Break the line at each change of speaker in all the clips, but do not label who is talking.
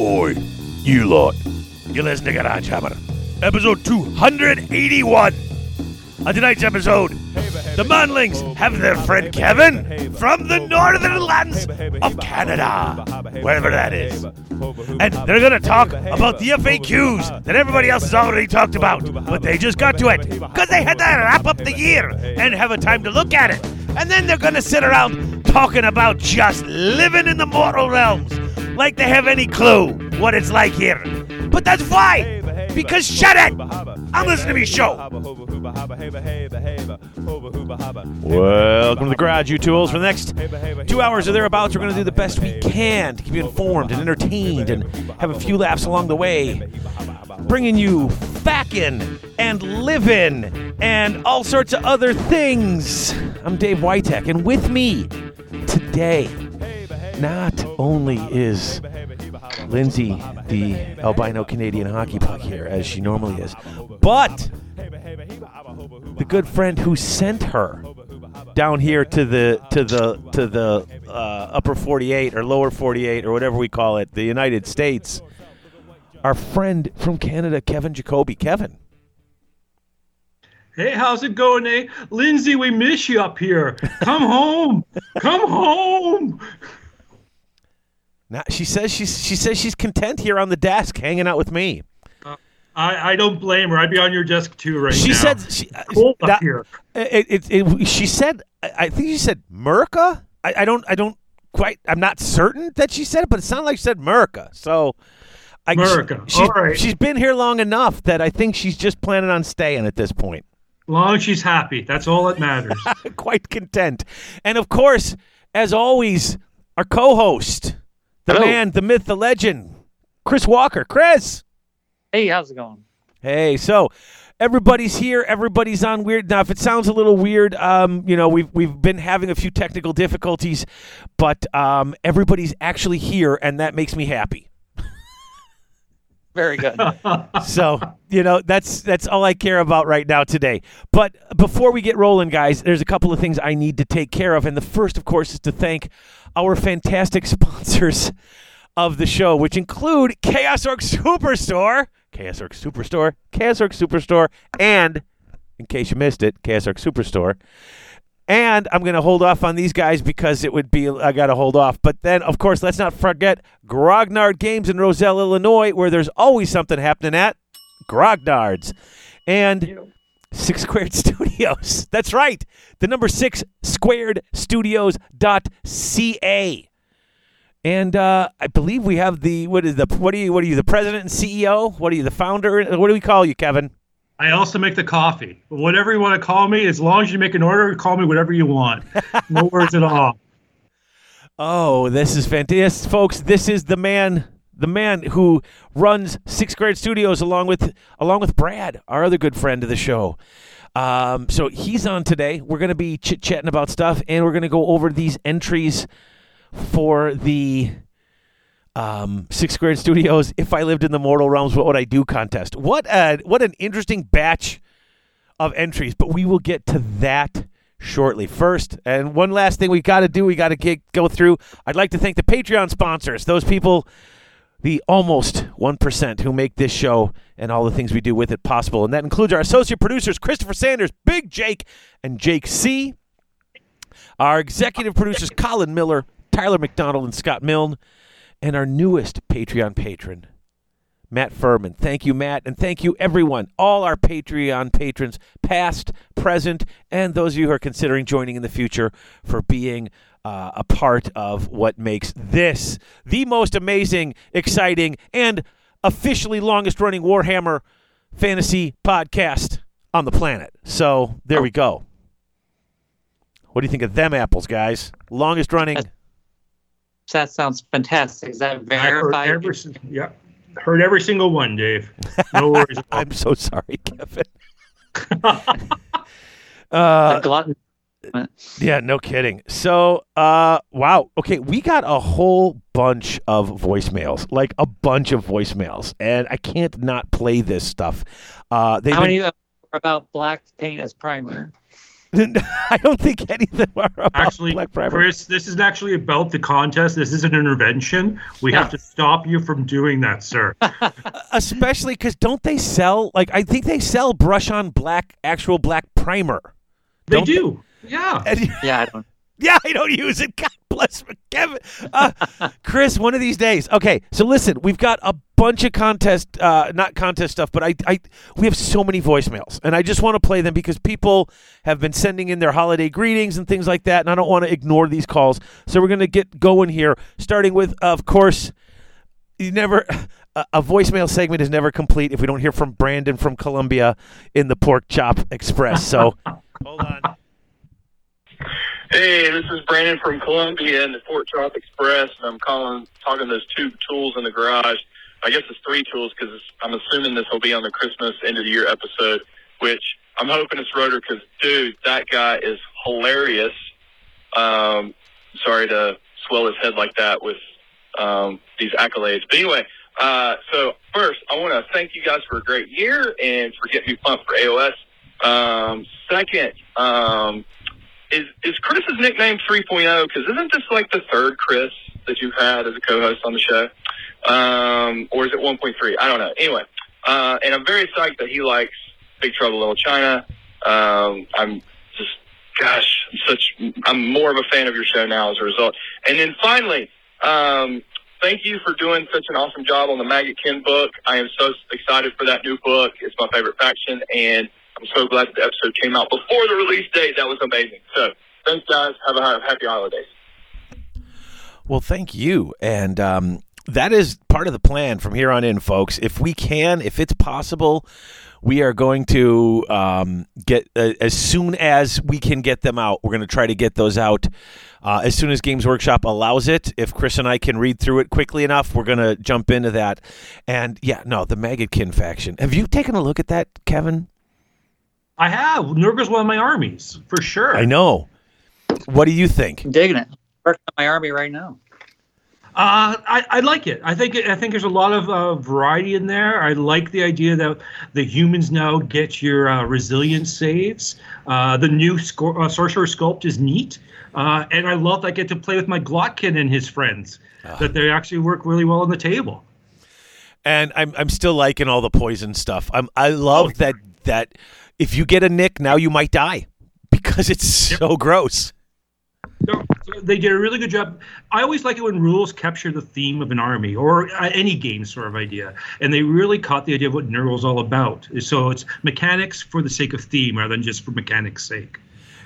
Oi, you lot. You listen to Garage Hammer. Episode 281. On tonight's episode, the Manlings have their friend Kevin from the northern lands of Canada, wherever that is. And they're going to talk about the FAQs that everybody else has already talked about, but they just got to it because they had to wrap up the year and have a time to look at it. And then they're going to sit around talking about just living in the mortal realms like they have any clue what it's like here. But that's why. Because shut it! I'm listening to me show. Welcome to the garage, you tools. For the next two hours or thereabouts, we're going to do the best we can to keep you informed and entertained and have a few laughs along the way. Bringing you fackin' and living and all sorts of other things. I'm Dave Whitek, and with me today, not only is Lindsay, the albino Canadian hockey puck here, as she normally is, but the good friend who sent her down here to the to the to the uh, upper 48 or lower 48 or whatever we call it, the United States. Our friend from Canada, Kevin Jacoby. Kevin.
Hey, how's it going, eh? Lindsay, we miss you up here. Come home. Come home.
Now she says she's she says she's content here on the desk, hanging out with me.
Uh, I, I don't blame her. I'd be on your desk too right
She
now.
said she, uh,
cold
that-
up here.
It, it, it, she said I think she said Merca. I, I don't I don't quite I'm not certain that she said it, but it sounded like she said Merca. So I,
America.
She, she's,
All right.
she's been here long enough that I think she's just planning on staying at this point.
long as she's happy. That's all that matters.
quite content. And of course, as always, our co-host, the
Hello.
man, the myth, the legend, Chris Walker. Chris.
Hey, how's it going?
Hey, so everybody's here. Everybody's on weird. Now, if it sounds a little weird, um, you know, we've we've been having a few technical difficulties, but um, everybody's actually here, and that makes me happy.
Very good.
So you know, that's that's all I care about right now today. But before we get rolling, guys, there's a couple of things I need to take care of, and the first, of course, is to thank our fantastic sponsors of the show, which include Chaos Orc Superstore, Chaos Orc Superstore, Chaos Orc Superstore, and in case you missed it, Chaos Orc Superstore. And I'm going to hold off on these guys because it would be, I got to hold off. But then, of course, let's not forget Grognard Games in Roselle, Illinois, where there's always something happening at Grognard's. And Six Squared Studios. That's right. The number six squared studios.ca. And uh, I believe we have the what is the what are you what are you the president and CEO? What are you the founder? What do we call you, Kevin?
I also make the coffee. Whatever you want to call me, as long as you make an order, call me whatever you want. No words at all.
Oh, this is fantastic, folks. This is the man, the man who runs Six Squared Studios along with along with Brad, our other good friend of the show. Um, so he's on today. We're going to be chit chatting about stuff, and we're going to go over these entries for the um, Six Squared Studios. If I lived in the mortal realms, what would I do? Contest. What a what an interesting batch of entries, but we will get to that shortly. First, and one last thing we got to do, we got to go through. I'd like to thank the Patreon sponsors, those people, the almost 1% who make this show and all the things we do with it possible. And that includes our associate producers, Christopher Sanders, Big Jake, and Jake C. Our executive producers, Colin Miller, Tyler McDonald, and Scott Milne. And our newest Patreon patron, Matt Furman. Thank you, Matt, and thank you, everyone, all our Patreon patrons, past, present, and those of you who are considering joining in the future for being uh, a part of what makes this the most amazing, exciting, and officially longest running Warhammer fantasy podcast on the planet. So there we go. What do you think of them apples, guys? Longest running.
That sounds fantastic. Is that
I heard
verified?
every, yeah, heard every single one, Dave. No worries. at all.
I'm so sorry, Kevin.
A
uh,
glutton.
Yeah, no kidding. So, uh, wow. Okay, we got a whole bunch of voicemails, like a bunch of voicemails, and I can't not play this stuff. Uh, they've
How
been-
many are about black paint as primer?
I don't think any of them are about
Actually,
Black Primer.
Chris, this isn't actually about the contest. This is an intervention. We have to stop you from doing that, sir.
Especially because don't they sell like I think they sell brush on black actual black primer.
They
Don't
do. Yeah.
And-
Yeah, I don't.
yeah, I don't use it. God bless me, Kevin. Uh, Chris, one of these days. Okay, so listen, we've got a bunch of contest, uh, not contest stuff, but I, I, we have so many voicemails, and I just want to play them because people have been sending in their holiday greetings and things like that, and I don't want to ignore these calls. So we're gonna get going here, starting with, of course, you never. A a voicemail segment is never complete if we don't hear from Brandon from Columbia in the Pork Chop Express. So, hold on.
Hey, this is Brandon from Columbia and the Pork Chop Express, and I'm calling, talking those two tools in the garage. I guess it's three tools because I'm assuming this will be on the Christmas end of the year episode, which I'm hoping it's Rotor because, dude, that guy is hilarious. Um, sorry to swell his head like that with um, these accolades. But anyway, uh, so first, I want to thank you guys for a great year and for getting me pumped for AOS. Um, second, um, is is Chris's nickname 3.0? Because isn't this like the third Chris that you've had as a co-host on the show, um, or is it 1.3? I don't know. Anyway, uh, and I'm very psyched that he likes Big Trouble Little China. Um, I'm just, gosh, I'm such. I'm more of a fan of your show now as a result. And then finally, um, thank you for doing such an awesome job on the Maggotkin book. I am so excited for that new book. It's my favorite faction, and I'm so glad the episode came out before the release date. That was amazing. So, thanks, guys. Have a happy holidays.
Well, thank you. And um, that is part of the plan from here on in, folks. If we can, if it's possible, we are going to um, get uh, as soon as we can get them out. We're going to try to get those out uh, as soon as Games Workshop allows it. If Chris and I can read through it quickly enough, we're going to jump into that. And yeah, no, the Maggotkin faction. Have you taken a look at that, Kevin?
I have. Nurgle's one of my armies, for sure.
I know. What do you think?
I'm digging it. Working on my army right now.
Uh, I, I like it. I think I think there's a lot of uh, variety in there. I like the idea that the humans now get your uh, resilience saves. Uh, the new scor- uh, sorcerer sculpt is neat, uh, and I love that I get to play with my Glotkin and his friends. That they actually work really well on the table.
and I'm I'm still liking all the poison stuff. I'm I love
Oh,
that that if you get a nick now you might die because it's so gross.
They did a really good job. I always like it when rules capture the theme of an army or uh, any game sort of idea, and they really caught the idea of what Nurgle's all about. So it's mechanics for the sake of theme rather than just for mechanics' sake.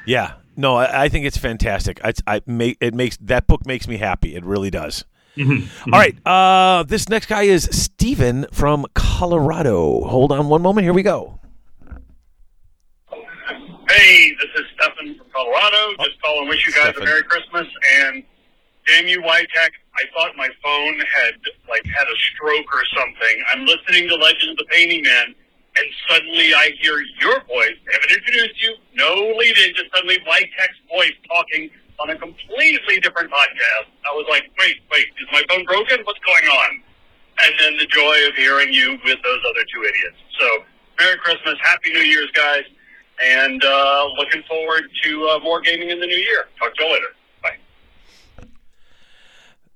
Yeah, no, I, I think it's fantastic. I, I make it makes that book makes me happy. It really does.
Mm-hmm.
All right, uh, this next guy is Steven from Colorado. Hold on one moment. Here we go.
Hey, this is Stefan from Colorado. Oh, just calling, wish you guys
Stefan.
a Merry Christmas. And damn you, Tech, I thought my phone had like had a stroke or something. I'm listening to Legend of the Painting Man, and suddenly I hear your voice. Haven't introduced you. No lead in. Just suddenly Tech's voice talking on a completely different podcast. I was like, wait, wait, is my phone broken? What's going on? And then the joy of hearing you with those other two idiots. So, Merry Christmas, Happy New Year's, guys and uh, looking forward to uh, more gaming in the new year. Talk to you later. Bye.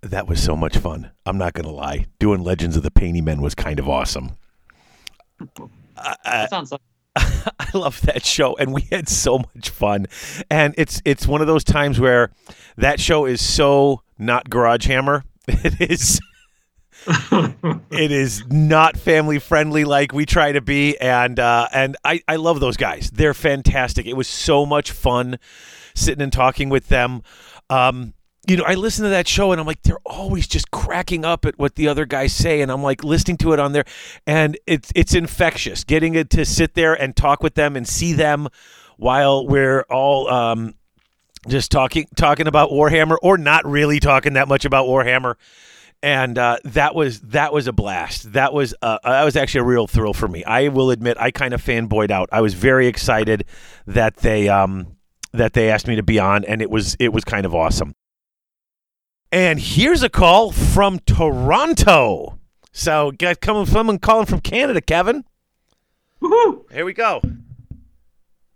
That was so much fun. I'm not gonna lie. Doing Legends of the Painty Men was kind of awesome.
That sounds like
I love that show, and we had so much fun. And it's it's one of those times where that show is so not Garage Hammer. It is. It is not family friendly like we try to be, and uh, and I I love those guys. They're fantastic. It was so much fun sitting and talking with them. Um, you know, I listen to that show and I'm like, they're always just cracking up at what the other guys say, and I'm like listening to it on there, and it's it's infectious. Getting it to sit there and talk with them and see them while we're all um, just talking talking about Warhammer or not really talking that much about Warhammer. And uh, that was that was a blast. That was uh, that was actually a real thrill for me. I will admit, I kind of fanboyed out. I was very excited that they um, that they asked me to be on, and it was it was kind of awesome. And here's a call from Toronto. So, got coming someone calling from Canada, Kevin.
Woohoo!
Here we go.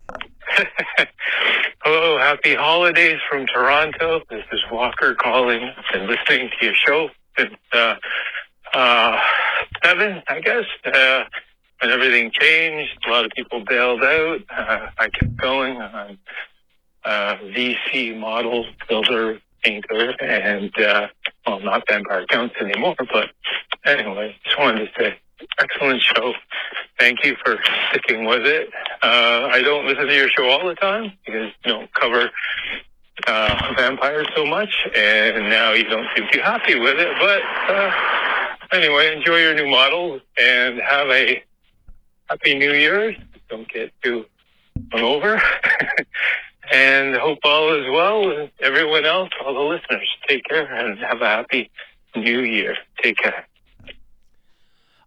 Hello, happy holidays from Toronto. This is Walker calling and listening to your show seven, I guess. Uh, when everything changed, a lot of people bailed out. Uh, I kept going. I'm uh, VC model builder painter, and uh, well, not Vampire Counts anymore. But anyway, just wanted to say, excellent show. Thank you for sticking with it. Uh, I don't listen to your show all the time because you don't cover uh, vampires so much, and now you don't seem too happy with it. But uh, anyway, enjoy your new model and have a happy New Year. Don't get too hungover. and hope all is well with everyone else, all the listeners. Take care and have a happy New Year. Take care.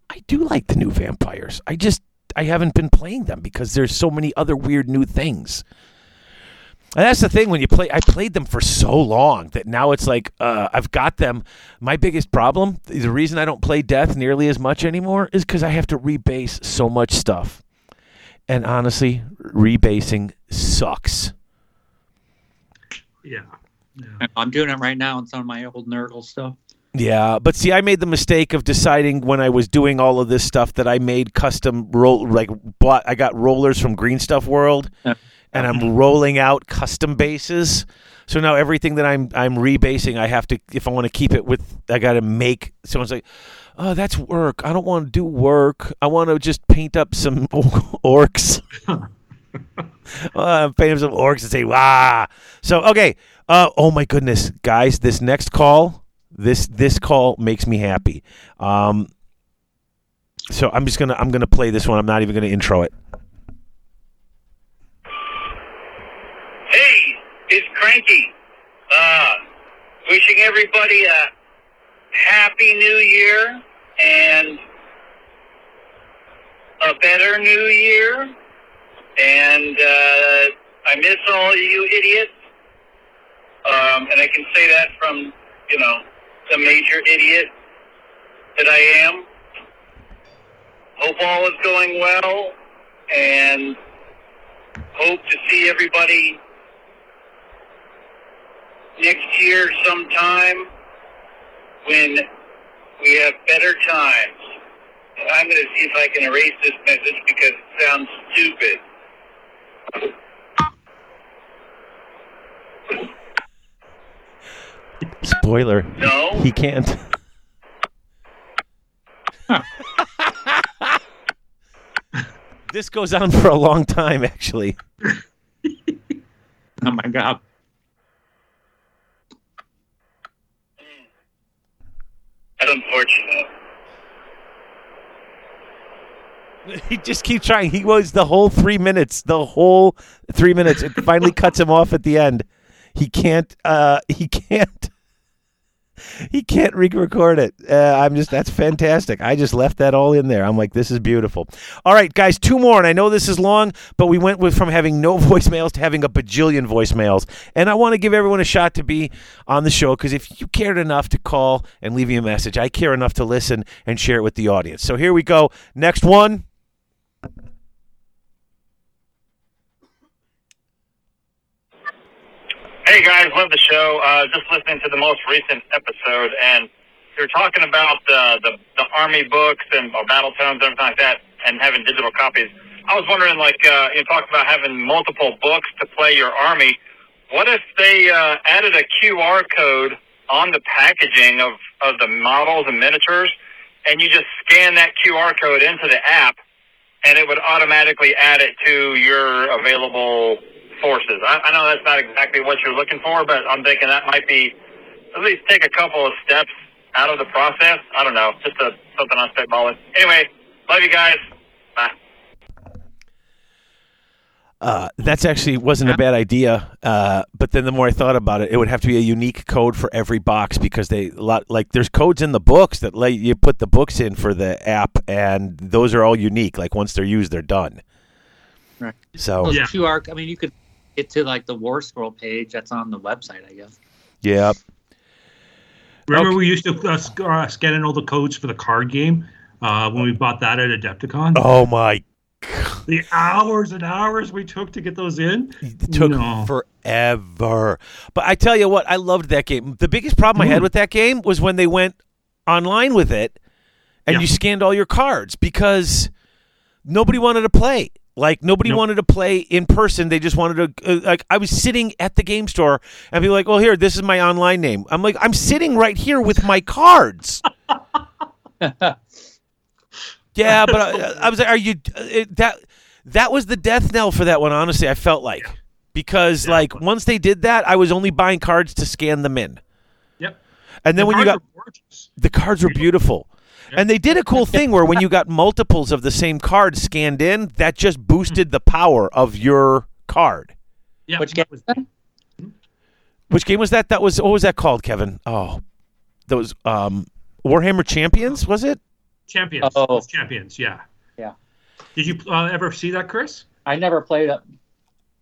I do like the new vampires. I just I haven't been playing them because there's so many other weird new things. And that's the thing when you play. I played them for so long that now it's like uh, I've got them. My biggest problem, the reason I don't play Death nearly as much anymore, is because I have to rebase so much stuff. And honestly, rebasing sucks.
Yeah.
I'm doing it right now on some of my old Nurgle stuff.
Yeah, but see, I made the mistake of deciding when I was doing all of this stuff that I made custom roll like bought. I got rollers from Green Stuff World,
Yeah.
And I'm rolling out custom bases. So now everything that I'm I'm rebasing, I have to if I want to keep it with, I got to make. Someone's like, "Oh, that's work. I don't want to do work. I want to just paint up some orcs." uh, paint up some orcs and say, "Wow." So okay. Uh, oh my goodness, guys! This next call, this this call makes me happy. Um, so I'm just gonna I'm gonna play this one. I'm not even gonna intro it.
Hey, it's Cranky. Uh, wishing everybody a happy new year and a better new year. And uh, I miss all you idiots. Um, and I can say that from, you know, the major idiot that I am. Hope all is going well and hope to see everybody next year sometime when we have better times. And I'm going to see if I can erase this message because it sounds stupid.
Spoiler.
No?
He can't. this goes on for a long time, actually.
Oh my god.
That's unfortunate.
He just keeps trying. He was the whole three minutes. The whole three minutes. It finally cuts him off at the end. He can't. Uh, he can't. He can't re-record it. Uh, I'm just. That's fantastic. I just left that all in there. I'm like, this is beautiful. All right, guys, two more, and I know this is long, but we went with from having no voicemails to having a bajillion voicemails, and I want to give everyone a shot to be on the show because if you cared enough to call and leave me a message, I care enough to listen and share it with the audience. So here we go. Next one.
Hey guys, love the show. Uh, just listening to the most recent episode, and you're talking about the the army books and battletomes and everything like that, and having digital copies. I was wondering, like, uh, you talked about having multiple books to play your army. What if they uh, added a QR code on the packaging of of the models and miniatures, and you just scan that QR code into the app, and it would automatically add it to your available forces. I, I know that's not exactly what you're looking for, but I'm thinking that might be at least take a couple of steps out of the process. I don't know, just a, something I'm spitballing. Anyway, love you guys. Bye.
Uh, that's actually wasn't a bad idea. Uh, but then the more I thought about it, it would have to be a unique code for every box because they lot like there's codes in the books that let you put the books in for the app, and those are all unique. Like once they're used, they're done.
Right.
So
Those
Yeah.
QR. I mean, you could get to like the War Scroll page that's on the website, I guess.
yeah,
Remember
Okay.
we used to uh, uh, scan in all the codes for the card game uh, when we bought that at Adepticon?
Oh my!
the hours and hours we took to get those in.
It took
No.
forever. But I tell you what, I loved that game. The biggest problem I had with that game was when they went online with it and
Yeah.
you scanned all your cards because nobody wanted to play. Like nobody
Nope.
wanted to play in person. They just wanted to. Uh, like I was sitting at the game store and be like, "Well, here, this is my online name." I'm like, "I'm sitting right here with my cards." yeah, but I, I was like, "Are you it, that?" That was the death knell for that one. Honestly, I felt like because like once they did that, I was only buying cards to scan them in,
Yep.
and then
The
when you got
were gorgeous.
the cards were beautiful. And they did a cool thing where when you got multiples of the same card scanned in, that just boosted the power of your card.
Yeah,
Which game?
was- that?
Which game was that? That was what was that called, Kevin? Oh, that was um, Warhammer Champions, was it?
Champions.
Oh.
It champions. Yeah.
Yeah.
Did you uh, ever see that, Chris?
I never played it.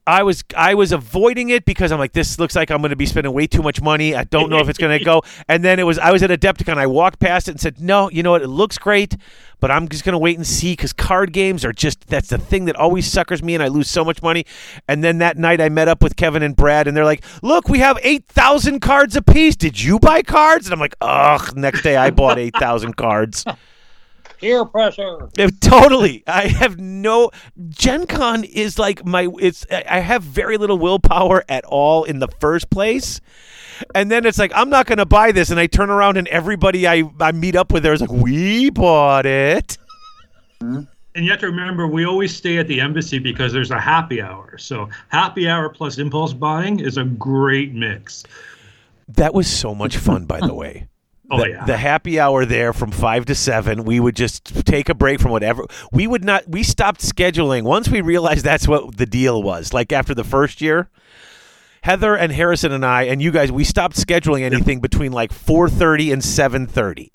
I was I was avoiding it because I'm like, this looks like I'm going to be spending way too much money. I don't know if it's going to go. And then it was I was at Adepticon. I walked past it and said, no, you know what? It looks great, but I'm just going to wait and see because card games are just that's the thing that always suckers me, and I lose so much money. And then that night I met up with Kevin and Brad, and they're like, look, we have eight thousand cards apiece. Did you buy cards? And I'm like, ugh. Next day I bought eight thousand cards.
Peer pressure.
Yeah, totally. I have no Gen Con is like my it's I I have very little willpower at all in the first place. And then it's like I'm not going to buy this and I turn around and everybody I I meet up with there is like we bought it.
And you have to remember, we always stay at the embassy because there's a happy hour. So happy hour plus impulse buying is a great mix.
That was so much fun by the way.
Oh
the,
yeah.
the happy hour there from five to seven. We would just take a break from whatever. We would not. We stopped scheduling once we realized that's what the deal was. Like after the first year, Heather and Harrison and I and you guys, we stopped scheduling anything between like four thirty and seven thirty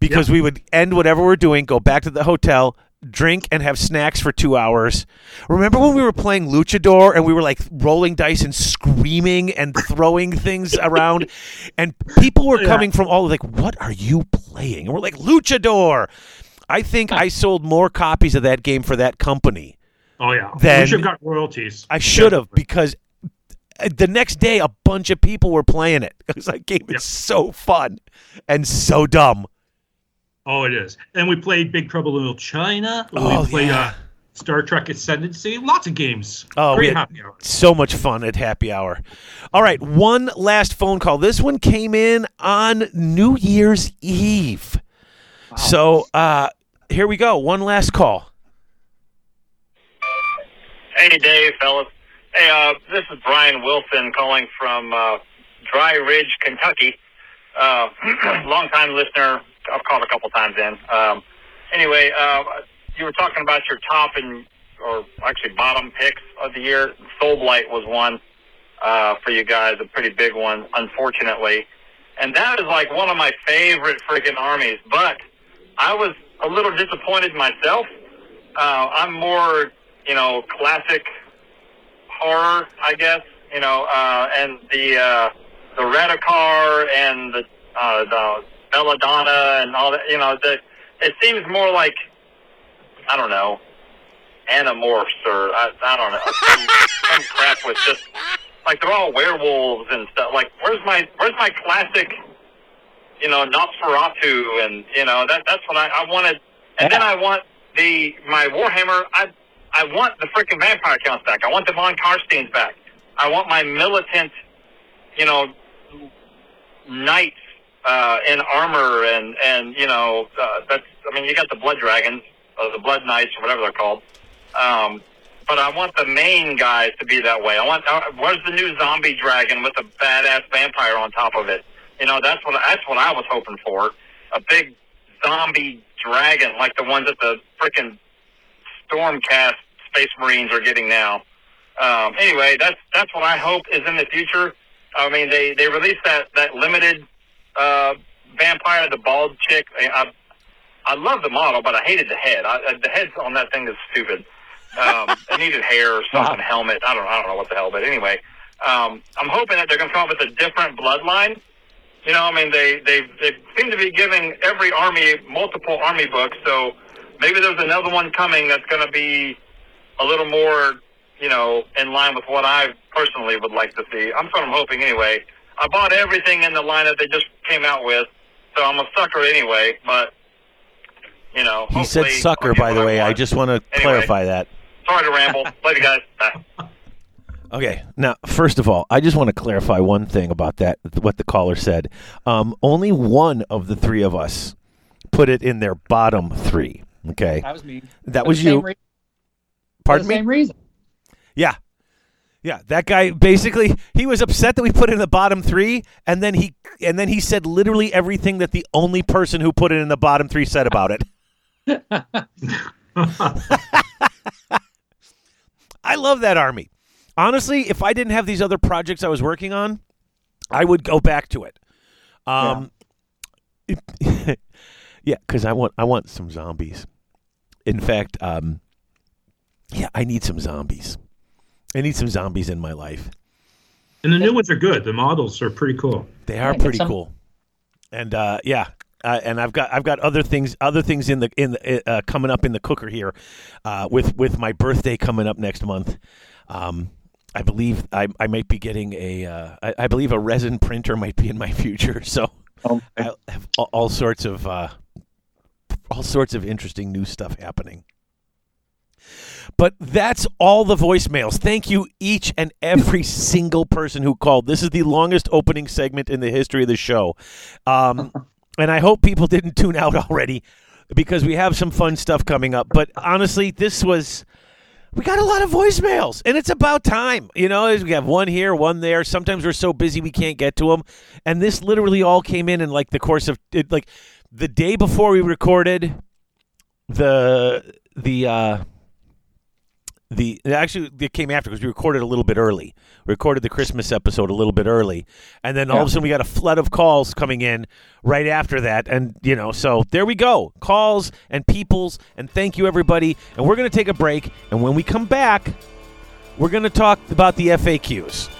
because we would end whatever we're doing, go back to the hotel. Drink and have snacks for two hours. Remember when we were playing Luchador and we were like rolling dice and screaming and throwing things around, and people were
Yeah.
coming from all like, "What are you playing?" And we're like, "Luchador." I think I sold more copies of that game for that company.
oh yeah.
then-
we should have got royalties.
I should have because uh, the next day a bunch of people were playing it. It was like game is
Yep.
so fun and so dumb.
Oh, it is. And we played Big Trouble in Little China.
Oh,
we played
yeah.
uh, Star Trek Ascendancy. Lots of games.
Oh, we
great
had
happy hour.
so much fun at happy hour. All right, one last phone call. This one came in on New Year's Eve. So uh, here we go. One last call.
Hey, Dave, fellas. Hey, uh, this is Brian Wilson calling from uh, Dry Ridge, Kentucky. Uh, long-time listener. I've called a couple times in. Um, anyway, uh, you were talking about your top and or actually bottom picks of the year. Soul Blight was one uh, for you guys, a pretty big one, unfortunately. And that is like one of my favorite freaking armies. But I was a little disappointed myself. Uh, I'm more, you know, classic horror, I guess. You know, uh, and the uh, the Radukar and the uh, the Belladamma and all that. You know, the it seems more like I don't know, Animorphs or I, I don't know, some, some crap with just like they're all werewolves and stuff. Like, where's my where's my classic? You know, Nosferatu, and you know that that's what I, I wanted. And then I want the my Warhammer. I I want the freaking vampire counts back. I want the Von Carsteins back. I want my militant, you know, knights uh, in armor and and you know uh, that's. I mean, you got the blood dragons, or the blood knights, or whatever they're called. Um, but I want the main guys to be that way. I want. Uh, where's the new zombie dragon with a badass vampire on top of it? You know, that's what that's what I was hoping for. A big zombie dragon like the ones that the freaking Stormcast Space Marines are getting now. Um, anyway, that's that's what I hope is in the future. I mean, they they released that that limited uh, vampire, the bald chick. I, I I love the model, but I hated the head. I, the head on that thing is stupid. Um, it needed hair or something, helmet. I don't I don't know what the hell, but anyway, um, I'm hoping that they're going to come up with a different bloodline. You know, I mean, they they they seem to be giving every army multiple army books, so maybe there's another one coming that's going to be a little more, you know, in line with what I personally would like to see. I'm sort of hoping anyway. I bought everything in the lineup they just came out with, so I'm a sucker anyway. But you know,
He said sucker, by the
I
way. I just want to
Anyway.
clarify that.
Sorry to ramble. Later, guys. Bye.
Okay. Now, first of all, I just want to clarify one thing about that, what the caller said. Um, only one of the three of us put it in their bottom three. Okay.
That was me.
That
For
was
the same
you.
rea- for
Pardon
the
me?
same reason.
Yeah. Yeah, that guy basically he was upset that we put it in the bottom 3 and then he and then he said literally everything that the only person who put it in the bottom 3 said about it. I love that army. Honestly, if I didn't have these other projects I was working on, I would go back to it. Um Yeah, cuz I want I want some zombies. In fact, um yeah, I need some zombies. I need some zombies in my life.
And the new ones are good. The models are pretty cool.
They are
Yeah,
pretty
some-
cool. And uh, yeah, uh, and I've got I've got other things other things in the in the, uh, coming up in the cooker here, uh, with with my birthday coming up next month. Um, I believe I, I might be getting a uh, I, I believe a resin printer might be in my future. So
Okay.
I have all, all sorts of uh, all sorts of interesting new stuff happening. But that's all the voicemails. Thank you, each and every single person who called. This is the longest opening segment in the history of the show. Um, and I hope people didn't tune out already because we have some fun stuff coming up. But honestly, this was. We got a lot of voicemails, and it's about time. You know, we have one here, one there. Sometimes we're so busy we can't get to them, and this literally all came in in like the course of it, like the day before we recorded the the uh the actually it came after because we recorded a little bit early. We recorded the Christmas episode a little bit early, and then all of a sudden we got a flood of calls coming in right after that, and you know, so there we go, calls and peoples, and thank you everybody. And we're gonna take a break, and when we come back, we're gonna talk about the FAQs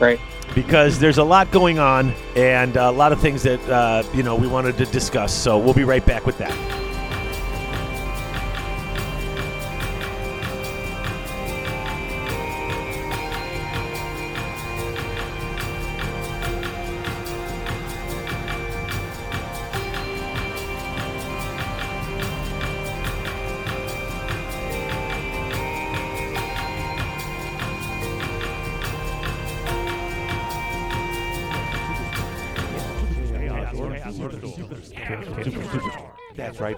Right.
because there's a lot going on and a lot of things that uh, you know we wanted to discuss. So we'll be right back with that.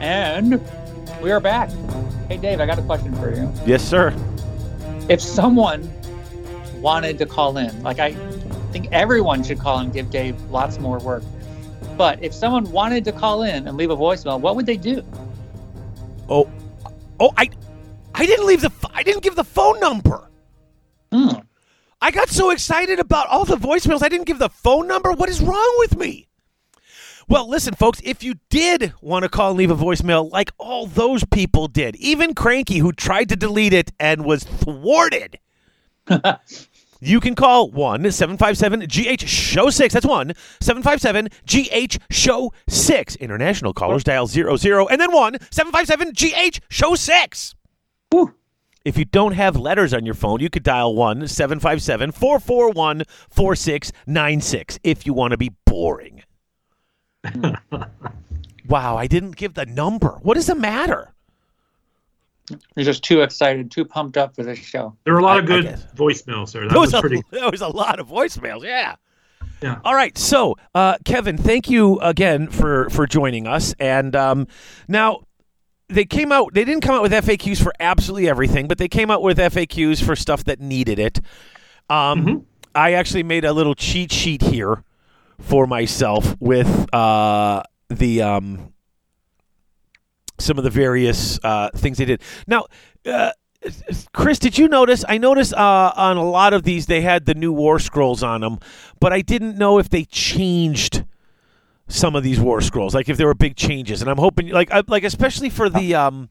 And we are back. Hey, Dave, I got a question for you.
Yes, sir.
If someone wanted to call in, like I think everyone should call and give Dave lots more work. But if someone wanted to call in and leave a voicemail, what would they do?
Oh, oh, I, I didn't leave the. I didn't give the phone number.
Hmm.
I got so excited about all the voicemails. I didn't give the phone number. What is wrong with me? Well, listen, folks. If you did want to call and leave a voicemail, like all those people did, even Cranky, who tried to delete it and was thwarted. You can call 1 757 GH Show 6. That's 1 757 GH Show 6. International callers dial 00 and then 1 757 GH Show 6.
Whew.
If you don't have letters on your phone, you could dial 1 757 441 4696 if you want to be boring. wow, I didn't give the number. What is the matter?
You're just too excited, too pumped up for this show.
There were a lot
I-
of good voicemails there. That
There
was,
was, a,
pretty.
there was a lot of voicemails, yeah.
Yeah.
All right. So, uh, Kevin, thank you again for for joining us. And um, now they came out. They didn't come out with FAQs for absolutely everything, but they came out with FAQs for stuff that needed it. Um,
Mhm.
I actually made a little cheat sheet here for myself with uh, the um, some of the various uh, things they did. Now, uh, Chris, did you notice? I noticed uh, on a lot of these they had the new War Scrolls on them, but I didn't know if they changed some of these War Scrolls, like if there were big changes. And I'm hoping, like, I, like especially for the um,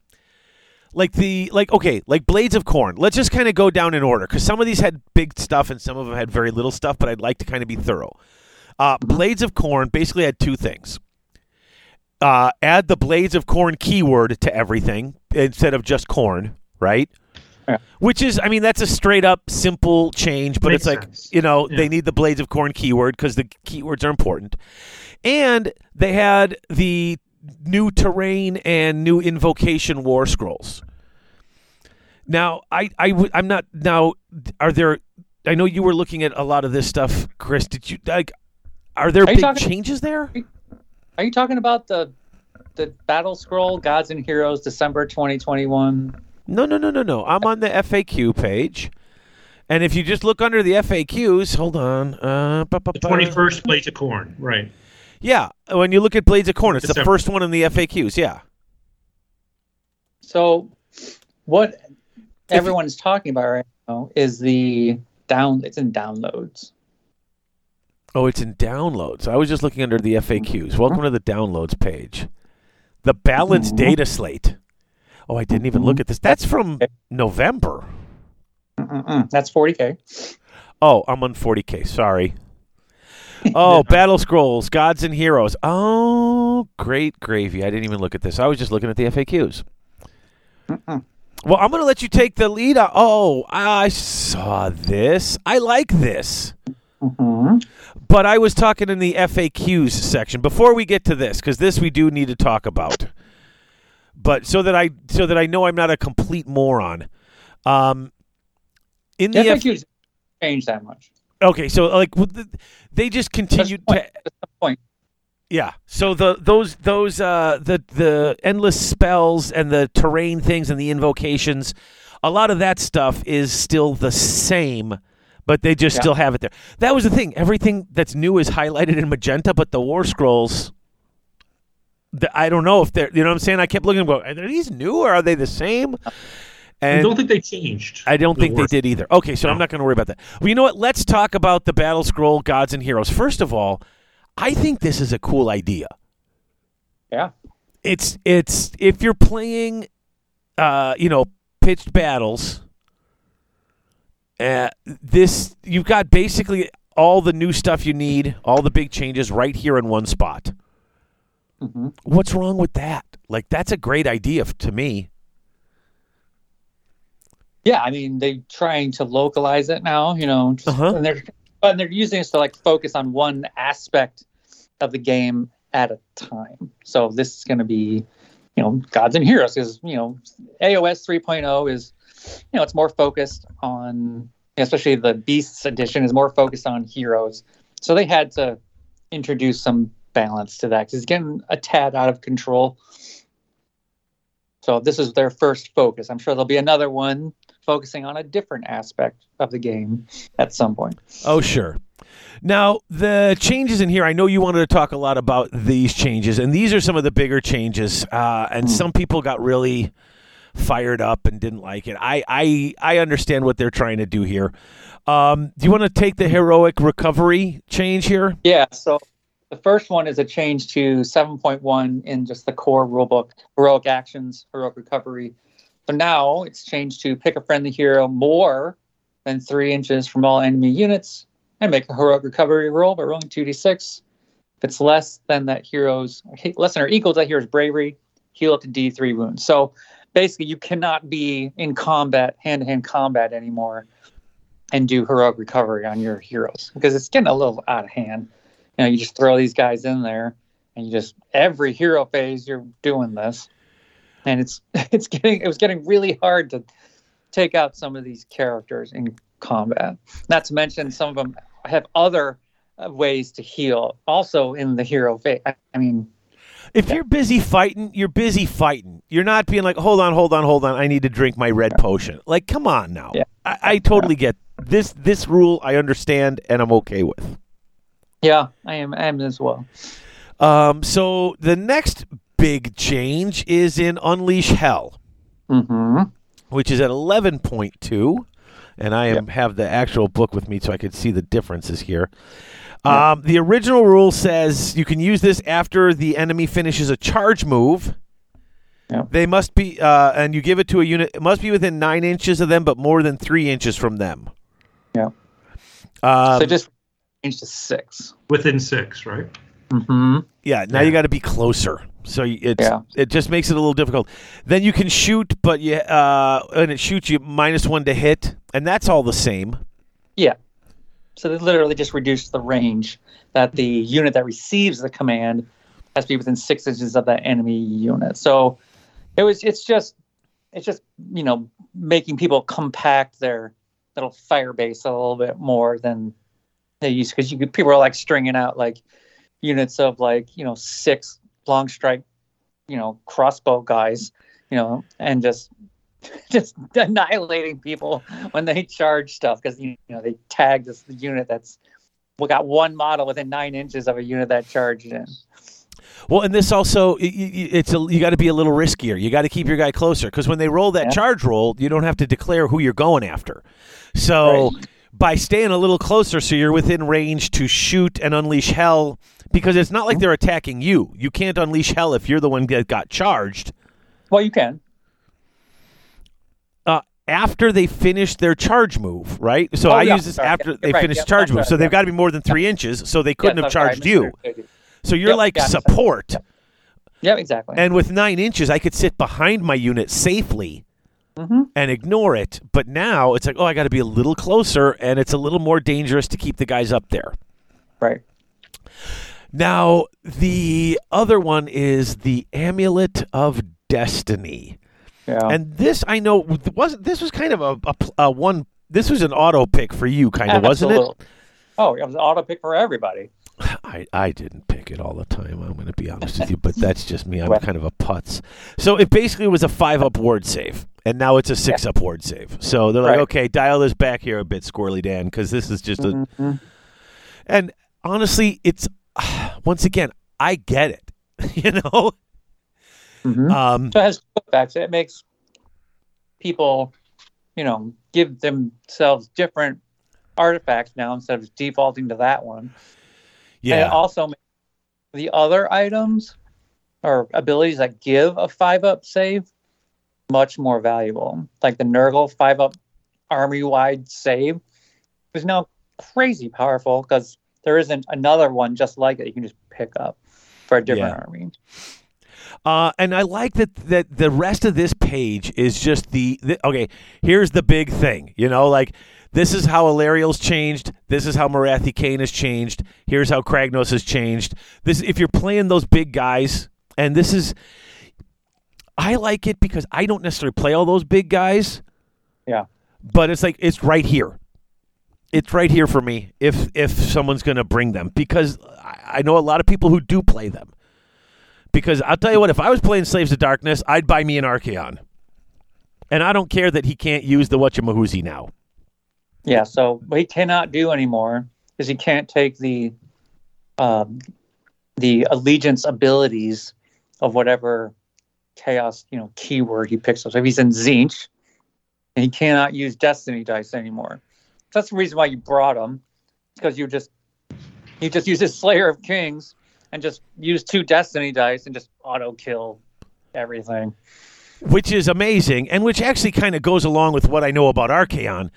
like the like okay, like Blades of Khorne. Let's just kind of go down in order because some of these had big stuff and some of them had very little stuff. But I'd like to kind of be thorough. Uh, Blades of Khorne basically had two things. Uh, add the Blades of Khorne keyword to everything instead of just Khorne, right?
Yeah.
Which is, I mean, that's a straight up simple change, but
Makes
it's like,
sense.
you know,
Yeah.
they need the Blades of Khorne keyword because the keywords are important. And they had the new terrain and new invocation war scrolls. Now, I, I, w- I'm not, now, are there, I know you were looking at a lot of this stuff, Chris. Did you, like, are there
Are
big
talking-
changes there?
Are you talking about the the battle scroll Gods and Heroes December 2021?
No, no, no, no, no. I'm on the FAQ page. And if you just look under the FAQs, hold on. Uh, ba, ba,
The 21st Blades of Khorne, right.
Yeah, when you look at Blades of Khorne, it's the first one in the FAQs. Yeah.
So, what everyone's talking about right now is the down. It's in downloads.
Oh, it's in downloads. I was just looking under the FAQs. Welcome to the downloads page. The balanced
Mhm.
data slate. Oh, I didn't even look at this. That's from November.
Mm-mm-mm. That's 40k.
Oh, I'm on 40K. Sorry. Oh, Battle Scrolls, Gods and Heroes. Oh, great gravy. I didn't even look at this. I was just looking at the FAQs.
Mm-mm.
Well, I'm going to let you take the lead. Oh, I saw this. I like this.
Mhm.
But I was talking in the FAQs section before we get to this because this we do need to talk about. But so that I so that I know I'm not a complete moron. Um, in the
The
F-
FAQs change that much.
okay, so like the- they just continued
point.
to
That's the point.
yeah. So the those those uh the the endless spells and the terrain things and the invocations, a lot of that stuff is still the same, but they just
Yeah.
still have it there. That was the thing. Everything that's new is highlighted in magenta, but the war scrolls the, I don't know if they're you know what I'm saying? I kept looking about are these new or are they the same?
I don't think they changed.
I don't
the
think they did either. Okay, so I'm not going to worry about that. Well, you know what? Let's talk about the Battle Scroll Gods and Heroes. First of all, I think this is a cool idea.
Yeah.
It's it's if you're playing, uh, you know, pitched battles. Uh, this you've got basically all the new stuff you need, all the big changes right here in one spot.
Hmm
What's wrong with that? Like that's a great idea to me.
Yeah, I mean they're trying to localize it now, you know, just,
Uh-huh.
and they're but they're using this to like focus on one aspect of the game at a time. So this is going to be, you know, gods and heroes because you know AOS 3.0 is, you know, it's more focused on, especially the Beasts edition is more focused on heroes. So they had to introduce some balance to that because it's getting a tad out of control. So this is their first focus. I'm sure there'll be another one focusing on a different aspect of the game at some point.
Oh, sure. Now, the changes in here, I know you wanted to talk a lot about these changes, and these are some of the bigger changes. Uh, and some people got really fired up and didn't like it. I, I, I understand what they're trying to do here. Um, do you want to take the heroic recovery change here?
Yeah, so the first one is a change to 7.1 in just the core rulebook heroic actions, heroic recovery. So now it's changed to pick a friendly hero more than three inches from all enemy units and make a heroic recovery roll by rolling 2d6. If it's less than that hero's, less than or equal to that hero's bravery, heal up to d3 wounds. So basically, you cannot be in combat, hand to hand combat anymore and do heroic recovery on your heroes because it's getting a little out of hand you know, you just throw these guys in there, and you just every hero phase you're doing this, and it's it's getting it was getting really hard to take out some of these characters in combat. Not to mention some of them have other ways to heal. Also in the hero phase. I, I mean,
If you're busy fighting, you're busy fighting. You're not being like, hold on, hold on, hold on. I need to drink my red potion. Like, come on now.
Yeah.
I, I totally get this. This rule I understand and I'm okay with.
Yeah, I am. I am as well.
Um, so the next big change is in Unleash Hell,
hmm
which is at 11.2, and I am have the actual book with me so I could see the differences here. Um, the original rule says you can use this after the enemy finishes a charge move. They must be, uh, and you give it to a unit. It must be within nine inches of them, but more than three inches from them.
Yeah.
Um,
so just change to six.
Within six, right?
Mm-hmm.
Yeah, now you got to be closer. So y- it's
Yeah.
it just makes it a little difficult. Then you can shoot, but you uh, and it shoots you minus one to hit, and that's all the same.
Yeah. So they literally just reduced the range that the unit that receives the command has to be within six inches of that enemy unit. So it was. It's just. It's just you know making people compact their little fire base a little bit more than they used because you could, people are like stringing out like units of like you know six long strike you know crossbow guys you know and just just annihilating people when they charge stuff because you know they tag this unit that's we got one model within nine inches of a unit that charged in.
Well, and this also it's a, you got to be a little riskier. You got to keep your guy closer because when they roll that
Yeah.
charge roll, you don't have to declare who you're going after. So
Right.
By staying a little closer, so you're within range to shoot and unleash hell, because it's not like they're attacking you. You can't unleash hell if you're the one that got charged.
Well, you can.
uh, after they finish their charge move, right? So
Oh,
I
yeah,
use this
sorry,
after
yeah,
they
right,
finish
yeah,
charge move.
right,
so they've got to be more than three inches, so they couldn't have
I'm sorry, I
charged you.
you.
So you're
Yep,
like
yeah, I misunderstood.
support.
Yeah, exactly.
And with nine inches, I could sit behind my unit safely
hmm
and ignore it. But now it's like, oh, I got to be a little closer, and it's a little more dangerous to keep the guys up there.
Right.
Now, the other one is the Amulet of Destiny.
Yeah.
And this, I know, wasn't this was kind of a, a, a one. This was an auto pick for you, kind of, wasn't it?
Oh, it was an auto pick for everybody.
I, I didn't pick it all the time. I'm going to be honest with you, but that's just me. I'm
Well-
kind of a putz. So it basically was a five up ward save, and now it's a six up ward save. So they're like,
Right.
okay, dial this back here a bit, Squirrely Dan, because this is just a.
Mhm.
And honestly, it's once again, I get it. you know,
Mhm.
um,
So it has putbacks. It makes people, you know, give themselves different artifacts now instead of defaulting to that one. And it
yeah,
also makes the other items or abilities that give a five up save much more valuable. Like the Nurgle five up army wide save is now crazy powerful because there isn't another one just like it you can just pick up for a different
Yeah.
army.
Uh, and I like that that the rest of this page is just the, the okay. Here's the big thing, you know, like this is how Alarielle's changed. This is how Morathi-Khaine has changed. Here's how Kragnos has changed. This if you're playing those big guys, and this is, I like it because I don't necessarily play all those big guys.
Yeah.
but it's like it's right here. It's right here for me if if someone's going to bring them because I, I know a lot of people who do play them. Because I'll tell you what, if I was playing Slaves of Darkness, I'd buy me an Archaon. And I don't care that he can't use the Whatchamahuzi now.
Yeah, so what he cannot do anymore is he can't take the um, the allegiance abilities of whatever chaos you know keyword he picks up. So if he's in Tzeentch, and he cannot use Destiny dice anymore. That's the reason why you brought him, because you just you just use his Slayer of Kings and just use two Destiny dice and just auto kill everything.
Which is amazing, and which actually kind of goes along with what I know about Archaon.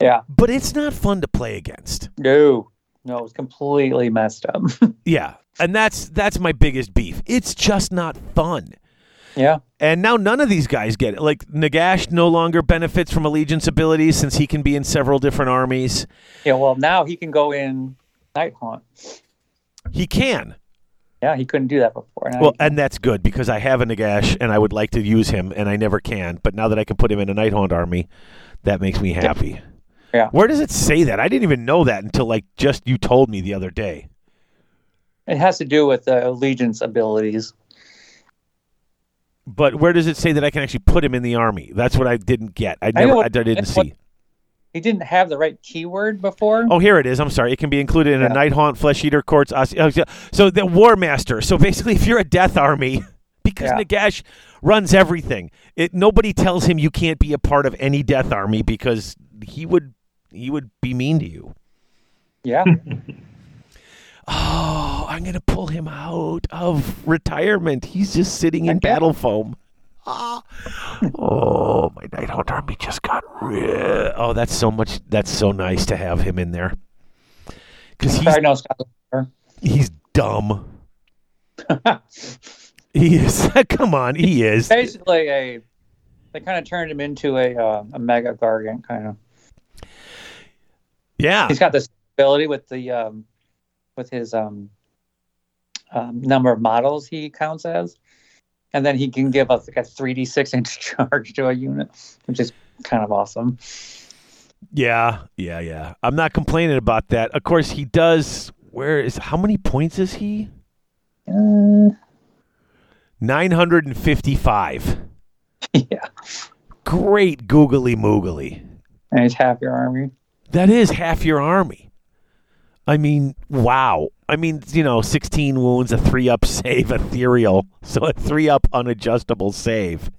Yeah.
But it's not fun to play against.
No, no, it's completely messed up.
Yeah. And that's that's my biggest beef. It's just not fun.
Yeah.
And now none of these guys get it. Like Nagash no longer benefits from allegiance abilities since he can be in several different armies.
Yeah, well, now he can go in Nighthaunt.
He can.
Yeah, he couldn't do that before. Now
Well, and that's good because I have a Nagash and I would like to use him and I never can. But now that I can put him in a Nighthaunt army, that makes me happy.
Yeah.
Where does it say that? I didn't even know that until like just you told me the other day.
It has to do with the allegiance abilities.
But where does it say that I can actually put him in the army? That's what I didn't get. I never, I,
what-
didn't
that's what-
see.
He didn't have the right keyword before.
Oh, here it is. I'm sorry. It can be included in a Nighthaunt, flesh eater, courts. oh, so- So the war master. So basically, if you're a death army, because
Yeah.
Nagash runs everything, it nobody tells him you can't be a part of any death army because he would he would be mean to you.
Yeah.
Oh, I'm gonna pull him out of retirement. He's just sitting in battle foam. Ah. Oh, my Nighthaunt army just got real. Oh, that's so much. That's so nice to have him in there because he's
Diagnosed.
he's dumb. He is. Come on, he is.
Basically, a they kind of turned him into a uh, a mega gargant kind of.
Yeah.
He's got this ability with the um, with his um, um, number of models he counts as, and then he can give us like a three d six inch charge to a unit, which is kind of awesome.
Yeah. Yeah. Yeah. I'm not complaining about that. Of course, he does. Where is? How many points is he?
Uh,
955.
yeah,
Great googly moogly.
and he's half your army.
That is half your army. I mean, wow. I mean, you know, 16 wounds, a three up save, ethereal. So a three up unadjustable save.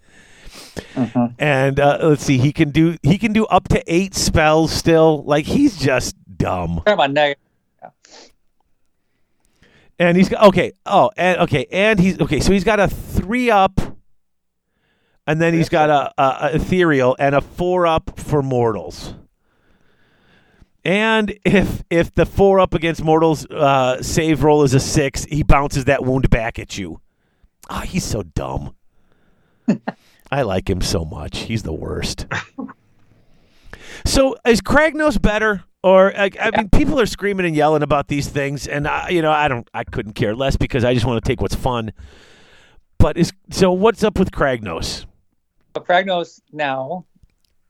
Mhm.
And uh, let's see, he can do he can do up to eight spells still. Like he's just dumb.
Talking about negative.
And he's got okay. Oh, and okay, and he's okay. So he's got a three up, and then he's got a, a, a ethereal and a four up for mortals. And if if the four up against mortals uh, save roll is a six, he bounces that wound back at you. Ah, he's so dumb. I like him so much. He's the worst. so is Kragnos better? Or I, I mean, people are screaming and yelling about these things, and I, you know, I don't, I couldn't care less because I just want to take what's fun. But is so? What's up with Kragnos?
But Kragnos now,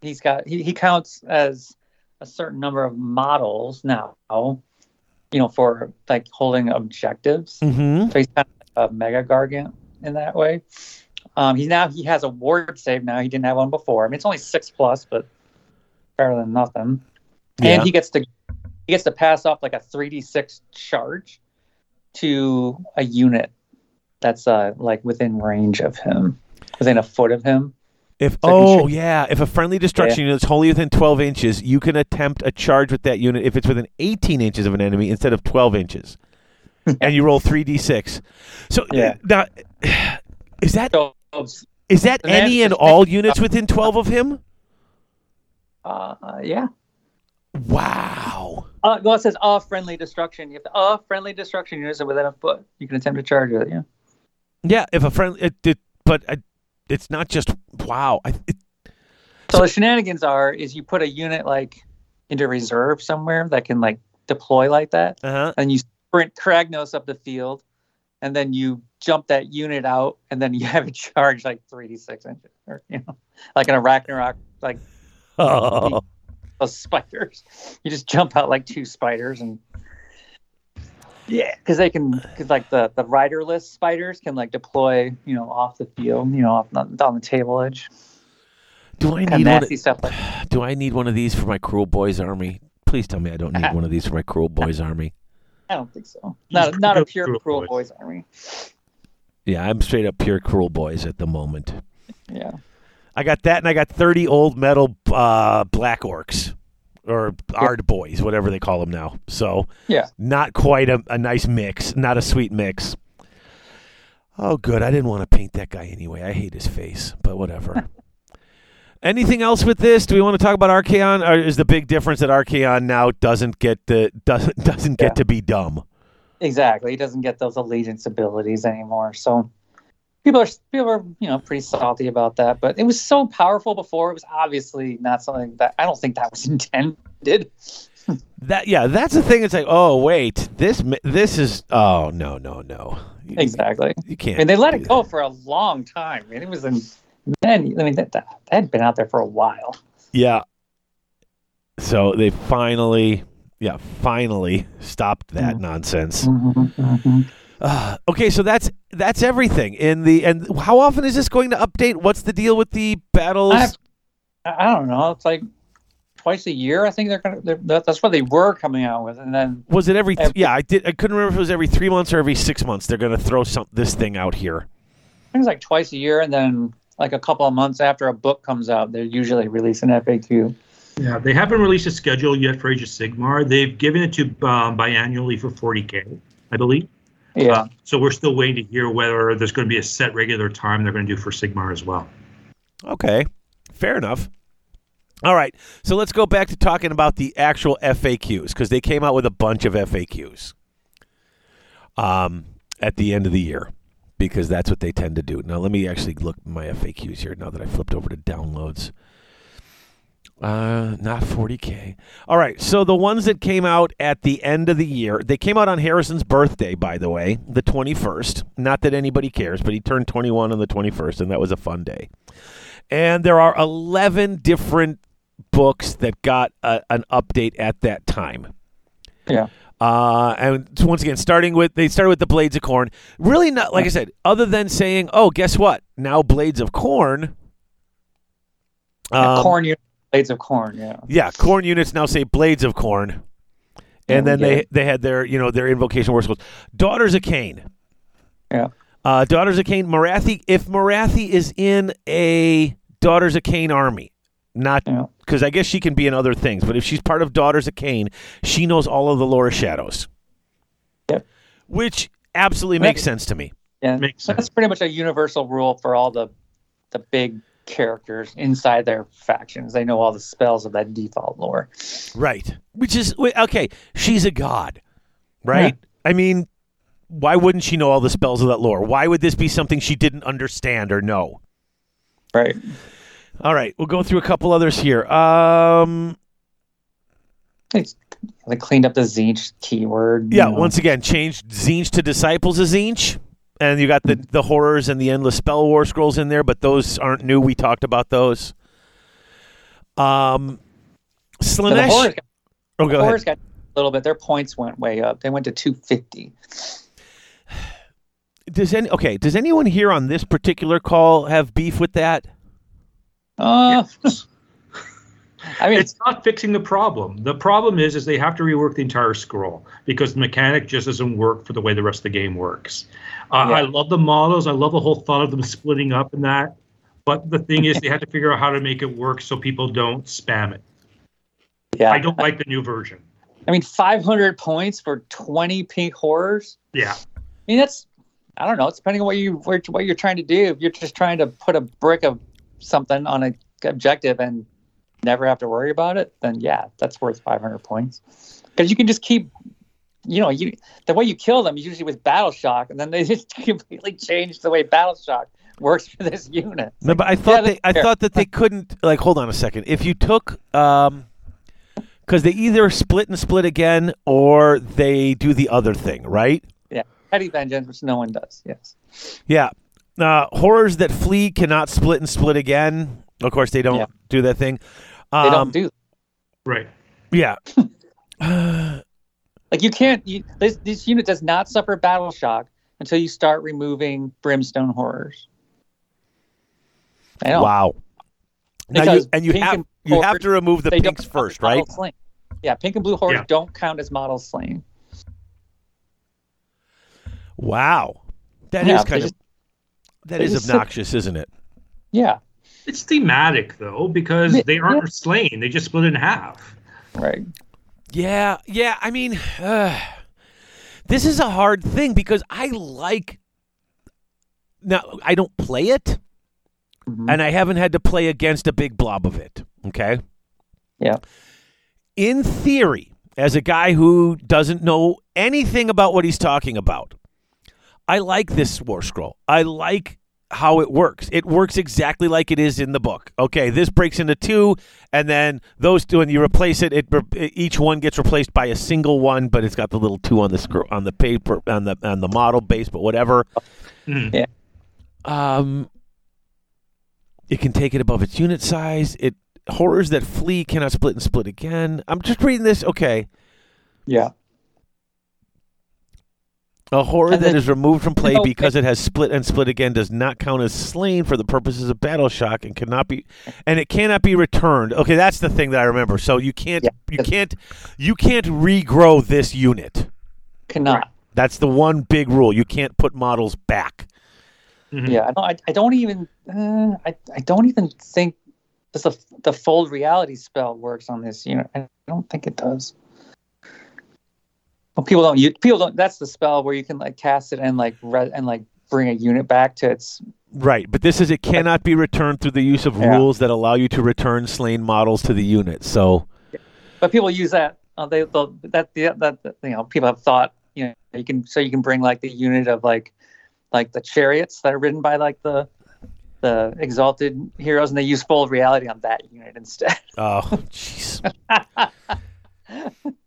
he's got he, he counts as a certain number of models now. You know, for like holding objectives.
Mm-hmm.
So he's kind of a mega gargant in that way. Um, he now he has a ward save now. He didn't have one before. I mean, it's only six plus, but better than nothing.
Yeah.
And he gets to he gets to pass off like a three d six charge to a unit that's uh like within range of him, within a foot of him.
If
So he
oh yeah, if a friendly destruction unit is wholly within twelve inches, you can attempt a charge with that unit if it's within eighteen inches of an enemy instead of twelve inches, and you roll three d six. So
Yeah.
now, is that is that
the man-
any and all units within twelve of him?
uh, yeah.
Wow.
Uh, well, it says all friendly destruction. You have to all friendly destruction units are within a foot. You can attempt to charge with it. Yeah.
Yeah, if a friend, it, it, but I, it's not just wow. I, it,
So the shenanigans are is you put a unit like into reserve somewhere that can like deploy like that,
uh-huh.
and you sprint Kragnos up the field, and then you jump that unit out, and then you have it charge like three d six inches, or you know, like an Arachnarok, like
Oh.
those spiders. You just jump out like two spiders, and yeah, because they can, because like the the riderless spiders can like deploy, you know, off the field, you know, off on on the table edge.
Do I
Kind of
need one?
nasty stuff like that.
Do I need one of these for my Kruleboyz army? Please tell me I don't need one of these for my Kruleboyz army.
I don't think so. Not not a
Cruel
pure cruel
Boys.
boys army.
Yeah, I'm straight up pure Kruleboyz at the moment.
Yeah.
I got that, and I got 30 old metal uh, black orcs or Ardboys, whatever they call them now. So
Yeah.
not quite a, a nice mix, not a sweet mix. Oh, good. I didn't want to paint that guy anyway. I hate his face, but whatever. Anything else with this? Do we want to talk about Archaon? Or is the big difference that Archaon now doesn't get the doesn't doesn't get
Yeah.
to be dumb?
Exactly. He doesn't get those allegiance abilities anymore. So people are people are you know pretty salty about that. But it was so powerful before. It was obviously not something that I don't think that was intended.
That yeah, that's the thing. It's like, oh wait, this this is oh no no no. You-
Exactly.
You can't.
And they let it go
that.
for a long time. I mean, it was in many. I mean, that, that had been out there for a while.
Yeah. So they finally, yeah, finally stopped that mm-hmm. nonsense. Mm-hmm, mm-hmm. Uh, okay, so that's that's everything in the and how often is this going to update? What's the deal with the battles?
I, I don't know. It's like twice a year. I think they're gonna. They're, that- that's what they were coming out with, and then
was it every?
every-
yeah, I did. I couldn't remember if it was every three months or every six months. They're going to throw some this thing out here.
things like twice a year, and then like a couple of months after a book comes out, they're usually release an FAQ.
Yeah, they haven't released a schedule yet for Age of Sigmar. They've given it to um, biannually for 40k, I believe.
Yeah.
Uh, so we're still waiting to hear whether there's going to be a set regular time they're going to do for Sigmar as well.
Okay, fair enough. All right, so let's go back to talking about the actual FAQs because they came out with a bunch of FAQs um, at the end of the year because that's what they tend to do. Now, let me actually look at my FAQs here now that I flipped over to downloads. Uh, not 40k. All right, so the ones that came out at the end of the year, they came out on Harrison's birthday, by the way, the 21st. Not that anybody cares, but he turned 21 on the 21st, and that was a fun day. And there are 11 different books that got a, an update at that time.
Yeah.
Uh, and once again, starting with they started with the Blades of Khorne. Really, not like I said, other than saying, "Oh, guess what? Now Blades of
Khorne."
Um,
Khorne unit, blades of Khorne. Yeah.
yeah, Khorne units now say blades of
Khorne,
and
we
then they
it.
they had their you know their invocation war schools. Daughters of Khaine.
Yeah.
Uh, Daughters of Khaine. Morathi. If Morathi is in a Daughters of Khaine army, not
Yeah.
because I guess she can be in other things, but if she's part of Daughters of Khaine, she knows all of the lore of shadows.
Yep.
Which absolutely makes sense to me.
Yeah.
Makes
So that's pretty much a universal rule for all the the big characters inside their factions. They know all the spells of that default lore.
Right. Which is okay. She's a god, right? I mean, why wouldn't she know all the spells of that lore? Why would this be something she didn't understand or know?
Right.
All right, we'll go through a couple others here. Um,
They, they cleaned up the Tzeentch keyword.
yeah,
know.
once again, changed Tzeentch to Disciples of Tzeentch, and you got the the horrors and the endless spell war scrolls in there, but those aren't new. We talked about those. Um,
So the horrors, got,
oh, go
horrors
ahead.
got a little bit. Their points went way up. They went to 250.
Does any okay? Does anyone here on this particular call have beef with that?
Uh, I mean,
It's not fixing the problem. The problem is, is they have to rework the entire scroll because the mechanic just doesn't work for the way the rest of the game works. Uh,
Yeah.
I love the models. I love the whole thought of them splitting up and that. But the thing is, they have to figure out how to make it work so people don't spam it.
yeah.
I don't like the new version.
I mean, 500 points for 20 pink horrors.
Yeah.
I mean, that's I don't know. It's depending on what you what what you're trying to do. If you're just trying to put a brick of something on a objective and never have to worry about it, then yeah, that's worth 500 points. Because you can just keep, you know, you the way you kill them is usually with battle shock, and then they just completely change the way battle shock works for this unit.
No, but I thought
yeah,
they, I
fair.
thought that they couldn't. Like, hold on a second. If you took, um, because they either split and split again, or they do the other thing, right?
Yeah, petty vengeance, which no one does. Yes.
Yeah. Uh, horrors that flee cannot split and split again. Of course, they don't
Yeah.
do that thing.
They
Um,
don't do
Right.
Yeah.
Like you can't. You, this this unit does not suffer battle shock until you start removing brimstone horrors. I know.
wow. Now you, and you have
and
you have to remove the pinks first, right?
models slain. Yeah, pink and blue horrors
Yeah.
don't count as models slain.
Wow. That is
Yeah, they
kind of
just-
that
they
is obnoxious, isn't it?
Yeah,
It's thematic though because they aren't slain; they just split in half.
right.
Yeah, yeah. I mean, uh, this is a hard thing because I like. Now I don't play it,
Mhm.
and I haven't had to play against a big blob of it. Okay.
Yeah.
In theory, as a guy who doesn't know anything about what he's talking about, I like this war scroll. I like how it works. It works exactly like it is in the book. Okay, this breaks into two, and then those two, and you replace it. It each one gets replaced by a single one, but it's got the little two on the scroll on the paper on the on the model base, but whatever.
Mhm.
Yeah.
Um, it can take it above its unit size. It horrors that flee cannot split and split again. I'm just reading this. Okay.
Yeah.
A horror
And
that
then-
is removed from play
No,
because it has split and split again does not count as slain for the purposes of battle shock and cannot be and it cannot be returned. Okay, that's the thing that I remember. So you can't
Yeah.
you can't you can't regrow this unit.
Cannot.
That's the one big rule. You can't put models back.
Mhm.
Yeah, I don't. I, I don't even. Uh, I I don't even think the the fold reality spell works on this unit. I don't think it does. Well, people don't. use people don't. That's the spell where you can like cast it and like re, and like bring a unit back to its.
Right, but this is it cannot be returned through the use of
Yeah.
rules that allow you to return slain models to the unit. So
But people use that. Uh, they that that you know people have thought you know you can so you can bring like the unit of like like the chariots that are ridden by like the the exalted heroes and they use fold reality on that unit instead.
oh jeez.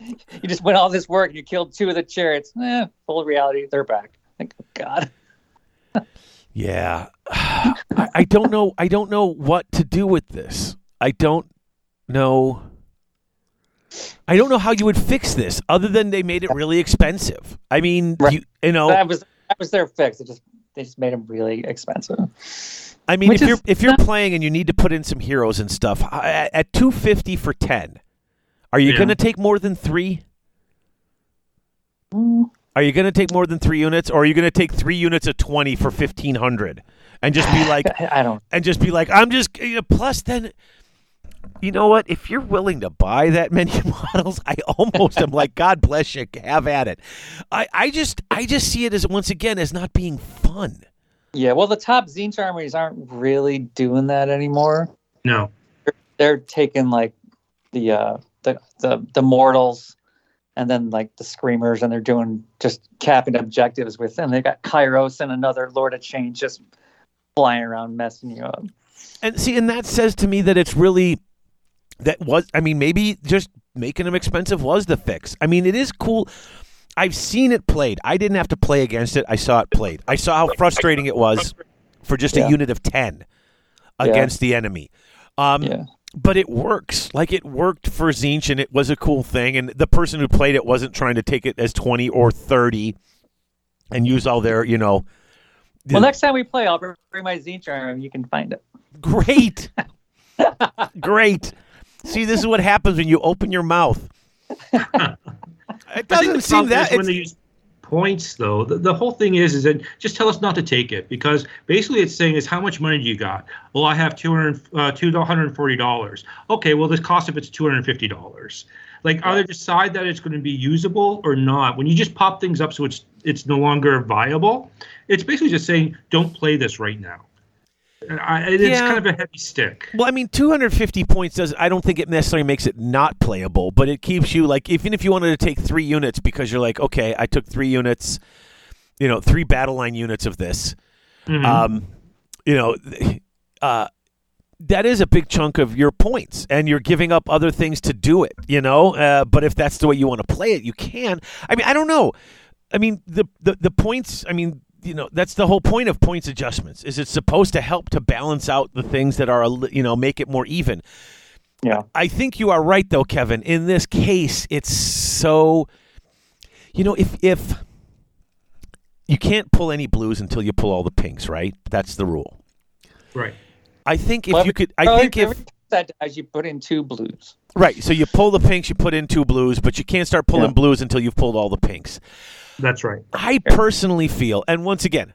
you just went all this work and you killed two of the chariots. Eh, full reality, they're back. Like, oh God.
Yeah. I, I don't know I don't know what to do with this. I don't know I don't know how you would fix this other than they made it really expensive. I mean,
Right.
you, you know,
That was that was their fix. It just they just made them really expensive.
I mean,
Which
if you're if you're playing and you need to put in some heroes and stuff at, at 250 for 10, are you
Yeah.
going to take more than 3? Are you going to take more than 3 units or are you going to take 3 units of 20 for 1500 and just be like
I don't.
and just be like I'm just you know, plus then you know what? If you're willing to buy that many models, I almost am like, God bless you, have at it. I, I just I just see it as once again as not being fun.
Yeah, well, the top Tzeentch armies aren't really doing that anymore.
No.
They're taking like the uh the the the mortals and then like the screamers and they're doing just capping objectives with and they got Kairos and another Lord of Change just flying around messing you up.
And see, and that says to me that it's really that was. I mean, maybe just making them expensive was the fix. I mean, it is cool. I've seen it played. I didn't have to play against it. I saw it played. I saw how frustrating it was for just a
Yeah.
unit of ten against the enemy. Um,
Yeah.
But it works. Like it worked for Tzeentch, and it was a cool thing. And the person who played it wasn't trying to take it as twenty or thirty and use all their, you know.
Well, next time we play, I'll bring my Tzeentch army. You can find it.
Great. Great. See, this is what happens when you open your mouth. It doesn't seem
problem
that.
is when they use points, though. The, the whole thing is, is that just tell us not to take it because basically it's saying is how much money do you got? Well, I have two hundred uh, two hundred and forty dollars. Okay, well, this cost if it's two hundred and fifty dollars. Like, either decide that it's going to be usable or not. When you just pop things up so it's it's no longer viable, it's basically just saying don't play this right now. I, it's
Yeah.
kind of a heavy stick.
well, I mean, 250 points does. I don't think it necessarily makes it not playable, but it keeps you like even if you wanted to take three units because you're like, okay, I took three units, you know, three battle line units of this.
Mhm.
um, you know, uh, that is a big chunk of your points, and you're giving up other things to do it. You know, uh, but if that's the way you want to play it, you can. I mean, I don't know. I mean, the the, the points. I mean. You know that's the whole point of points adjustments. Is it's supposed to help to balance out the things that are you know make it more even.
Yeah.
I think you are right though, Kevin. In this case, it's so you know, if if you can't pull any blues until you pull all the pinks, right? That's the rule.
right.
I think if
Well,
you could I
Well,
think if
that as you put in two blues.
right, so you pull the pinks, you put in two blues, but you can't start pulling
Yeah.
blues until you've pulled all the pinks.
That's right.
I personally feel, and once again,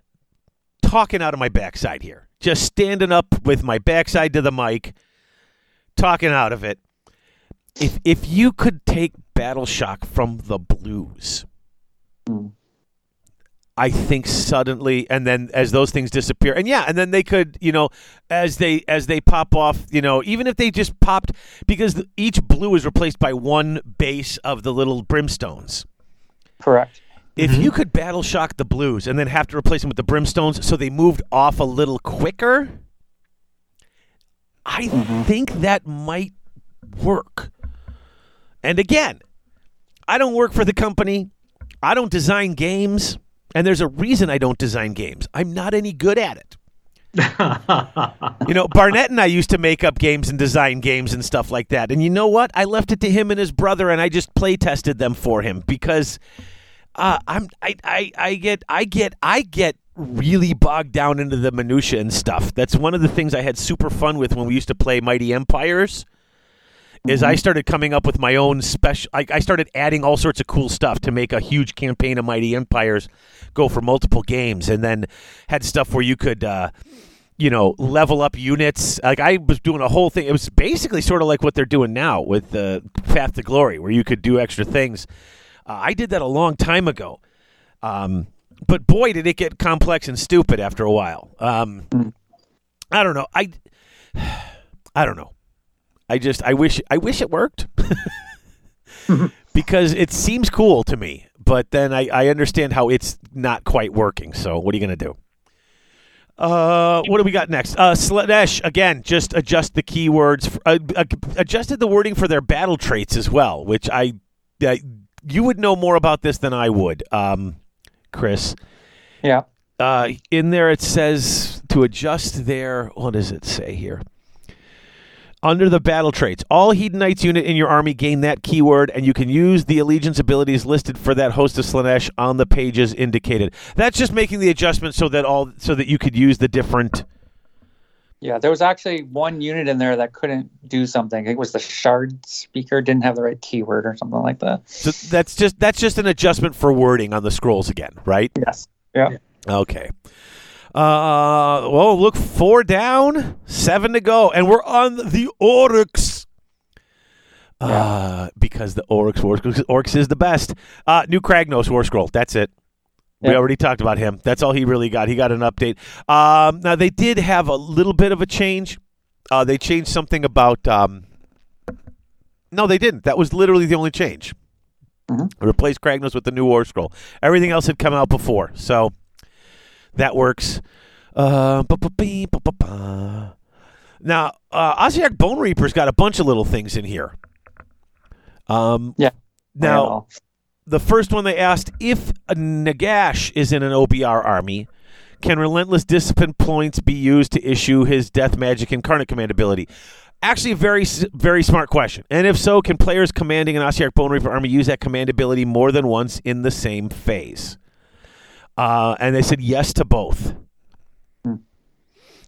talking out of my backside here, just standing up with my backside to the mic, talking out of it. If if you could take Battle Shock from the blues,
Hmm.
I think suddenly, and then as those things disappear, and yeah, and then they could, you know, as they as they pop off, you know, even if they just popped, because the, each blue is replaced by one base of the little brimstones.
Correct.
If
Mhm.
you could battle shock the blues and then have to replace them with the brimstones so they moved off a little quicker, I think that might work. And again, I don't work for the company. I don't design games, and there's a reason I don't design games. I'm not any good at it. You know, Barnett and I used to make up games and design games and stuff like that. And you know what? I left it to him and his brother, and I just play tested them for him because uh, I'm I, I I get I get I get really bogged down into the minutia and stuff. That's one of the things I had super fun with when we used to play Mighty Empires. Is I started coming up with my own special. I, I started adding all sorts of cool stuff to make a huge campaign of Mighty Empires go for multiple games, and then had stuff where you could. Uh, you know, level up units. Like I was doing a whole thing. It was basically sort of like what they're doing now with the Path to Glory, where you could do extra things. Uh, I did that a long time ago, um, but boy, did it get complex and stupid after a while. Um, I don't know. I I don't know. I just I wish I wish it worked because it seems cool to me. But then I, I understand how it's not quite working. So what are you gonna do? Uh, what do we got next? Uh, Slaanesh again, just adjust the keywords, for, uh, uh, adjusted the wording for their battle traits as well, which I, uh, you would know more about this than I would, um, Chris.
Yeah.
Uh, in there it says to adjust their. What does it say here? Under the battle traits, all Hedonites unit in your army gain that keyword, and you can use the allegiance abilities listed for that host of Slaanesh on the pages indicated. That's just making the adjustment so that all so that you could use the different.
Yeah, there was actually one unit in there that couldn't do something. It was the shard speaker didn't have the right keyword or something like that.
So that's just that's just an adjustment for wording on the scrolls again, right?
Yes. Yeah.
Okay. Uh, well, look, four down, seven to go, and we're on the Orruks. Uh, because the Orruks War Orruks is the best. Uh, new Kragnos War Scroll. That's it. We already talked about him. That's all he really got. He got an update. Um, now they did have a little bit of a change. Uh, they changed something about. Um, no, they didn't. That was literally the only change.
Mhm.
Replace Kragnos with the new War Scroll. Everything else had come out before, so that works. Uh. Now, uh, Bone Reaper's got a bunch of little things in here. Um,
Yeah.
Now, the first one they asked if a Nagash is in an OBR army, can Relentless Discipline points be used to issue his Death Magic Incarnate Command ability? Actually, a very, very smart question. And if so, can players commanding an Ossiarch Bone Reaper army use that command ability more than once in the same phase? Uh, and they said yes to both.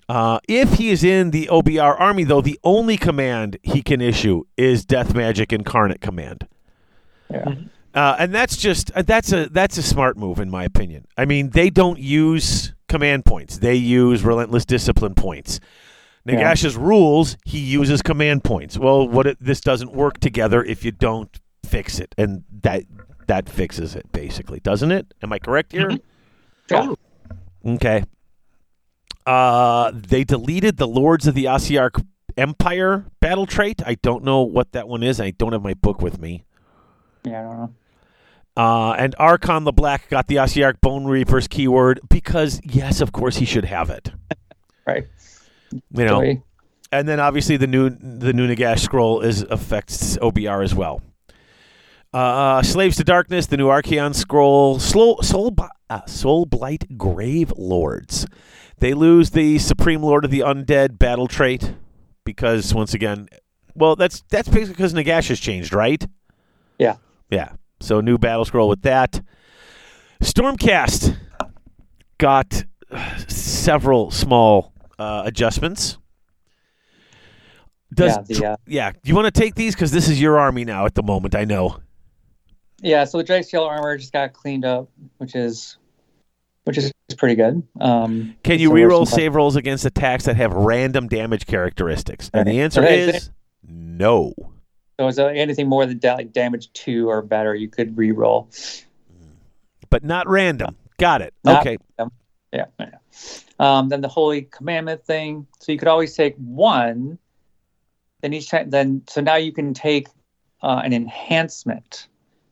Uh, if he is in the OBR army, though, the only command he can issue is Death Magic Incarnate Command.
yeah.
Uh, and that's just uh, that's a that's a smart move in my opinion. I mean, they don't use command points; they use relentless discipline points.
Yeah.
Nagash's rules, he uses command points. Well, what it, this doesn't work together if you don't fix it, and that that fixes it basically, doesn't it? Am I correct here?
Yeah.
Okay. Uh, they deleted the Lords of the Ossiarch Empire battle trait. I don't know what that one is. I don't have my book with me.
Yeah, I don't know.
Uh, and Archaon the Black got the Ossiarch Bone Reaper's keyword because, yes, of course, he should have it.
Right.
You know,
Really?
and then obviously the new the new Nagash scroll is affects OBR as well. Uh, Slaves to Darkness, the new Archaon scroll, Soul Soul, uh, Soul Blight Grave Lords. They lose the Supreme Lord of the Undead battle trait because once again, well, that's that's basically because Nagash has changed, right?
Yeah.
Yeah. So new battle scroll with that. Stormcast got several small uh, adjustments. Does
yeah, the, uh,
yeah, you want to take these because this is your army now at the moment. I know.
yeah. So the Drake's armor just got cleaned up, which is which is pretty good. Um,
Can you reroll save rolls against attacks that have random damage characteristics? And the answer
Right.
is no.
So there anything more than like damage two or better, you could re-roll.
But not random. Got it.
Not
okay.
Yeah. yeah. Um, then the holy commandment thing. So you could always take one. Then each time, then so now you can take uh, an enhancement,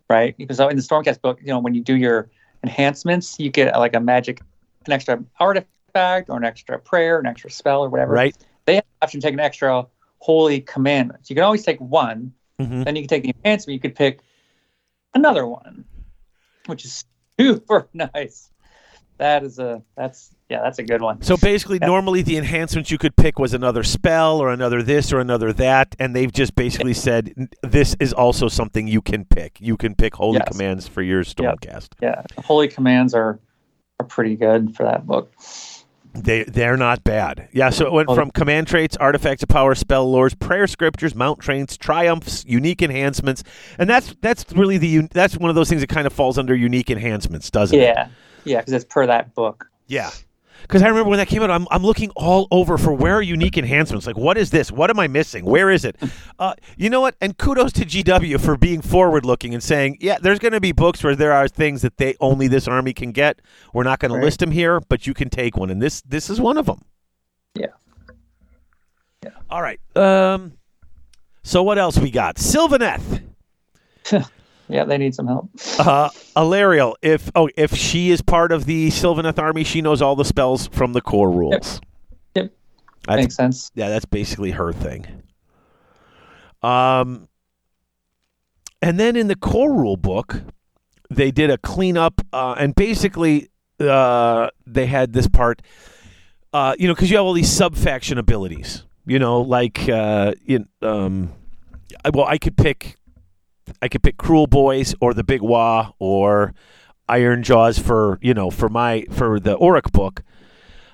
right? Because in the Stormcast book, you know, when you do your enhancements, you get like a magic, an extra artifact or an extra prayer, an extra spell or whatever.
Right.
They have the option to take an extra holy commandment. You can always take one.
Hmm
Then you can take the enhancement. You could pick another one, which is super nice. that is a that's yeah, that's a good one.
So basically,
Yeah.
normally the enhancements you could pick was another spell or another this or another that, and they've just basically said this is also something you can pick. You can pick holy
Yes.
commands for your Stormcast.
Yeah, holy commands are are pretty good for that book.
They they're not bad. Yeah. So it went from command traits, artifacts of power, spell lores, prayer scriptures, mount traits, triumphs, unique enhancements, and that's that's really the that's one of those things that kind of falls under unique enhancements, doesn't it?
Yeah, yeah, because it's per that book.
Yeah. Because I remember when that came out, I'm, I'm looking all over for where are unique enhancements. Like, what is this? What am I missing? Where is it? Uh, you know what? And kudos to GW for being forward looking and saying, yeah, there's going to be books where there are things that they only this army can get. We're not going
Right.
to list them here, but you can take one, and this this is one of them.
Yeah. Yeah.
All right. Um. So what else we got? Sylvaneth.
Yeah, they need some help.
Uh, Alarielle, if oh, if she is part of the Sylvaneth army, she knows all the spells from the core rules.
Yep.
That's
Makes sense.
yeah, that's basically her thing. Um, and then in the core rule book, they did a cleanup, uh, and basically, uh, they had this part, uh, you know, because you have all these sub faction abilities, you know, like uh, in um, I- well, I could pick, I could pick Kruleboyz or the Big Wah or Ironjawz for you know for my for the Orruk book.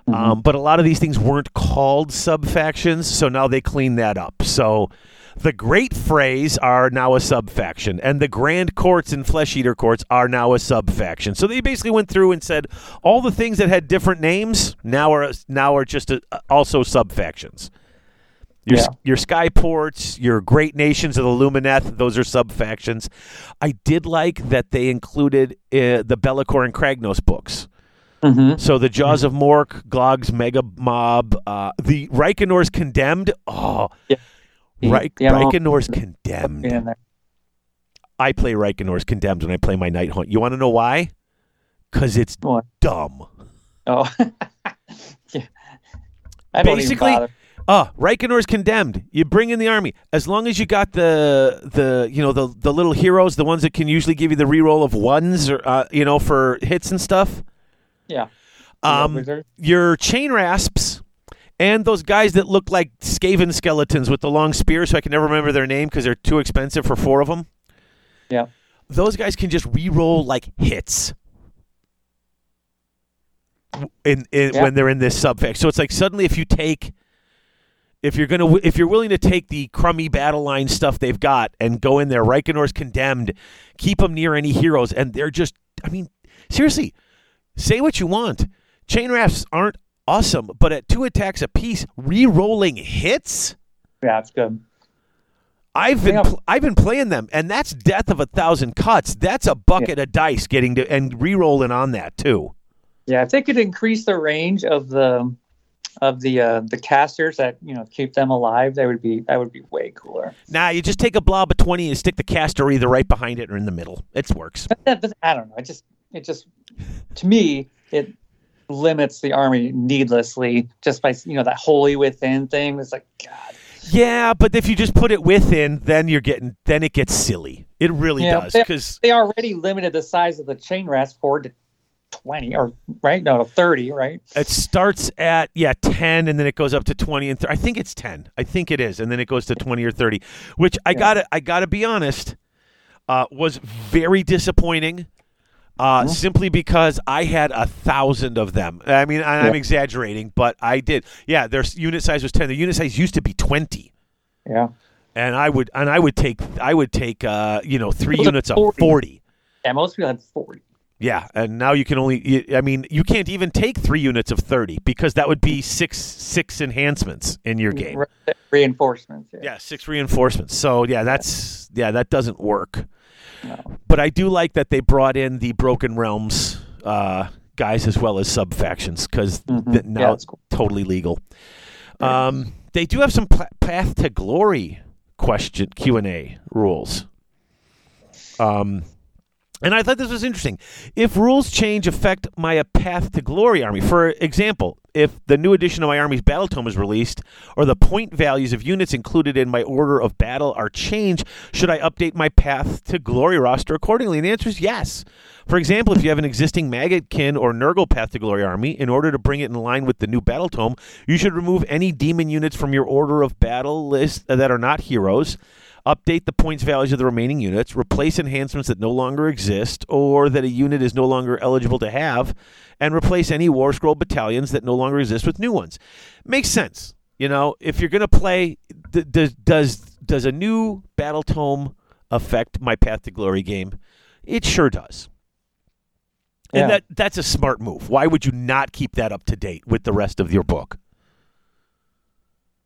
Um, but a lot of these things weren't called sub factions, so now they clean that up. So the Great Frays are now a sub faction, and the Grand Courts and Flesh Eater Courts are now a sub faction. So they basically went through and said all the things that had different names now are now are just a, also sub factions. Your,
Yeah.
your Skyports, your Great Nations of the Lumineth, those are sub factions. I did like that they included uh, the Be'lakor and Kragnos books.
Mm-hmm.
So the Jaws of Mork, Glogg's Mega Mob, uh, the Reikenor's Condemned. Oh,
Yeah.
Reich,
Yeah,
Reikenor's Condemned. I play Reikenor's Condemned when I play my Nighthaunt. You want to know why? Because it's
What?
dumb.
Oh, yeah. I
Basically- Ah, Reikenor's Condemned. You bring in the army as long as you got the the you know the the little heroes, the ones that can usually give you the reroll of ones or uh, you know for hits and stuff.
Yeah.
Um, your chain rasps and those guys that look like Skaven skeletons with the long spears, so I can never remember their name because they're too expensive for four of them.
Yeah.
Those guys can just re-roll like hits in, in
Yeah.
when they're in this subfact. So it's like suddenly if you take if you're gonna if you're willing to take the crummy battle line stuff they've got and go in there, Reikenor's condemned, keep them near any heroes, and they're just I mean seriously, say what you want. Chain rasps aren't awesome, but at two attacks apiece, re-rolling hits.
Yeah, it's good.
I've been pl- I've been playing them, and that's death of a thousand cuts. That's a bucket of dice getting to and re-rolling on that too.
Yeah, if they could increase the range of the of the uh, the casters that you know keep them alive, that would be that would be way cooler.
Nah, you just take a blob of twenty and stick the caster either right behind it or in the middle. It works.
But, that, but I don't know. It just it just to me it limits the army needlessly just by you know that holy within thing. It's like God.
Yeah, but if you just put it within, then you're getting then it gets silly. It really
Yeah,
does because
They already limited the size of the chain rasp horde to twenty or right no thirty right.
it starts at yeah ten and then it goes up to twenty and th- I think it's ten. I think it is, and then it goes to twenty or thirty. Which I gotta I gotta be honest, uh, was very disappointing. Uh, Simply because I had a thousand of them. I mean, I, I'm
Yeah.
exaggerating, but I did. Yeah, their unit size was ten. The unit size used to be twenty.
Yeah.
and I would and I would take I would take uh you know three units of forty.
Yeah, most people had forty.
Yeah, and now you can only. I mean you can't even take three units of thirty because that would be six six enhancements in your game.
Reinforcements. Yeah.
Yeah, six reinforcements. So yeah, that's yeah that doesn't work.
No.
But I do like that they brought in the Broken Realms uh, guys as well as sub factions because
Mhm.
th- now
Yeah,
it's
cool.
totally legal. Um, they do have some path to glory question Q and A rules. Um, and I thought this was interesting. If rules change affect my uh, path to glory army, for example, if the new edition of my army's battle tome is released, or the point values of units included in my order of battle are changed, should I update my path to glory roster accordingly? And the answer is yes. For example, if you have an existing Maggotkin or Nurgle Path to Glory army, in order to bring it in line with the new battle tome, you should remove any demon units from your order of battle list that are not heroes update the points values of the remaining units, replace enhancements that no longer exist or that a unit is no longer eligible to have, and replace any War Scroll battalions that no longer exist with new ones. Makes sense. You know, if you're going to play, th- does does does a new battle tome affect my Path to Glory game? It sure does. And
Yeah.
that that's a smart move. Why would you not keep that up to date with the rest of your book?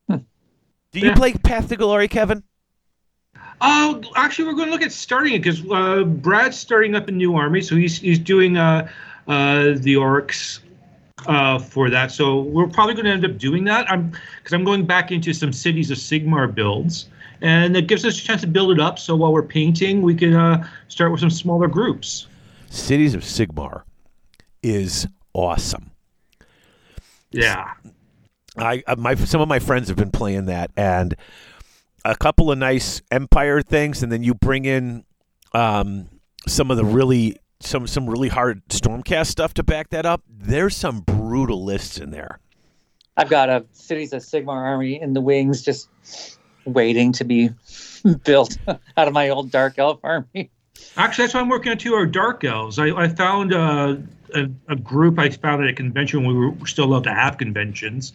Hmm.
Do you
Yeah.
play Path to Glory, Kevin?
Oh, actually, we're going to look at starting it because uh, Brad's starting up a new army, so he's he's doing uh, uh, the orcs uh, for that. So we're probably going to end up doing that. I'm because I'm going back into some cities of Sigmar builds, and it gives us a chance to build it up. So while we're painting, we can uh, start with some smaller groups.
Cities of Sigmar is awesome.
Yeah.
I uh, my some of my friends have been playing that, and a couple of nice Empire things, and then you bring in um, some of the really some some really hard Stormcast stuff to back that up. There's some brutal lists in there.
I've got a Cities of Sigmar army in the wings, just waiting to be built out of my old Dark Elf army.
Actually, that's why I'm working on two are dark elves. I, I found uh, a, a group I found at a convention we were still allowed to have conventions,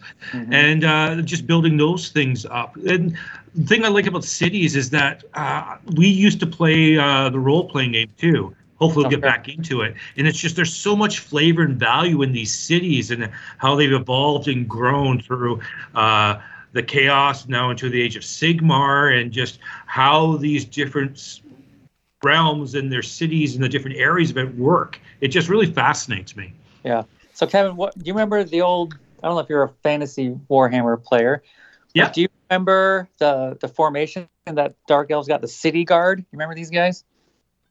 and uh, just building those things up. And the thing I like about cities is that uh, we used to play uh, the role playing game too. Hopefully, we'll get back into it. And it's just there's so much flavor and value in these cities and how they've evolved and grown through. Uh, the chaos now into the age of Sigmar, and just how these different realms and their cities and the different areas of it work. It just really fascinates me.
Yeah. So Kevin, what do you remember the old? I don't know if you're a fantasy Warhammer player.
Yeah.
Do you remember the the formation that Dark Elves got? The City Guard. You remember these guys?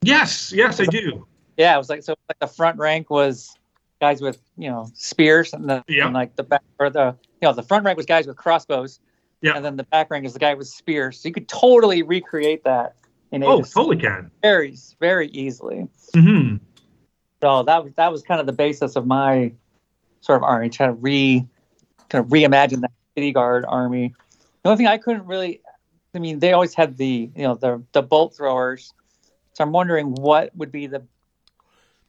Yes, yes, I do.
Yeah, it was like so. Like the front rank was guys with you know spears, and, the,
Yeah.
and like the back or the you know the front rank was guys with crossbows,
Yeah.
and then the back rank is the guy with spears. So you could totally recreate that in
Oh,
Age
totally can.
very very easily.
hmm
So that was that was kind of the basis of my sort of army, trying to re kind of reimagine that city guard army. The only thing I couldn't really, I mean, they always had the you know the the bolt throwers. So I'm wondering what would be the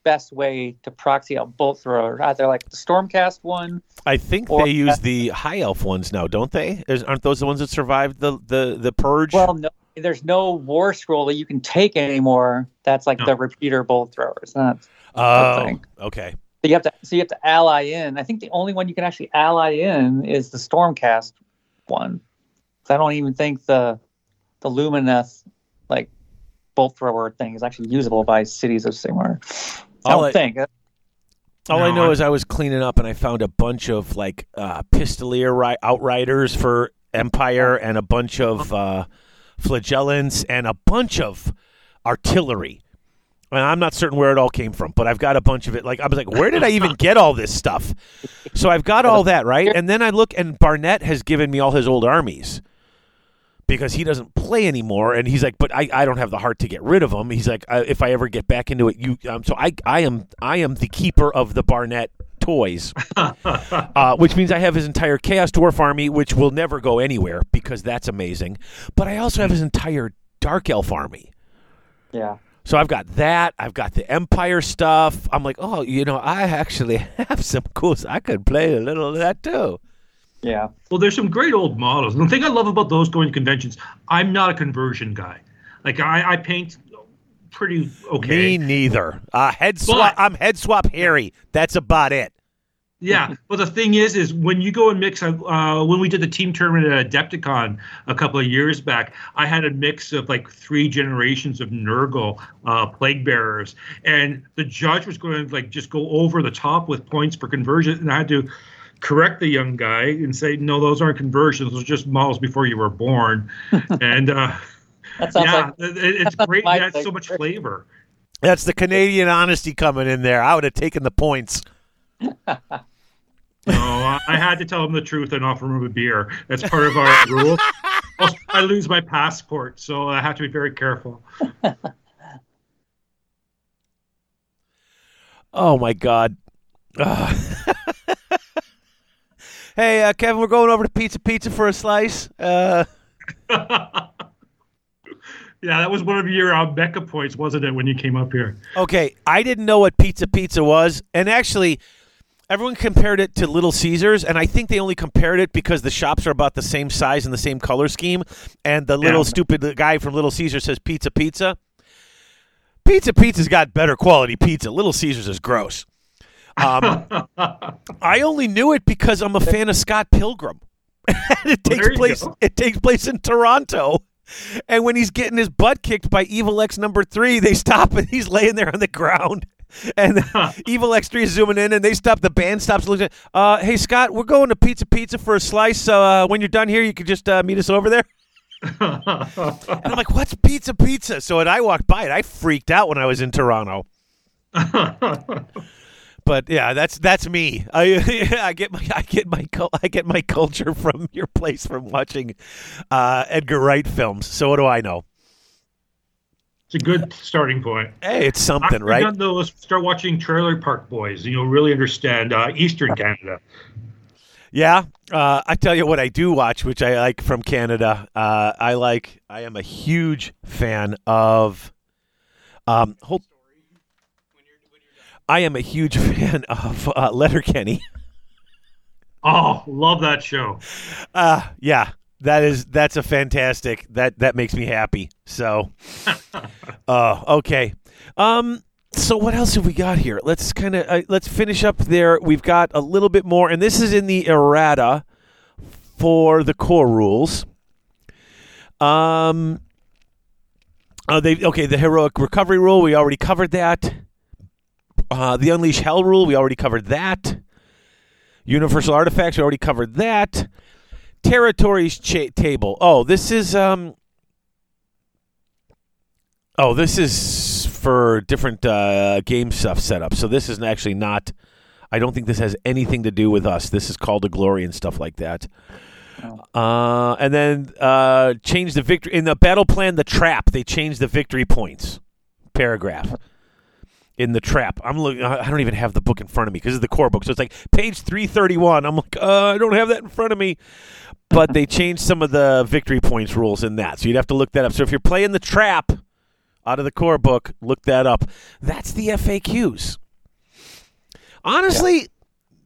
best way to proxy out bolt thrower Either like the Stormcast one.
I think
Or-
they use the high elf ones now, don't they? Is, aren't those the ones that survived the the the purge?
Well, no, there's no war scroll that you can take anymore. That's like
No.
the repeater bolt throwers. That's
oh, okay.
So you have to so you have to ally in. I think the only one you can actually ally in is the Stormcast one. 'Cause I don't even think the the Lumineth like bolt thrower thing is actually usable by cities of Sigmar. I
All
don't
I-
think.
All I know
I-
is I was cleaning up and I found a bunch of like uh, Pistolier ri- outriders for Empire and a bunch of uh, flagellants and a bunch of artillery. And I'm not certain where it all came from, but I've got a bunch of it. Like I was like, where did I even get all this stuff? So I've got all that right, and then I look, and Barnett has given me all his old armies because he doesn't play anymore, and he's like, but I, I don't have the heart to get rid of them. He's like, if I ever get back into it, you. Um, so I I am I am the keeper of the Barnett toys, uh, which means I have his entire Chaos Dwarf army, which will never go anywhere because that's amazing. But I also have his entire Dark Elf army.
Yeah.
So I've got that. I've got the Empire stuff. I'm like, oh, you know, I actually have some cool. Stuff I could play a little of that too.
Yeah.
Well, there's some great old models. And the thing I love about those going to conventions, I'm not a conversion guy. Like I, I paint pretty okay.
Me neither. Uh, head swap.
But-
I'm head swap Harry. That's about it.
Yeah, but the thing is, is when you go and mix, uh, when we did the team tournament at Adepticon a couple of years back, I had a mix of like three generations of Nurgle uh, plague bearers, and the judge was going to like just go over the top with points for conversion, and I had to correct the young guy and say, no, those aren't conversions; those are just models before you were born, and uh,
That sounds
yeah,
like
it, it's
that's
great.
my
It adds so much flavor.
That's the Canadian honesty coming in there. I would have taken the points.
No, I I had to tell him the truth and offer him a beer. That's part of our rule. I lose my passport, so I have to be very careful.
Oh my God. Hey, uh, Kevin, we're going over to Pizza Pizza for a slice. Uh,
Yeah, that was one of your uh, Mecca points, wasn't it, when you came up here?
okay, I didn't know what Pizza Pizza was, and actually, everyone compared it to Little Caesars, and I think they only compared it because the shops are about the same size and the same color scheme, and the little
Yeah.
stupid guy from Little Caesars says Pizza Pizza. Pizza Pizza's got better quality pizza. Little Caesars is gross. Um, I only knew it because I'm a fan of Scott Pilgrim. it takes place.
go.
It takes place in Toronto. And when he's getting his butt kicked by Evil Ex number three, they stop and he's laying there on the ground. And Evil Ex three is zooming in, and they stop. The band stops. Looking. Uh, hey Scott, we're going to Pizza Pizza for a slice. So uh, when you're done here, you could just uh, meet us over there. And I'm like, what's Pizza Pizza? So when I walked by it, I freaked out when I was in Toronto. But yeah, that's that's me. I I get my I get my I get my culture from your place from watching uh, Edgar Wright films. So what do I know?
It's a good starting point.
Hey, it's something,
After
right?
Those, start watching Trailer Park Boys, and you'll really understand uh, Eastern Canada.
Yeah. Uh, I tell you what I do watch, which I like from Canada. Uh, I like. I am a huge fan of. Um, hold. I am a huge fan of uh, Letterkenny.
Oh, love that show.
Uh, yeah, that is that's a fantastic. That that makes me happy. So, uh, okay. Um, so what else have we got here? Let's kind of uh, let's finish up there. We've got a little bit more, and this is in the errata for the core rules. Um. Uh, they okay. The heroic recovery rule we already covered that. Uh, the unleash hell rule we already covered that. Universal artifacts we already covered that. Territories cha- table. Oh, this is um. Oh, this is for different uh, game stuff setup. So this is actually not. I don't think this has anything to do with us. This is called a glory and stuff like that. Uh, and then uh, change the victory in the battle plan. The trap. They changed the victory points paragraph in the trap. I'm looking. I don't even have the book in front of me because it's the core book. So it's like page 331. I'm like, uh, I don't have that in front of me. But they changed some of the victory points rules in that, so you'd have to look that up. So if you're playing the trap out of the core book, look that up. That's the FAQs. Honestly,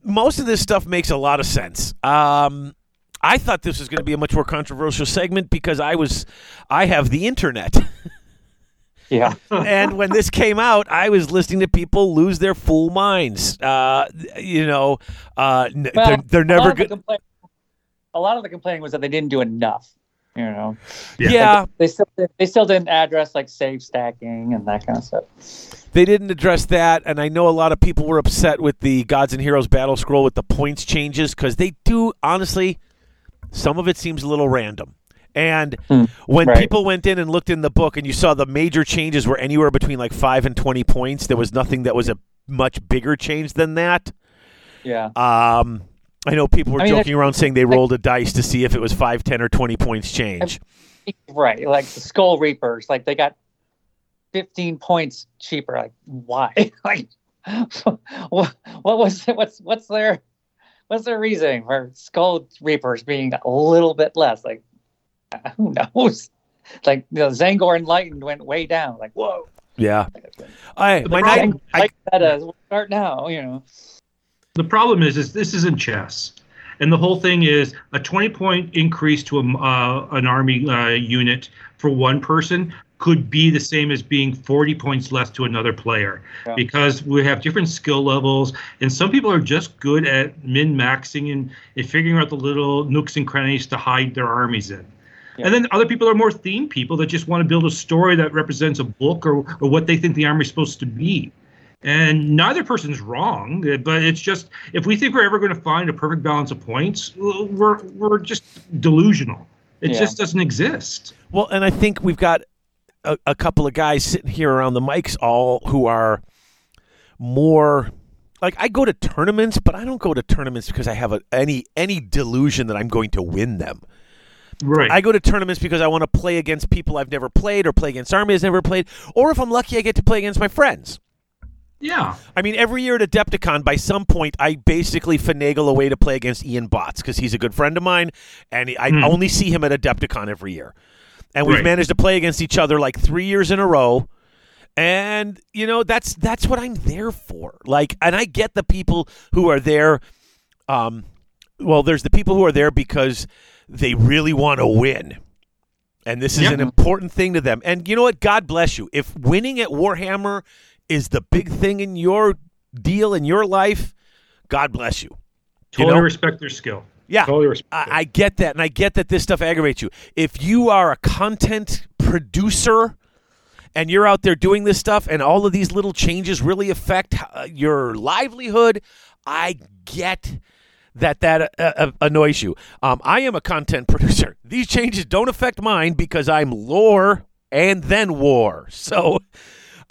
most of this stuff makes a lot of sense. Um, I thought this was going to be a much more controversial segment because I was, I have the internet.
Yeah.
and when this came out, I was listening to people lose their fool minds. Uh, you know, uh,
Well,
they're, they're never
lot of the
good.
complaint- A lot of the complaining was that they didn't do enough. You know,
Yeah.
Yeah,
they still they still didn't address like save stacking and that kind of stuff.
they didn't address that, and I know a lot of people were upset with the Gods and Heroes battle scroll with the points changes because they do honestly. Some of it seems a little random. And
Hmm,
when
right.
people went in and looked in the book and you saw the major changes were anywhere between like 5 and 20 points, there was nothing that was a much bigger change than that.
Yeah.
Um, I know people were
I mean,
joking around saying they rolled a dice to see if it was 5, 10, or 20 points change.
Right. Like the Skullreapers, like they got 15 points cheaper. Like why? like what, what was it? What's what's their what's their reasoning for Skull Reapers being a little bit less? Like who knows? Like you know, Tzaangor Enlightened went way down. Like whoa.
Yeah. I, my
problem-
night, I,
like meta, we'll start now. You know.
The problem is, is this isn't chess, and the whole thing is a 20 point increase to a, uh, an army uh, unit for one person could be the same as being 40 points less to another player
Yeah.
because we have different skill levels and some people are just good at min maxing and, and figuring out the little nooks and crannies to hide their armies in
Yeah.
and then other people are more theme people that just want to build a story that represents a book or, or what they think the army's supposed to be and neither person's wrong, but it's just if we think we're ever going to find a perfect balance of points, we're we're just delusional. It
Yeah.
just doesn't exist.
well, and I think we've got a, a couple of guys sitting here around the mics all who are more. like I go to tournaments, but I don't go to tournaments because I have a, any any delusion that I'm going to win them.
Right.
I go to tournaments because I want to play against people I've never played or play against armies I've never played, or if I'm lucky, I get to play against my friends.
yeah.
I mean, every year at Adepticon, by some point, I basically finagle a way to play against Ian Botts because he's a good friend of mine, and I
Hmm.
only see him at Adepticon every year. And we've
Right.
managed to play against each other like three years in a row. And you know that's that's what I'm there for. Like, and I get the people who are there. Um, well, there's the people who are there because they really want to win. And this is
Yep.
an important thing to them. And you know what? God bless you. If winning at Warhammer is the big thing in your deal in your life, God bless you. You
Totally
know?
respect their skill.
Yeah.
Totally respect.
I, I get that, and I get that this stuff aggravates you. If you are a content producer and you're out there doing this stuff, and all of these little changes really affect uh, your livelihood, I get that that uh, uh, annoys you. Um, I am a content producer. These changes don't affect mine because I'm lore and then war. So.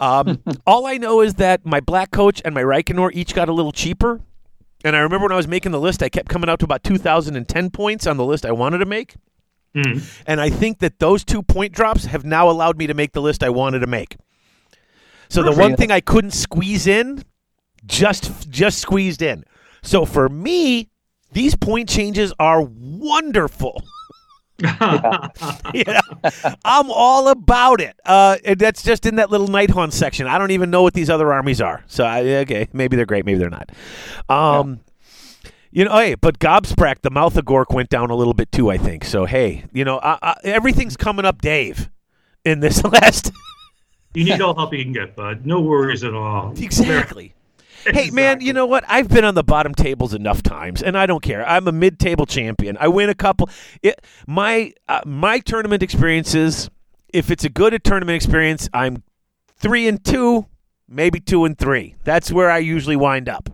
Um, all I know is that my black coach and my Reikenor each got a little cheaper. And I remember when I was making the list, I kept coming out to about 2010 points on the list I wanted to make.
Mhm.
And I think that those two point drops have now allowed me to make the list I wanted to make. So the one thing I couldn't squeeze in, just just squeezed in. So for me, these point changes are wonderful. you know, I'm all about it. Uh, and that's just in that little Nighthaunt section. I don't even know what these other armies are. So I, okay, maybe they're great, maybe they're not. Um, You know, hey, but Gobsprakk, the mouth of Gork went down a little bit too. I think so. Hey, you know, I, I, everything's coming up, Dave. In this last,
You need all help you can get, bud. No worries at all.
exactly. Hey man, you know what? I've been on the bottom tables enough times, and I don't care. I'm a mid-table champion. I win a couple. It, my uh, my tournament experiences. If it's a good tournament experience, I'm three and two, maybe two and three. That's where I usually wind up.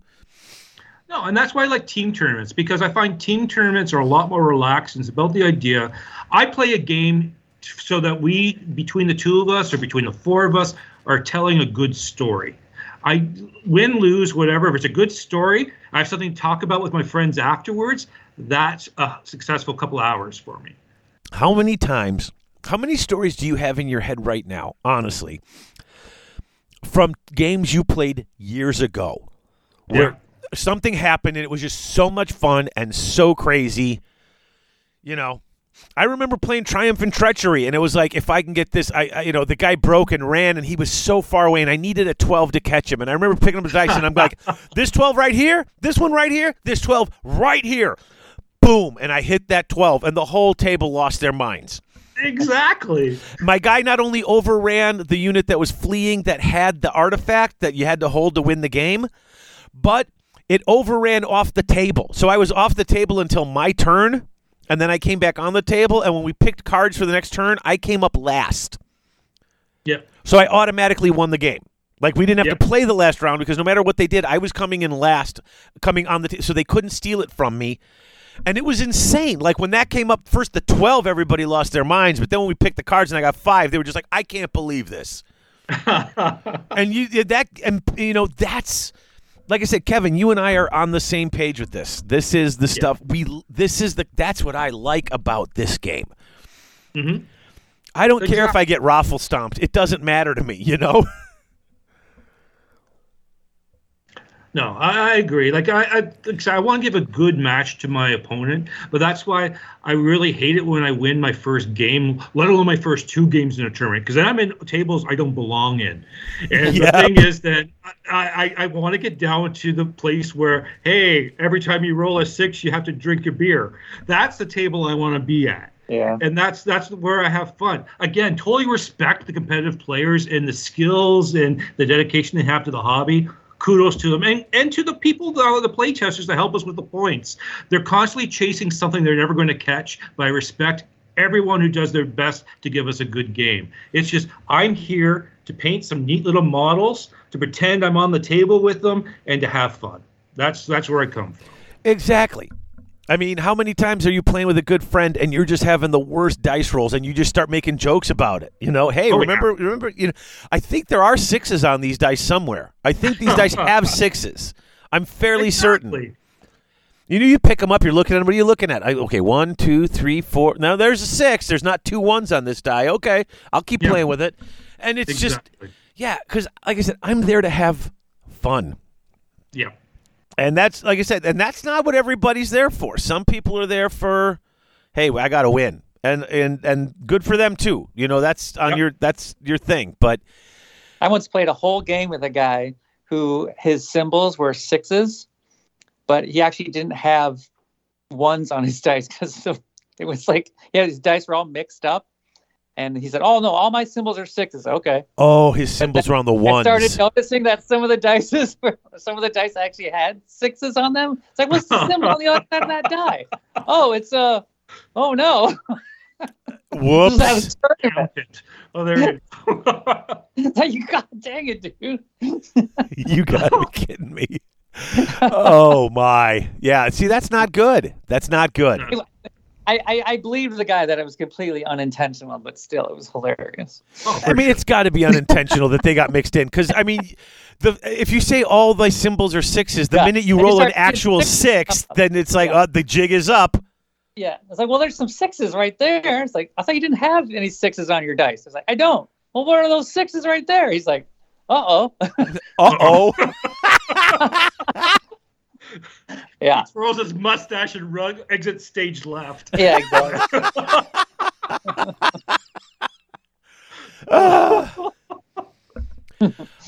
No, and that's why I like team tournaments because I find team tournaments are a lot more relaxed. And it's about the idea. I play a game so that we, between the two of us or between the four of us, are telling a good story. I win, lose, whatever. If it's a good story, I have something to talk about with my friends afterwards. That's a successful couple hours for me.
How many times? How many stories do you have in your head right now? Honestly, from games you played years ago, where something happened and it was just so much fun and so crazy. You know, I remember playing Triumph and Treachery, and it was like, if I can get this, I, I you know, the guy broke and ran, and he was so far away, and I needed a 12 to catch him. And I remember picking up the dice, and I'm like, this 12 right here, this one right here, this 12 right here. Boom. And I hit that 12, and the whole table lost their minds.
Exactly.
My guy not only overran the unit that was fleeing that had the artifact that you had to hold to win the game, but it overran off the table. So I was off the table until my turn, and then I came back on the table. And when we picked cards for the next turn, I came up last.
Yep.
So I automatically won the game. Like we didn't have
Yep.
to play the last round because no matter what they did, I was coming in last, coming on the t- so they couldn't steal it from me. And it was insane. Like when that came up first, the twelve, everybody lost their minds. But then when we picked the cards and I got five, they were just like, "I can't believe this." and you that and you know that's like I said, Kevin. You and I are on the same page with this. This is the stuff we. This is the. That's what I like about this game.
Mm-hmm.
I don't care if I get raffle stomped. It doesn't matter to me. You know.
No, I, I agree. Like I, I, like I want to give a good match to my opponent, but that's why I really hate it when I win my first game, let alone my first two games in a tournament, because then I'm in tables I don't belong in. And the thing is that I, I, I want to get down to the place where, hey, every time you roll a six, you have to drink your beer. That's the table I want to be at
Yeah.
and that's that's where I have fun. Again, totally respect the competitive players and the skills and the dedication they have to the hobby. Kudos to them and, and to the people that are the play testers that help us with the points. They're constantly chasing something they're never going to catch. But I respect everyone who does their best to give us a good game. It's just I'm here to paint some neat little models, to pretend I'm on the table with them, and to have fun. That's that's where I come from.
Exactly. I mean, how many times are you playing with a good friend and you're just having the worst dice rolls and you just start making jokes about it? You know, hey,
Oh,
remember, remember, you know, I think there are sixes on these dice somewhere. I think these dice have sixes. I'm fairly certain. You know, you pick them up. You're looking at them. What are you looking at? I, okay, one, two, three, four. Now there's a six. There's not two ones on this die. Okay, I'll keep
Yeah.
playing with it. And it's just yeah, because like I said, I'm there to have fun.
Yeah.
And that's like I said, and that's not what everybody's there for. Some people are there for, hey, I got to win, and and and good for them too. You know, that's on
Yep.
your that's your thing. But
I once played a whole game with a guy who his symbols were sixes, but he actually didn't have ones on his dice because it was like yeah, his dice were all mixed up. And he said, "Oh no, all my symbols are sixes." Okay.
oh, his symbols were on the
I started noticing that some of the dice, were, some of the dice actually had sixes on them. It's like, what's the symbol on the other side of that die? Oh, it's a. oh no,
Whoops.
this is how it's
Count it. Oh, there you go.
It's like, you god dang it, dude.
you gotta be kidding me. oh my, yeah. See, that's not good. That's not good.
I, I, I believed the guy that it was completely unintentional, but still, it was hilarious.
Oh,
I mean, it's got to be unintentional that they got mixed in because I mean, the if you say all the symbols are sixes, the
Yeah.
minute you
And you
roll an
start seeing
actual
sixes
six, then it's like,
Yeah.
uh, the jig is up.
Yeah, it's like, well, there's some sixes right there. It's like, I thought you didn't have any sixes on your dice. It's like, I don't. Well, what are those sixes right there? He's like, uh oh.
Uh oh.
Yeah,
Rolls his mustache and rug, exit stage left.
yeah, exactly.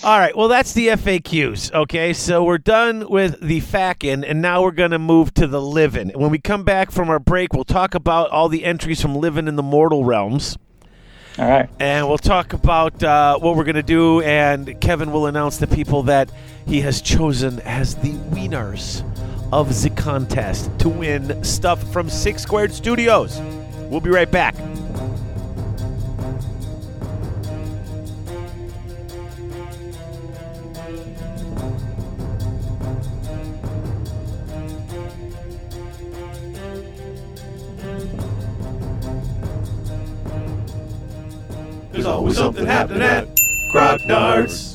All right. Well, that's the FAQs. Okay. So we're done with the fackin, and now we're going to move to the living. When we come back from our break, we'll talk about all the entries from living in the mortal realms.
All right.
And we'll talk about uh, what we're going to do, and Kevin will announce the people that he has chosen as the winners of the contest to win stuff from Six Squared Studios. We'll be right back. There's always something happening at Grognard's.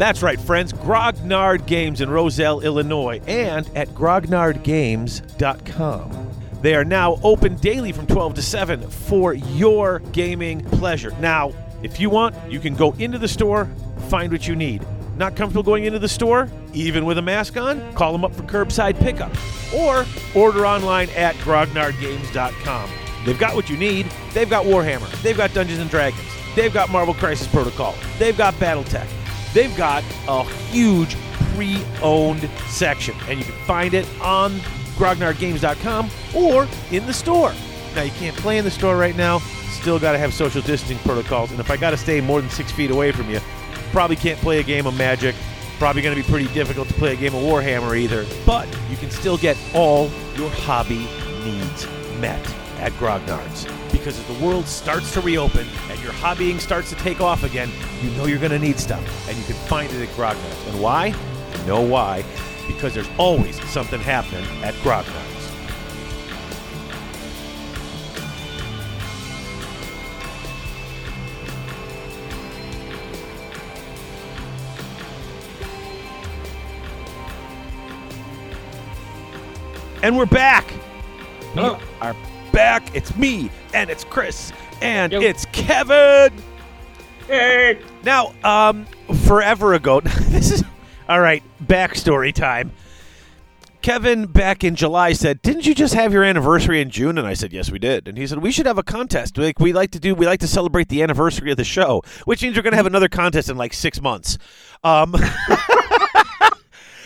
That's right, friends. Grognard Games in Roselle, Illinois, and at grognardgames.com. They are now open daily from 12 to 7 for your gaming pleasure. Now, if you want, you can go into the store, find what you need. Not comfortable going into the store, even with a mask on? Call them up for curbside pickup. Or order online at grognardgames.com. They've got what you need. They've got Warhammer. They've got Dungeons and Dragons. They've got Marvel Crisis Protocol. They've got Battletech. They've got a huge pre-owned section, and you can find it on grognardgames.com or in the store. Now you can't play in the store right now. Still got to have social distancing protocols, and if I got to stay more than six feet away from you, probably can't play a game of Magic. Probably going to be pretty difficult to play a game of Warhammer either. But you can still get all your hobby needs met at Grognard's. Because as the world starts to reopen and your hobbying starts to take off again, you know you're going to need stuff. And you can find it at Grognard's. And why? You know why. Because there's always something happening at Grognard's. And we're back.
Hello.
We back. It's me, and it's Chris, and
Yo.
it's Kevin.
Hey.
Now, um, forever ago, this is all right. Backstory time. Kevin back in July said, "Didn't you just have your anniversary in June?" And I said, "Yes, we did." And he said, "We should have a contest. Like we like to do. We like to celebrate the anniversary of the show, which means we're going to have another contest in like six months." Um,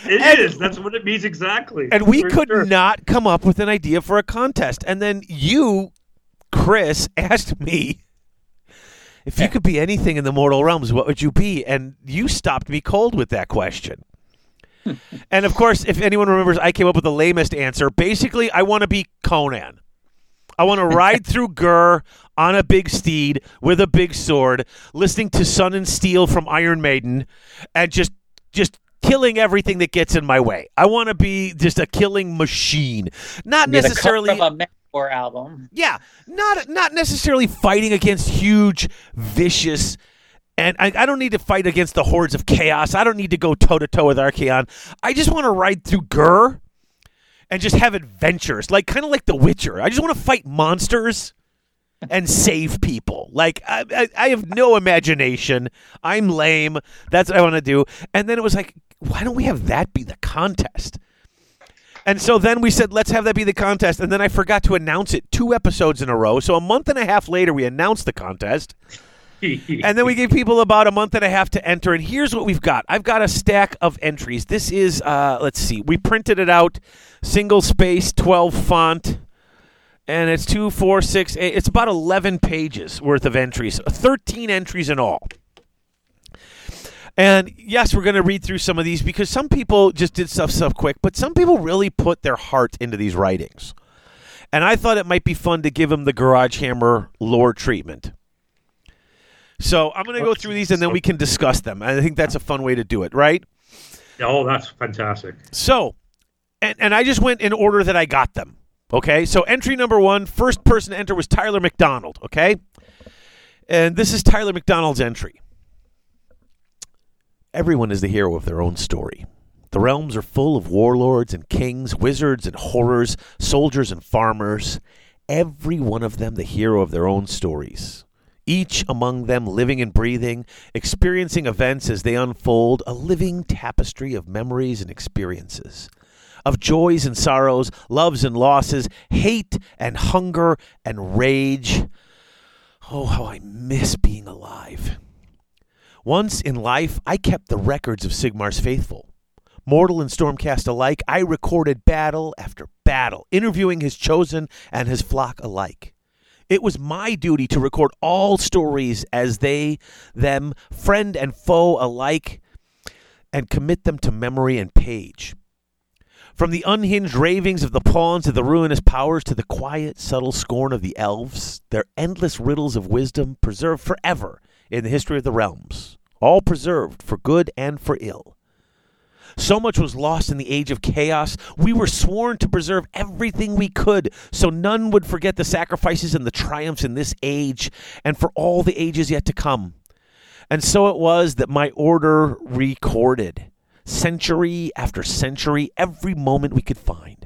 It
And-
is. That's what it means exactly.
and we could
sure.
not come up with an idea for a contest. And then you, Chris, asked me if you could be anything in the mortal realms, what would you be? And you stopped me cold with that question. and of course, if anyone remembers, I came up with the lamest answer. Basically, I want to be Conan. I want to ride through Ghur on a big steed with a big sword, listening to Sun and Steel from Iron Maiden, and just just killing everything that gets in my way. I want to be just a killing machine, not necessarily.
Manowar album.
Yeah, not not necessarily fighting against huge, vicious And I, I don't need to fight against the hordes of chaos. I don't need to go toe to toe with Archaon. I just want to ride through Ghur and just have adventures, like kind of like The Witcher. I just want to fight monsters and save people. Like I, I, I have no imagination. I'm lame. That's what I want to do. And then it was like, why don't we have that be the contest? And so then we said, let's have that be the contest. And then I forgot to announce it two episodes in a row. So a month and a half later, we announced the contest. and then we gave people about a month and a half to enter. And here's what we've got I've got a stack of entries. This is, uh, let's see, we printed it out single space, 12 font. And it's two, four, six, eight. It's about 11 pages worth of entries, 13 entries in all. And yes, we're going to read through some of these because some people just did stuff so quick, but some people really put their heart into these writings. And I thought it might be fun to give them the Garage Hammer lore treatment. So I'm going to go through these and then we can discuss them. I think that's a fun way to do it, right?
Oh, that's fantastic.
So, and, and I just went in order that I got them. Okay, so entry number one, first person to enter was Tyler McDonald. Okay, and this is Tyler McDonald's entry. Everyone is the hero of their own story. The realms are full of warlords and kings, wizards and horrors, soldiers and farmers. Every one of them the hero of their own stories. Each among them living and breathing, experiencing events as they unfold, a living tapestry of memories and experiences of joys and sorrows, loves and losses, hate and hunger and rage. Oh, how I miss being alive. Once in life, I kept the records of Sigmar's faithful. Mortal and Stormcast alike, I recorded battle after battle, interviewing his chosen and his flock alike. It was my duty to record all stories as they, them, friend and foe alike, and commit them to memory and page. From the unhinged ravings of the pawns of the ruinous powers to the quiet, subtle scorn of the elves, their endless riddles of wisdom preserved forever in the history of the realms, all preserved for good and for ill. So much was lost in the age of chaos, we were sworn to preserve everything we could so none would forget the sacrifices and the triumphs in this age and for all the ages yet to come. And so it was that my order recorded century after century, every moment we could find.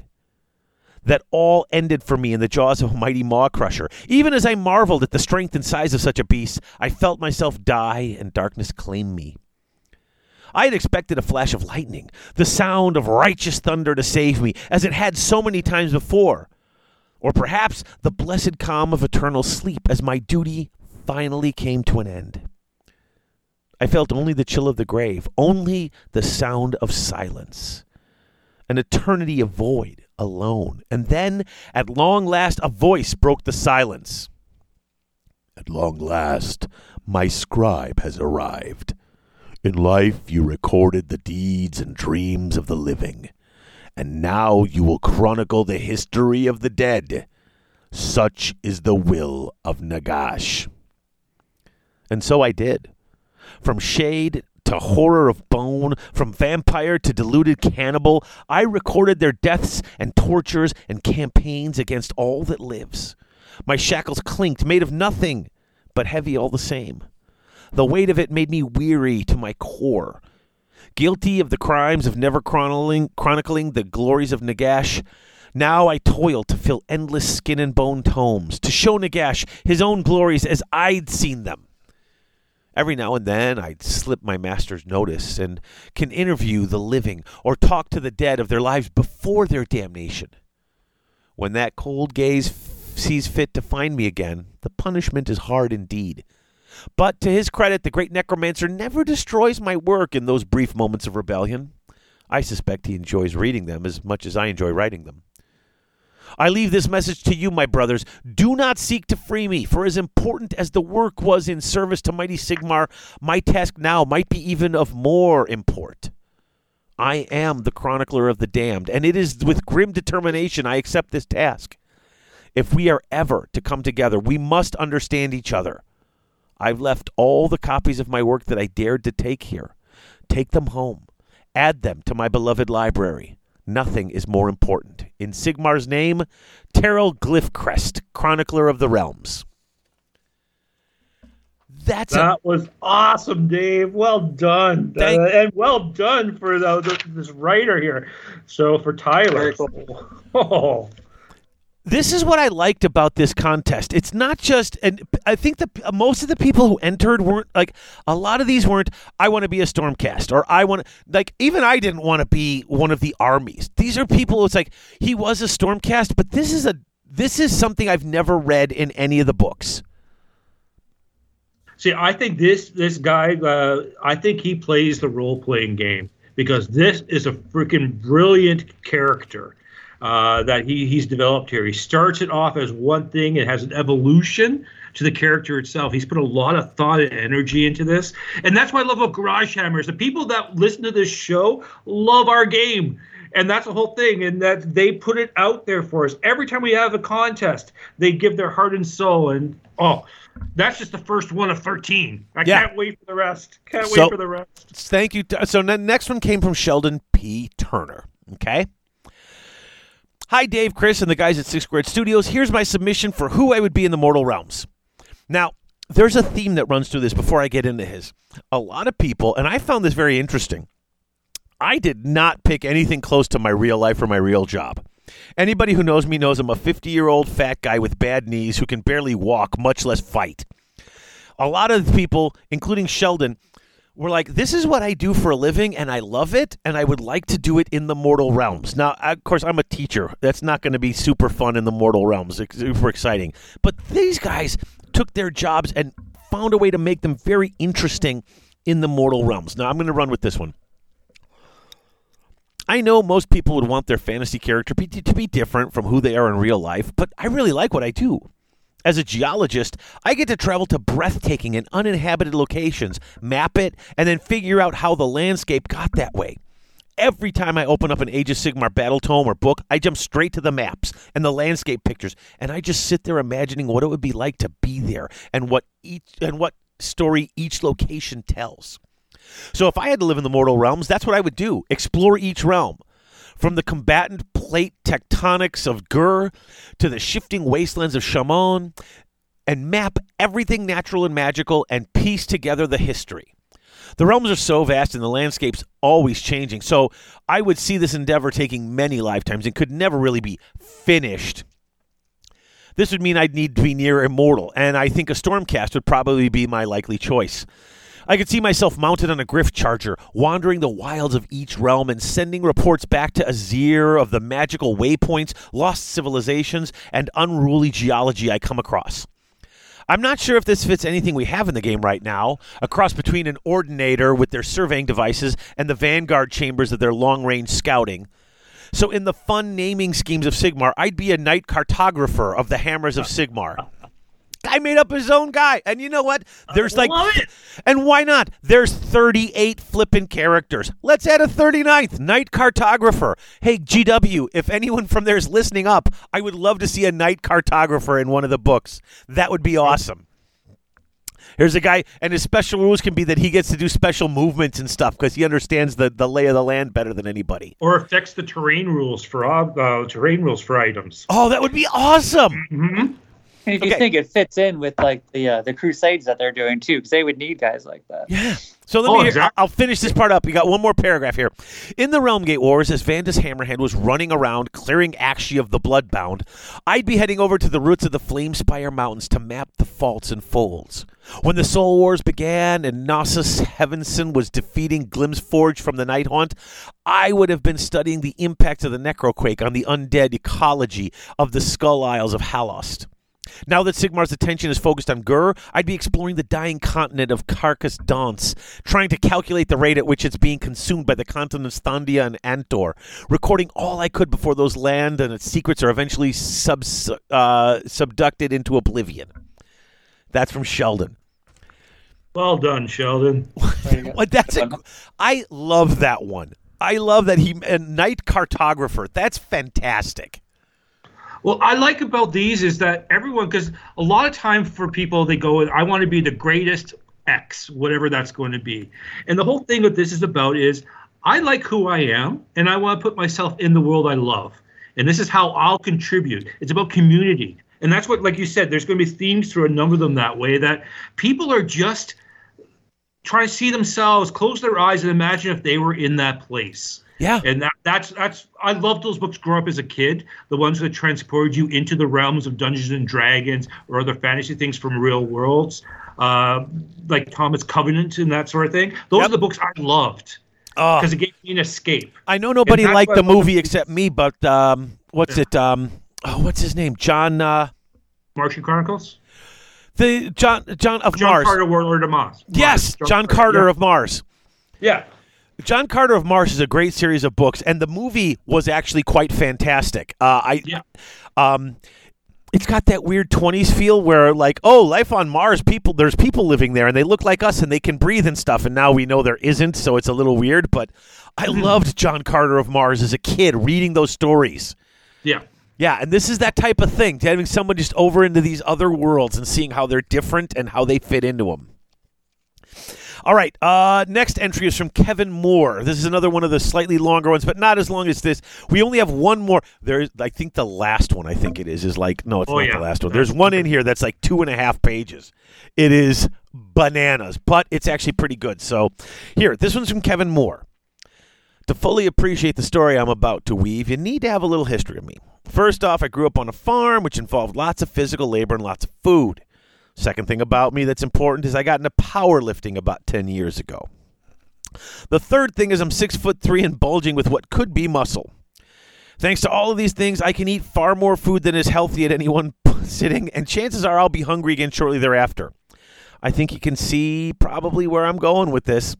That all ended for me in the jaws of a mighty Maw-krusha. Even as I marveled at the strength and size of such a beast, I felt myself die and darkness claim me. I had expected a flash of lightning, the sound of righteous thunder to save me, as it had so many times before. Or perhaps the blessed calm of eternal sleep as my duty finally came to an end. I felt only the chill of the grave, only the sound of silence. An eternity of void, alone. And then, at long last, a voice broke the silence. At long last, my scribe has arrived. In life, you recorded the deeds and dreams of the living, and now you will chronicle the history of the dead. Such is the will of Nagash. And so I did. From shade to horror of bone, from vampire to deluded cannibal, I recorded their deaths and tortures and campaigns against all that lives. My shackles clinked, made of nothing, but heavy all the same. The weight of it made me weary to my core. Guilty of the crimes of never chronicling, chronicling the glories of Nagash, now I toil to fill endless skin and bone tomes, to show Nagash his own glories as I'd seen them. Every now and then I'd slip my master's notice and can interview the living or talk to the dead of their lives before their damnation. When that cold gaze f- sees fit to find me again, the punishment is hard indeed. But to his credit, the great necromancer never destroys my work in those brief moments of rebellion. I suspect he enjoys reading them as much as I enjoy writing them. I leave this message to you, my brothers. Do not seek to free me, for as important as the work was in service to mighty Sigmar, my task now might be even of more import. I am the chronicler of the damned, and it is with grim determination I accept this task. If we are ever to come together, we must understand each other. I've left all the copies of my work that I dared to take here. Take them home. Add them to my beloved library. Nothing is more important. In Sigmar's name, Terrell Glyphcrest, Chronicler of the Realms. That's a,
That was awesome, Dave. Well done,
Thank-
Uh, and well done for the, the, this writer here. So for Tyler,
cool.
oh,
this is what I liked about this contest. It's not just, and I think the most of the people who entered weren't like a lot of these weren't. I want to be a Stormcast, or I want like even I didn't want to be one of the armies. These are people. It's like he was a Stormcast, but this is a this is something I've never read in any of the books.
see, I think this this guy, uh, I think he plays the role playing game because this is a freaking brilliant character. Uh, that he, he's developed here. He starts it off as one thing. It has an evolution to the character itself. He's put a lot of thought and energy into this, and that's why I love about Garage Hammers. The people that listen to this show love our game, and that's the whole thing. And that they put it out there for us every time we have a contest. They give their heart and soul, and oh, that's just the first one of thirteen. I
Yeah.
can't wait for the rest. Can't
So-
wait for the rest.
Thank you. So the next one came from Sheldon P. Turner. Okay. Hi, Dave, Chris, and the guys at Six Squared Studios. Here's my submission for who I would be in the Mortal Realms. Now, there's a theme that runs through this before I get into his. A lot of people, and I found this very interesting. I did not pick anything close to my real life or my real job. Anybody who knows me knows I'm a 50 year old fat guy with bad knees who can barely walk, much less fight. A lot of people, including Sheldon, were like, this is what I do for a living and I love it and I would like to do it in the mortal realms. Now, of course, I'm a teacher. That's not going to be super fun in the mortal realms, It's super exciting. But these guys took their jobs and found a way to make them very interesting in the mortal realms. Now, I'm going to run with this one. I know most people would want their fantasy character to be different from who they are in real life, but I really like what I do. As a geologist, I get to travel to breathtaking and uninhabited locations, map it, and then figure out how the landscape got that way. Every time I open up an Age of Sigmar battle tome or book, I jump straight to the maps and the landscape pictures, and I just sit there imagining what it would be like to be there and what each and what story each location tells. So if I had to live in the mortal realms, that's what I would do. Explore each realm. From the combatant plate tectonics of Ghur to the shifting wastelands of Chamon, and map everything natural and magical and piece together the history. The realms are so vast and the landscape's always changing, so I would see this endeavor taking many lifetimes and could never really be finished. This would mean I'd need to be near immortal, and I think a Stormcast would probably be my likely choice. I could see myself mounted on a Gryph-charger, wandering the wilds of each realm and sending reports back to Azyr of the magical waypoints, lost civilizations, and unruly geology I come across. I'm not sure if this fits anything we have in the game right now, a cross between an Ordinator with their surveying devices and the Vanguard chambers of their long range scouting. So, in the fun naming schemes of Sigmar, I'd be a knight cartographer of the Hammers of Sigmar. Guy made up his own guy. And you know what? There's like
love it.
And why not? There's 38 flippin' characters. Let's add a 39th, Knight Cartographer. Hey, GW, if anyone from there is listening up, I would love to see a Knight Cartographer in one of the books. That would be awesome. Here's a guy, and his special rules can be that he gets to do special movements and stuff because he understands the, the lay of the land better than anybody.
Or affects the terrain rules for ob- uh, terrain rules for items.
Oh, that would be awesome.
hmm
And if you think it fits in with like the uh, the crusades that they're doing too, because they would need guys like that.
Yeah. So let
Oh,
me.
exact-
I'll finish this part up. You got one more paragraph here. In the Realmgate Wars, as Vandus Hammerhand was running around clearing Aqshy of the Bloodbound, I'd be heading over to the roots of the Flamespire Mountains to map the faults and folds. When the Soul Wars began and Gnosis Heavenson was defeating Glymmsforge from the Nighthaunt, I would have been studying the impact of the Necroquake on the undead ecology of the Skull Isles of Halost. Now that Sigmar's attention is focused on Ghur, I'd be exploring the dying continent of Carcass Dance, trying to calculate the rate at which it's being consumed by the continents Thandia and Antor, recording all I could before those land and its secrets are eventually subs- uh, subducted into oblivion. That's from Sheldon.
Well done, Sheldon.
Well, that's a, I love that one. I love that he a knight cartographer. That's fantastic.
Well, I like about these is that everyone, because a lot of time for people, they go, I want to be the greatest X, whatever that's going to be. And the whole thing with this is about is I like who I am and I want to put myself in the world I love. And this is how I'll contribute. It's about community. And that's what, like you said, there's going to be themes through a number of them that way that people are just trying to see themselves, close their eyes, and imagine if they were in that place.
Yeah.
And that that's that's I loved those books growing up as a kid, the ones that transported you into the realms of Dungeons and Dragons or other fantasy things from real worlds, uh, like Thomas Covenant and that sort of thing. Those
Yep.
are the books I loved because it gave me an escape.
I know nobody liked the movie except me, but um, what's it? Um, oh, what's his name? John. Uh,
Martian Chronicles.
the John John of
John
Mars.
Carter, Warlord of Mars.
Yes,
Mars.
John Carter
yeah.
of Mars.
Yeah.
John Carter of Mars is a great series of books, and the movie was actually quite fantastic. Uh, I,
Yeah.
um, it's got that weird '20s feel where, like, oh, life on Mars, people, there's people living there, and they look like us, and they can breathe and stuff. And now we know there isn't, so it's a little weird. But I loved John Carter of Mars as a kid, reading those stories.
Yeah.
Yeah, and this is that type of thing, having someone just over into these other worlds and seeing how they're different and how they fit into them. All right, uh, next entry is from Kevin Moore. This is another one of the slightly longer ones, but not as long as this. We only have one more. There's, I think the last one, I think it is, is like no, it's
Oh,
not
yeah.
the last one. There's one in here that's like two and a half pages. It is bananas, but it's actually pretty good. So, here, this one's from Kevin Moore. To fully appreciate the story I'm about to weave, you need to have a little history of me. First off, I grew up on a farm, which involved lots of physical labor and lots of food. Second thing about me that's important is I got into powerlifting about 10 years ago. The third thing is I'm six foot three and bulging with what could be muscle. Thanks to all of these things, I can eat far more food than is healthy at any one sitting, and chances are I'll be hungry again shortly thereafter. I think you can see probably where I'm going with this.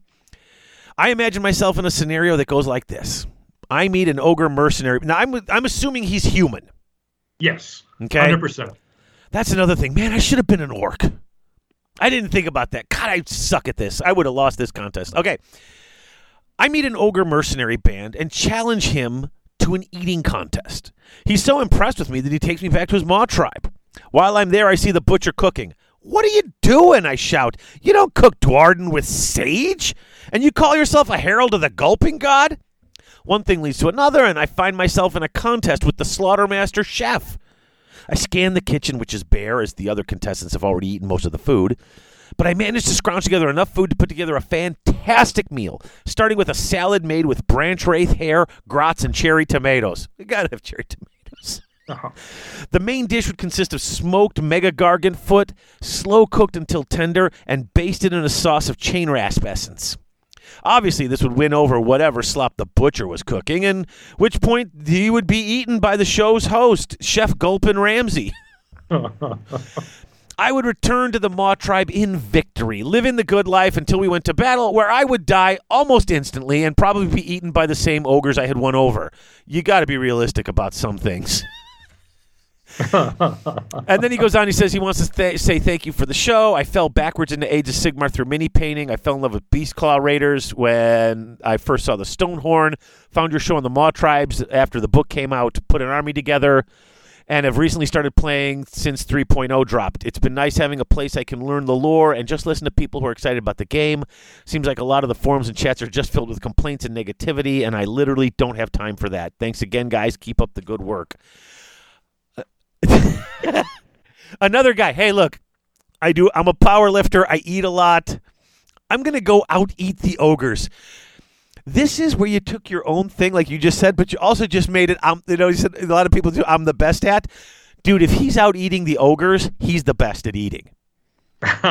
I imagine myself in a scenario that goes like this. I meet an ogre mercenary. Now, I'm, I'm assuming he's human.
Yes.
Okay.
Hundred percent.
That's another thing. Man, I should have been an orc. I didn't think about that. God, I suck at this. I would have lost this contest. Okay. I meet an ogre mercenary band and challenge him to an eating contest. He's so impressed with me that he takes me back to his Maw tribe. While I'm there, I see the butcher cooking. What are you doing? I shout. You don't cook Duardin with sage? And you call yourself a herald of the gulping god? One thing leads to another, and I find myself in a contest with the slaughtermaster chef. I scan the kitchen, which is bare, as the other contestants have already eaten most of the food. But I managed to scrounge together enough food to put together a fantastic meal, starting with a salad made with branch wraith hair, grots, and cherry tomatoes. You gotta have cherry tomatoes.
Uh-huh.
The main dish would consist of smoked mega gargant foot, slow cooked until tender, and basted in a sauce of chain rasp essence. Obviously, this would win over whatever slop the butcher was cooking, and which point he would be eaten by the show's host, Chef Gulpin Ramsey. I would return to the Maw tribe in victory, living the good life until we went to battle, where I would die almost instantly and probably be eaten by the same ogres I had won over. You got to be realistic about some things. and then he goes on. He says he wants to th- say thank you for the show. I fell backwards into Age of Sigmar through mini painting. I fell in love with Beastclaw Raiders when I first saw the Stonehorn. Found your show on the Maw Tribes after the book came out. Put an army together, and have recently started playing since 3.0 dropped. It's been nice having a place I can learn the lore and just listen to people who are excited about the game. Seems like a lot of the forums and chats are just filled with complaints and negativity, and I literally don't have time for that. Thanks again, guys. Keep up the good work. Another guy. Hey, look, I do. I'm a power lifter. I eat a lot. I'm gonna go out eat the ogres. This is where you took your own thing, like you just said, but you also just made it. I'm, you know, you said a lot of people do. I'm the best at. Dude, if he's out eating the ogres, he's the best at eating.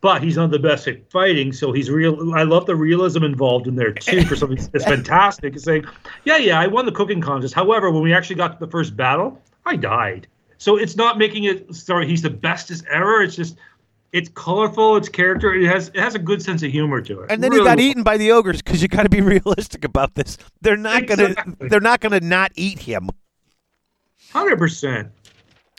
but he's not the best at fighting, so he's real. I love the realism involved in there too. For something that's fantastic, is saying, "Yeah, yeah, I won the cooking contest. However, when we actually got to the first battle, I died." So it's not making it. Sorry, he's the bestest ever. It's just, it's colorful. It's character. It has it has a good sense of humor to it.
And then he
Really
got
well.
eaten by the ogres because you got to be realistic about this. They're not gonna. They're not gonna not eat him.
Hundred percent.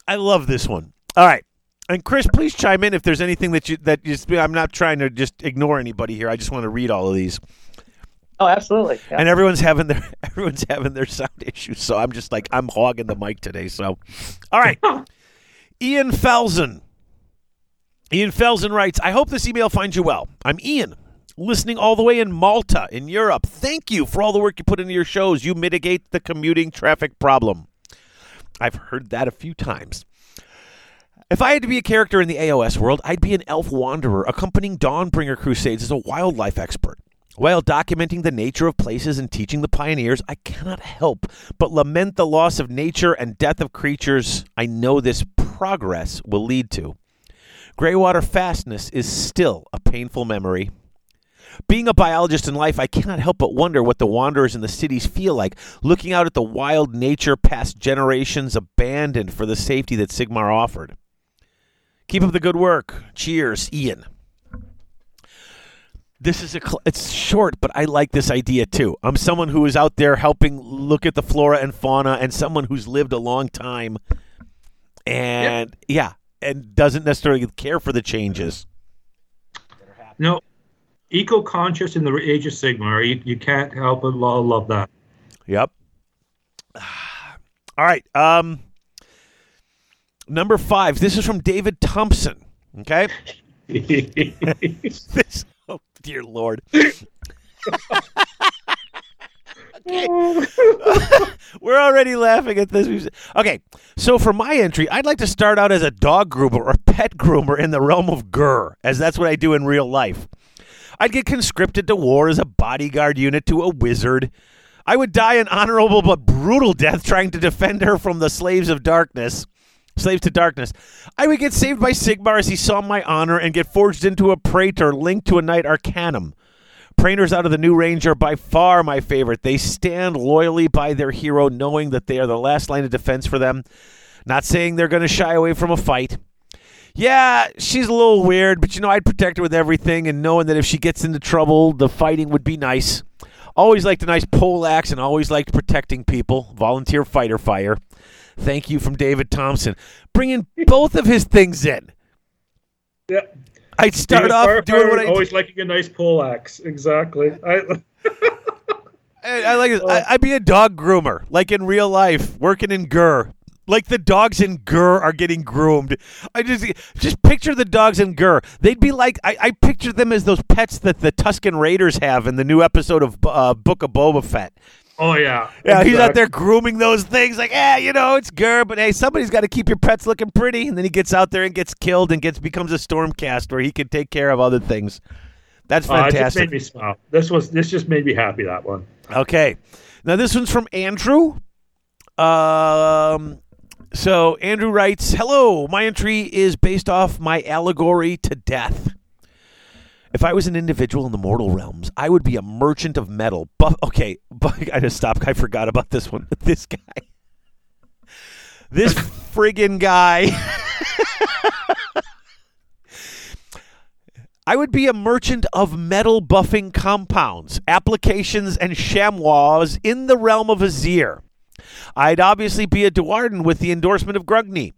I love this one. All right. And Chris, please chime in if there's anything that you that you. I'm not trying to just ignore anybody here. I just want to read all of these.
Oh, absolutely. Yeah.
And everyone's having their everyone's having their sound issues, so I'm just like I'm hogging the mic today. So, all right. Ian Felsen. Ian Felsen writes, "I hope this email finds you well. I'm Ian." Listening all the way in Malta, in Europe. Thank you for all the work you put into your shows. You mitigate the commuting traffic problem. I've heard that a few times. If I had to be a character in the AOS world, I'd be an elf wanderer accompanying Dawnbringer crusades as a wildlife expert. While documenting the nature of places and teaching the pioneers, I cannot help but lament the loss of nature and death of creatures I know this progress will lead to. Greywater fastness is still a painful memory. Being a biologist in life, I cannot help but wonder what the wanderers in the cities feel like, looking out at the wild nature past generations abandoned for the safety that Sigmar offered. Keep up the good work. Cheers, Ian. This is a cl- it's short, but I like this idea too. I'm someone who is out there helping look at the flora and fauna, and someone who's lived a long time, and yeah, and doesn't necessarily care for the changes.
No, eco-conscious in the age of Sigmar. You, you can't help but lo- love that.
Yep. All right. Um, number five. This is from David Thompson. Okay. this, oh dear Lord. okay. We're already laughing at this. Okay, so for my entry, I'd like to start out as a dog groomer or pet groomer in the realm of Ghur, as that's what I do in real life. I'd get conscripted to war as a bodyguard unit to a wizard. I would die an honorable but brutal death trying to defend her from the slaves of darkness. Slaves to darkness. I would get saved by Sigmar as he saw my honor and get forged into a praetor linked to a knight arcanum. Praetors out of the New Range are by far my favorite. They stand loyally by their hero, knowing that they are the last line of defense for them. Not saying they're going to shy away from a fight. Yeah, she's a little weird, but you know, I'd protect her with everything, and knowing that if she gets into trouble, the fighting would be nice. Always liked a nice pole axe and always liked protecting people. Volunteer fighter fire. Thank you from David Thompson. Bringing both of his things in.
Yeah.
I'd start
a
off doing what I do.
always liking a nice pole axe. Exactly. I,
I, I like it. I, I'd be a dog groomer, like in real life, working in Ghur. Like the dogs in Ghur are getting groomed. I just just picture the dogs in Ghur. They'd be like I, I picture them as those pets that the Tusken Raiders have in the new episode of uh, Book of Boba Fett.
Oh yeah.
Yeah, he's out there grooming those things. Like, yeah, you know, it's Ghur, but hey, somebody's got to keep your pets looking pretty. And then he gets out there and gets killed and gets becomes a stormcast where he can take care of other things. That's
Oh,
fantastic.
made me smile. This was this just made me happy. That one.
Okay. Now this one's from Andrew. Um so Andrew writes, "Hello, my entry is based off my allegory to death. If I was an individual in the mortal realms, I would be a merchant of metal. But okay, but I just stopped. I forgot about this one. This guy. This friggin' guy. I would be a merchant of metal buffing compounds, applications, and chamois in the realm of Azyr. I'd obviously be a Duardin with the endorsement of Grungni.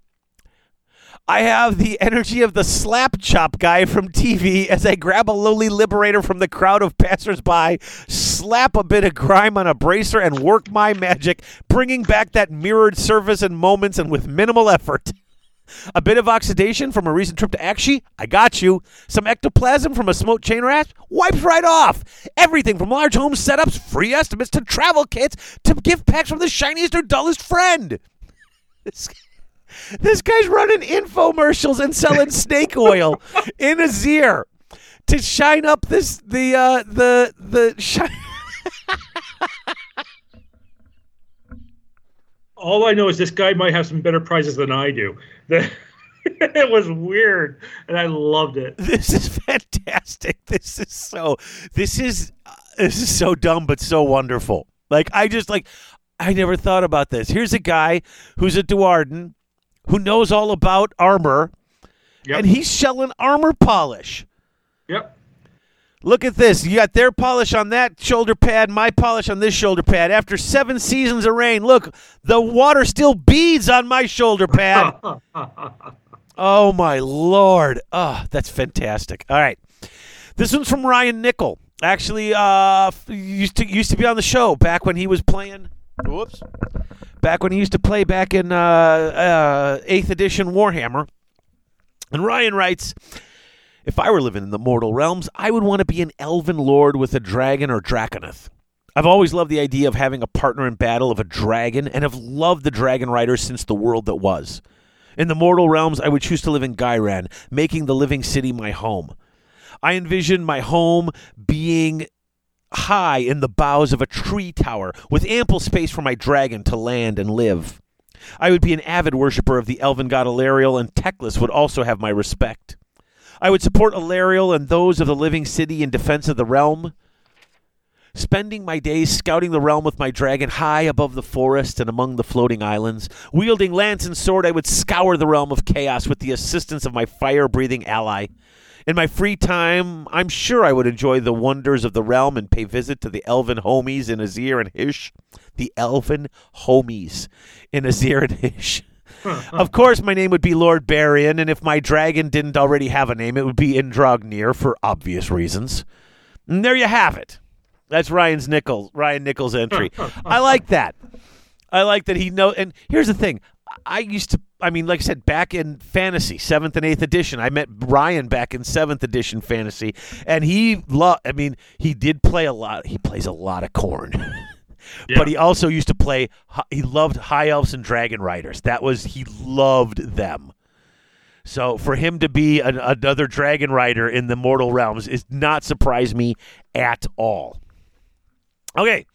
I have the energy of the slap chop guy from TV as I grab a lowly liberator from the crowd of passersby, slap a bit of grime on a bracer, and work my magic, bringing back that mirrored surface and moments and with minimal effort. A bit of oxidation from a recent trip to Aqshy, I got you. Some ectoplasm from a smoked chain rasp, wipes right off. Everything from large home setups, free estimates to travel kits to gift packs from the shiniest or dullest friend. This, guy's running infomercials and selling snake oil in Azyr to shine up this the uh the the shine.
All I know is this guy might have some better prizes than I do. it was weird, and I loved it.
This is fantastic. This is so. This is uh, this is so dumb, but so wonderful. Like I just like. I never thought about this. Here's a guy who's a Duardin who knows all about armor,
Yep.
and he's selling armor polish.
yep.
Look at this. You got their polish on that shoulder pad, my polish on this shoulder pad. After seven seasons of rain, look, the water still beads on my shoulder pad. Oh my lord! Oh, that's fantastic. All right, this one's from Ryan Nickel. Actually, uh, used to used to be on the show back when he was playing. Whoops. Back when he used to play back in uh, uh, Eighth Edition Warhammer. And Ryan writes, "If I were living in the mortal realms, I would want to be an elven lord with a dragon or draconith." I've always loved the idea of having a partner in battle of a dragon, and have loved the dragon riders since the world that was. In the mortal realms, I would choose to live in Ghyran, making the living city my home. I envision my home being high in the boughs of a tree tower, with ample space for my dragon to land and live. I would be an avid worshiper of the elven god Alarielle, and Teclis would also have my respect. I would support Alarielle and those of the living city in defense of the realm. Spending my days scouting the realm with my dragon high above the forest and among the floating islands. Wielding lance and sword, I would scour the realm of chaos with the assistance of my fire breathing ally. In my free time, I'm sure I would enjoy the wonders of the realm and pay visit to the elven homies in Azyr and Hysh. The elven homies in Azyr and Hysh. of course, my name would be Lord Barian, and if my dragon didn't already have a name, it would be Indrognir for obvious reasons. And there you have it. That's Ryan's Nichols, Ryan Nichols entry. I like that. I like that he know. And here's the thing: I used to. I mean, like I said, back in fantasy, seventh and eighth edition, I met Ryan back in seventh edition fantasy, and he loved. I mean, he did play a lot. He plays a lot of Khorne.
Yeah.
But he also used to play. He loved high elves and dragon riders. That was he loved them. So for him to be an, another dragon rider in the mortal realms is not surprise me at all. Okay.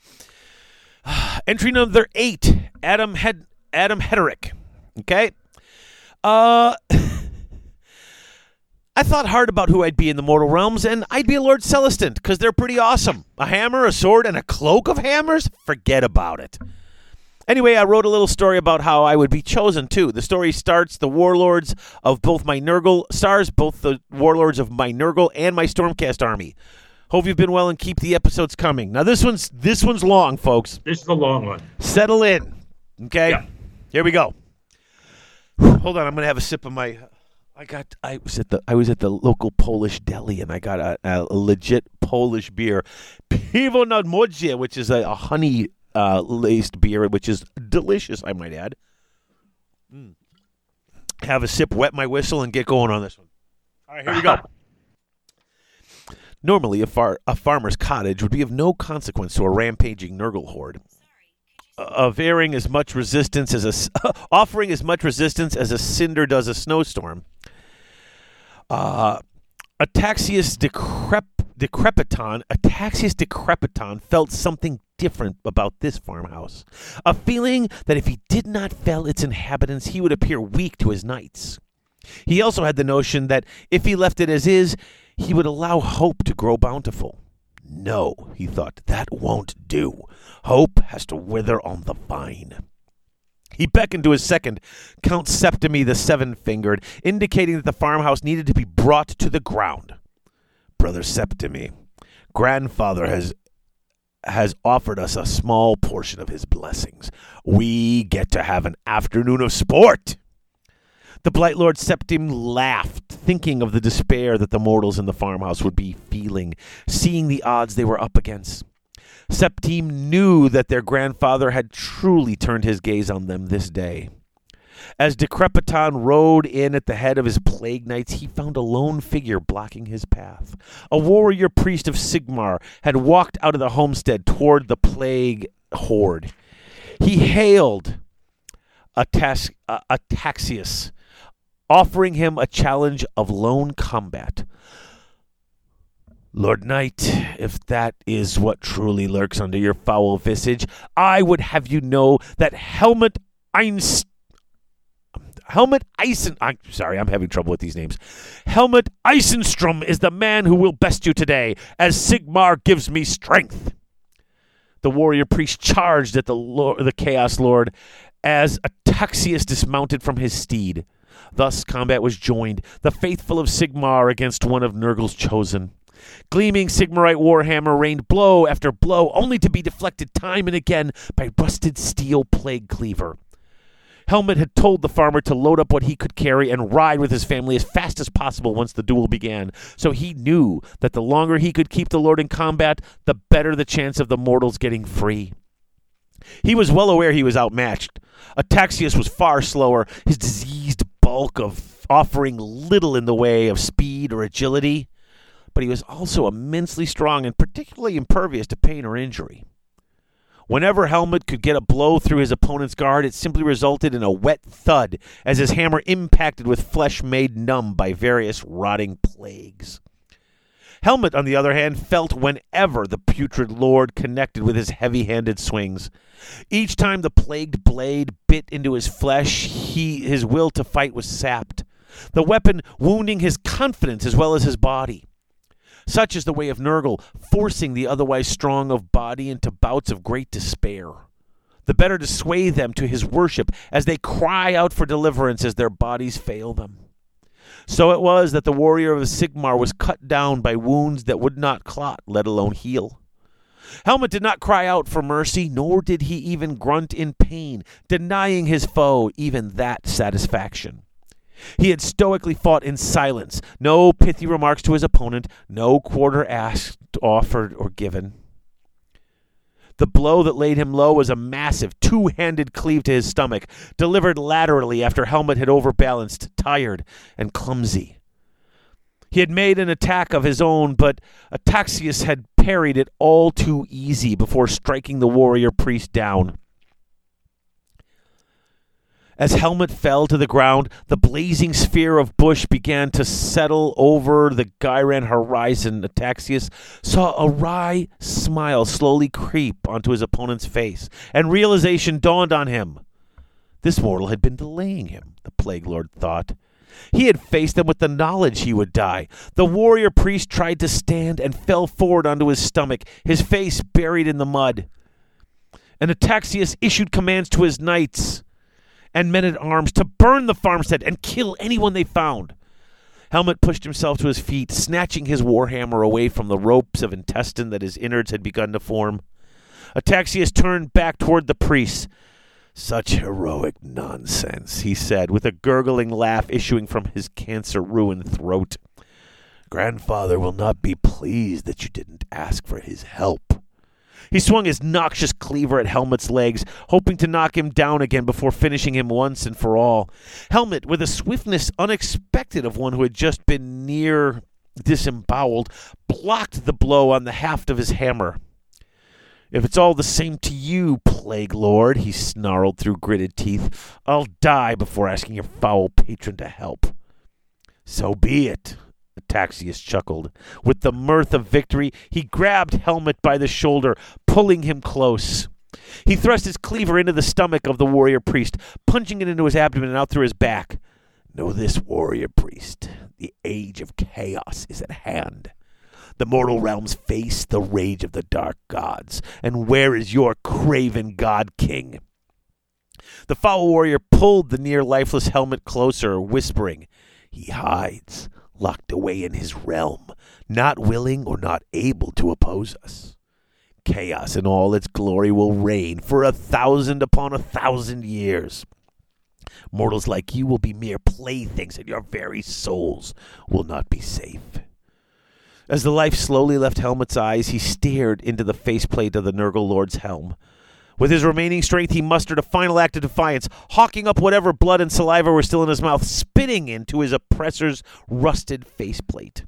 Entry number eight, Adam Head Adam Hederick. Okay. Uh I thought hard about who I'd be in the mortal realms, and I'd be a Lord Celestant, because they're pretty awesome. A hammer, a sword, and a cloak of hammers? Forget about it. Anyway, I wrote a little story about how I would be chosen too. The story starts the warlords of both my Nurgle stars, both the warlords of my Nurgle and my Stormcast army. Hope you've been well and keep the episodes coming. Now this one's this one's long, folks.
This is a long one.
Settle in. Okay?
Yeah.
Here we go. Hold on, I'm gonna have a sip of my I got I was at the I was at the local Polish deli and I got a, a legit Polish beer. Piwo na Miodzie, which is a, a honey uh, laced beer, which is delicious, I might add. Mm. Have a sip, wet my whistle, and get going on this one. All right, here we go. Normally, a, far, a farmer's cottage would be of no consequence to a rampaging Nurgle horde. Of airing as much resistance as a offering as much resistance as a cinder does a snowstorm. Uh, Ataxius decrep, Decrepiton, Ataxius Decrepiton felt something different about this farmhouse. A feeling that if he did not fell its inhabitants, he would appear weak to his knights. He also had the notion that if he left it as is, he would allow hope to grow bountiful. No, he thought, that won't do. Hope has to wither on the vine. He beckoned to his second, Count Septimi the Seven Fingered, indicating that the farmhouse needed to be brought to the ground. Brother Septimi, grandfather has has offered us a small portion of his blessings. We get to have an afternoon of sport. The Blight Lord Septim laughed, thinking of the despair that the mortals in the farmhouse would be feeling, seeing the odds they were up against. Septim knew that their grandfather had truly turned his gaze on them this day. As Decrepiton rode in at the head of his plague knights, he found a lone figure blocking his path. A warrior priest of Sigmar had walked out of the homestead toward the plague horde. He hailed Atas- uh, Ataxius, offering him a challenge of lone combat. Lord Knight, if that is what truly lurks under your foul visage, I would have you know that Helmet Einst Helmut Eisen I'm sorry, I'm having trouble with these names. Helmut Eisenstrom is the man who will best you today, as Sigmar gives me strength. The warrior priest charged at the the Chaos Lord as Ataxius dismounted from his steed. Thus combat was joined, the faithful of Sigmar against one of Nurgle's chosen. Gleaming Sigmarite Warhammer rained blow after blow, only to be deflected time and again by rusted steel plague cleaver. Helmut had told the farmer to load up what he could carry and ride with his family as fast as possible once the duel began, so he knew that the longer he could keep the Lord in combat, the better the chance of the mortals getting free. He was well aware he was outmatched. Ataxius was far slower, his diseased bulk of offering little in the way of speed or agility, but he was also immensely strong and particularly impervious to pain or injury. Whenever Helmut could get a blow through his opponent's guard, it simply resulted in a wet thud as his hammer impacted with flesh made numb by various rotting plagues. Helmut, on the other hand, felt whenever the putrid lord connected with his heavy handed swings. Each time the plagued blade bit into his flesh, he, his will to fight was sapped, the weapon wounding his confidence as well as his body. Such is the way of Nurgle, forcing the otherwise strong of body into bouts of great despair. The better to sway them to his worship as they cry out for deliverance as their bodies fail them. So it was that the warrior of Sigmar was cut down by wounds that would not clot, let alone heal. Helmut did not cry out for mercy, nor did he even grunt in pain, denying his foe even that satisfaction. He had stoically fought in silence, no pithy remarks to his opponent, no quarter asked, offered, or given. The blow that laid him low was a massive, two handed cleave to his stomach, delivered laterally after Helmut had overbalanced, tired, and clumsy. He had made an attack of his own, but Ataxius had parried it all too easy before striking the warrior priest down. As Helmut fell to the ground, the blazing sphere of Hysh began to settle over the Ghyran horizon. Ataxius saw a wry smile slowly creep onto his opponent's face, and realization dawned on him. This mortal had been delaying him, the Plague Lord thought. He had faced them with the knowledge he would die. The warrior priest tried to stand and fell forward onto his stomach, his face buried in the mud. And Ataxius issued commands to his knights and men at arms to burn the farmstead and kill anyone they found. Helmut pushed himself to his feet, snatching his warhammer away from the ropes of intestine that his innards had begun to form. Ataxius turned back toward the priests. Such heroic nonsense, he said, with a gurgling laugh issuing from his cancer ruined throat. Grandfather will not be pleased that you didn't ask for his help. He swung his noxious cleaver at Helmut's legs, hoping to knock him down again before finishing him once and for all. Helmet, with a swiftness unexpected of one who had just been near disemboweled, blocked the blow on the haft of his hammer. If it's all the same to you, plague lord, he snarled through gritted teeth, I'll die before asking your foul patron to help. So be it, Ataxius chuckled. With the mirth of victory, he grabbed Helmut by the shoulder, pulling him close. He thrust his cleaver into the stomach of the warrior priest, punching it into his abdomen and out through his back. Know this, warrior priest. The age of chaos is at hand. The mortal realms face the rage of the dark gods. And where is your craven god king? The foul warrior pulled the near lifeless helmet closer, whispering, He hides, locked away in his realm, not willing or not able to oppose us. Chaos in all its glory will reign for a thousand upon a thousand years. Mortals like you will be mere playthings, and your very souls will not be safe. As the life slowly left Helmut's eyes, he stared into the faceplate of the Nurgle Lord's helm. With his remaining strength, he mustered a final act of defiance, hawking up whatever blood and saliva were still in his mouth, spitting into his oppressor's rusted faceplate.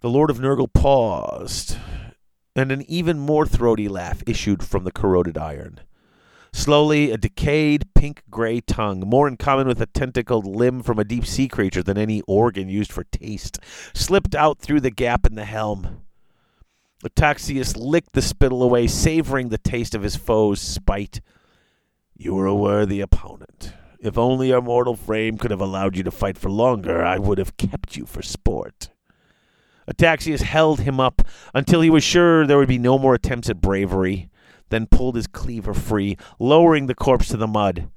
The Lord of Nurgle paused, and an even more throaty laugh issued from the corroded iron. Slowly, a decayed pink gray tongue, more in common with a tentacled limb from a deep sea creature than any organ used for taste, slipped out through the gap in the helm. Ataxius licked the spittle away, savoring the taste of his foe's spite. You were a worthy opponent. If only your mortal frame could have allowed you to fight for longer, I would have kept you for sport. Ataxius held him up until he was sure there would be no more attempts at bravery, then pulled his cleaver free, lowering the corpse to the mud.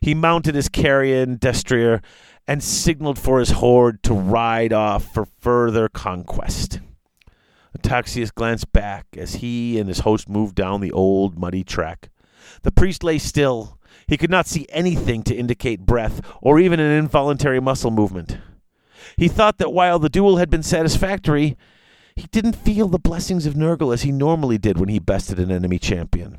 He mounted his carrion destrier and signaled for his horde to ride off for further conquest. Ataxius glanced back as he and his host moved down the old muddy track. The priest lay still. He could not see anything to indicate breath or even an involuntary muscle movement. He thought that while the duel had been satisfactory, he didn't feel the blessings of Nurgle as he normally did when he bested an enemy champion.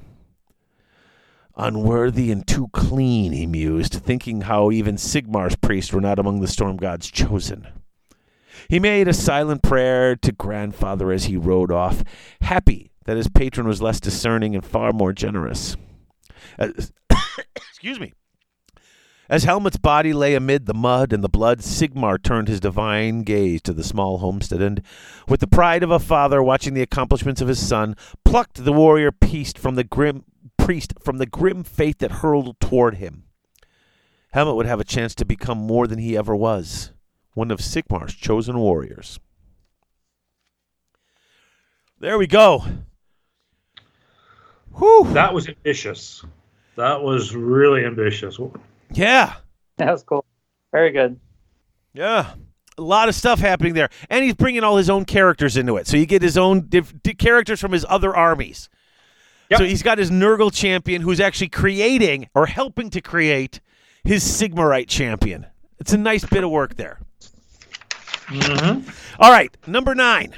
Unworthy and too clean, he mused, thinking how even Sigmar's priests were not among the storm gods chosen. He made a silent prayer to grandfather as he rode off, happy that his patron was less discerning and far more generous. As, excuse me. As Helmut's body lay amid the mud and the blood, Sigmar turned his divine gaze to the small homestead and, with the pride of a father watching the accomplishments of his son, plucked the warrior priest from the grim priest from the grim fate that hurled toward him. Helmut would have a chance to become more than he ever was, one of Sigmar's chosen warriors. There we go. Whew.
That was ambitious. That was really ambitious.
Yeah.
That was cool. Very good.
Yeah. A lot of stuff happening there. And he's bringing all his own characters into it. So you get his own diff- di- characters from his other armies.
Yep.
So he's got his Nurgle champion who's actually creating or helping to create his Sigmarite champion. It's a nice bit of work there.
Mm-hmm.
All right, number nine.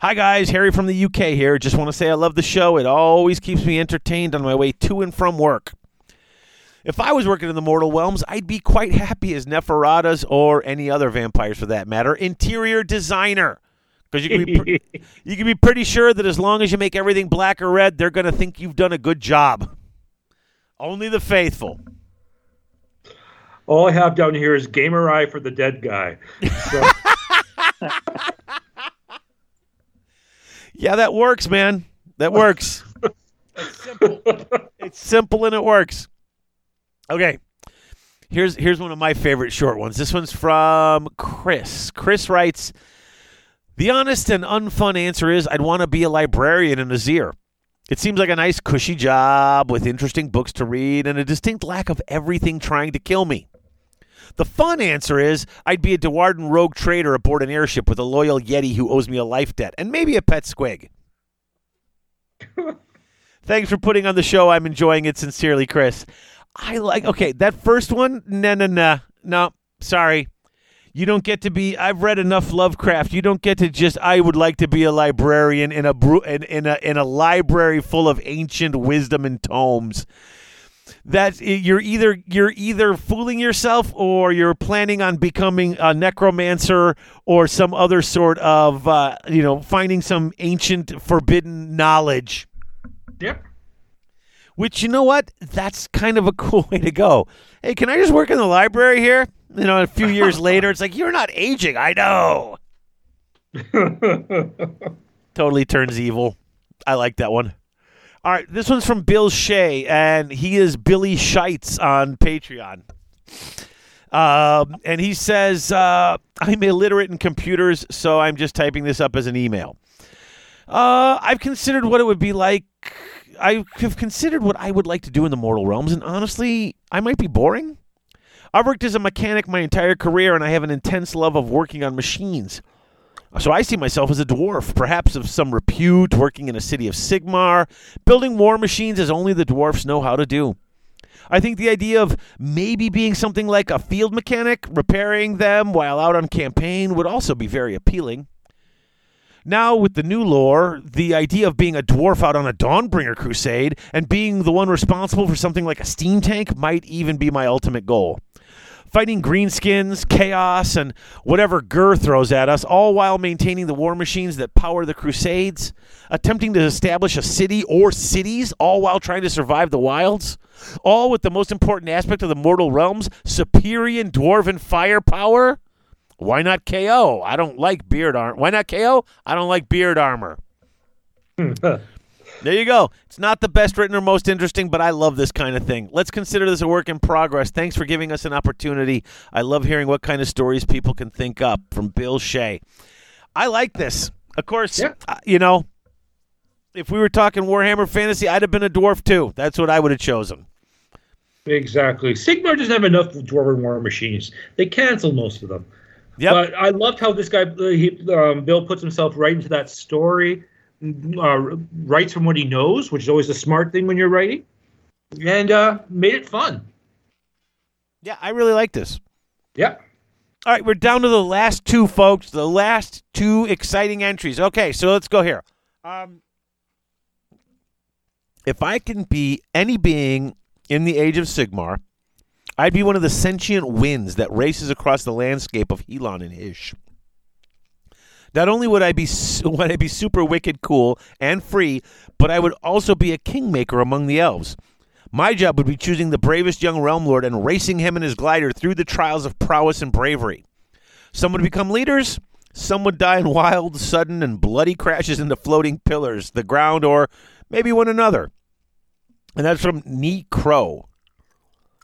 Hi, guys. Harry from the UK here. Just want to say I love the show. It always keeps me entertained on my way to and from work. If I was working in the Mortal Realms, I'd be quite happy as Neferata's or any other vampires for that matter, interior designer. Because you can be pre- you can be pretty sure that as long as you make everything black or red, they're going to think you've done a good job. Only the faithful.
All I have down here is gamer eye for the dead guy. So,
Yeah, that works, man. That works. it's simple. It's simple and it works. Okay. Here's here's one of my favorite short ones. This one's from Chris. Chris writes, "The honest and unfun answer is I'd want to be a librarian in Azyr. It seems like a nice cushy job with interesting books to read and a distinct lack of everything trying to kill me. The fun answer is I'd be a Duardin rogue trader aboard an airship with a loyal Yeti who owes me a life debt and maybe a pet squig. Thanks for putting on the show. I'm enjoying it sincerely, Chris. I like okay, that first one, no no no. No, sorry. You don't get to be I've read enough Lovecraft. You don't get to just I would like to be a librarian in a bru- in, in a in a library full of ancient wisdom and tomes that you're either you're either fooling yourself or you're planning on becoming a necromancer or some other sort of uh, you know finding some ancient forbidden knowledge.
Yep.
which you know what? That's kind of a cool way to go. Hey can i just work in the library here? You know a few years later it's like you're not aging i know. Totally turns evil. I like that one all right, this one's from Bill Shea, and he is Billy Scheitz on Patreon. Um, and he says, uh, I'm illiterate in computers, so I'm just typing this up as an email. Uh, I've considered what it would be like. I have considered what I would like to do in the mortal realms, and honestly, I might be boring. I've worked as a mechanic my entire career, and I have an intense love of working on machines. So I see myself as a dwarf, perhaps of some repute, working in a city of Sigmar, building war machines as only the dwarfs know how to do. I think the idea of maybe being something like a field mechanic, repairing them while out on campaign, would also be very appealing. Now, with the new lore, the idea of being a dwarf out on a Dawnbringer crusade and being the one responsible for something like a steam tank might even be my ultimate goal fighting greenskins, chaos, and whatever Ghur throws at us, all while maintaining the war machines that power the Crusades, attempting to establish a city or cities, all while trying to survive the wilds, all with the most important aspect of the mortal realms superior dwarven firepower. Why not KO? I don't like beard armor. Why not KO? I don't like beard armor. There you go. It's not the best written or most interesting, but I love this kind of thing. Let's consider this a work in progress. Thanks for giving us an opportunity. I love hearing what kind of stories people can think up from Bill Shea. I like this. Of course,
Yeah.
uh, you know, if we were talking Warhammer Fantasy, I'd have been a dwarf too. That's what I would have chosen.
Exactly. Sigmar doesn't have enough Dwarven War machines. They cancel most of them.
Yep.
But I loved how this guy, he, um, Bill, puts himself right into that story, uh, writes from what he knows, which is always a smart thing when you're writing, and uh, made it fun.
yeah, I really like this.
Yeah.
All right, we're down to the last two, folks. The last two exciting entries. Okay, so let's go here. Um, if I can be any being in the age of Sigmar, I'd be one of the sentient winds that races across the landscape of Helon and Ish. Not only would I be would I be super wicked cool and free, but I would also be a kingmaker among the elves. My job would be choosing the bravest young realm lord and racing him and his glider through the trials of prowess and bravery. Some would become leaders, some would die in wild, sudden, and bloody crashes into floating pillars, the ground, or maybe one another. And that's from Nee Crow.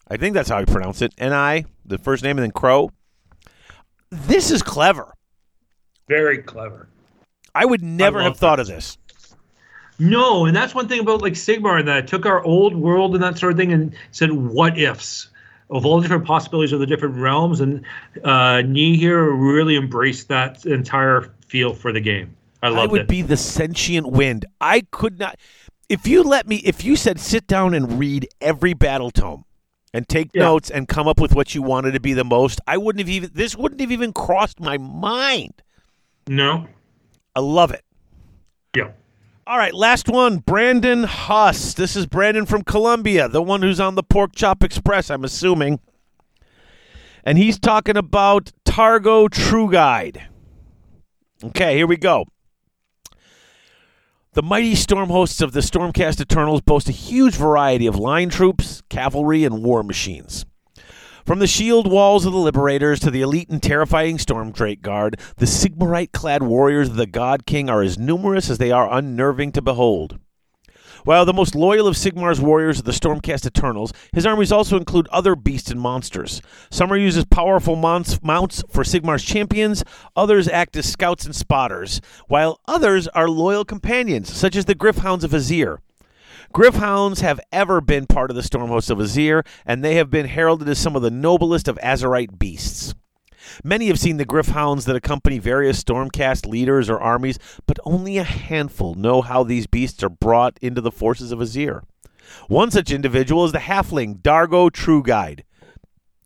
I think that's how I pronounce it. N I, the first name, and then Crow. This is clever.
Very clever.
I would never
love
have thought
that.
of this.
No, and that's one thing about like Sigmar and that it took our old world and that sort of thing and said what ifs of all the different possibilities of the different realms and uh Nee here really embraced that entire feel for the game. I
love
it.
I would
it.
be the sentient wind. I could not. If you let me, if you said sit down and read every battle tome and take
Yeah.
notes and come up with what you wanted to be the most, I wouldn't have even. This wouldn't have even crossed my mind.
No.
I love it.
Yeah.
All right, last one. Brandon Huss. This is Brandon from Columbia, the one who's on the Pork Chop Express, I'm assuming. And he's talking about Targo True Guide. Okay, here we go. The mighty storm hosts of the Stormcast Eternals boast a huge variety of line troops, cavalry, and war machines. From the shield walls of the Liberators to the elite and terrifying Storm Drake Guard, the Sigmarite clad warriors of the God King are as numerous as they are unnerving to behold. While the most loyal of Sigmar's warriors are the Stormcast Eternals, his armies also include other beasts and monsters. Some are used as powerful mounts for Sigmar's champions, others act as scouts and spotters, while others are loyal companions, such as the Gryph-hounds of Azyr. Gryph-hounds have ever been part of the Stormhost of Azyr, and they have been heralded as some of the noblest of Azyrite beasts. Many have seen the Gryph-hounds that accompany various Stormcast leaders or armies, but only a handful know how these beasts are brought into the forces of Azyr. One such individual is the halfling Dargo True Guide.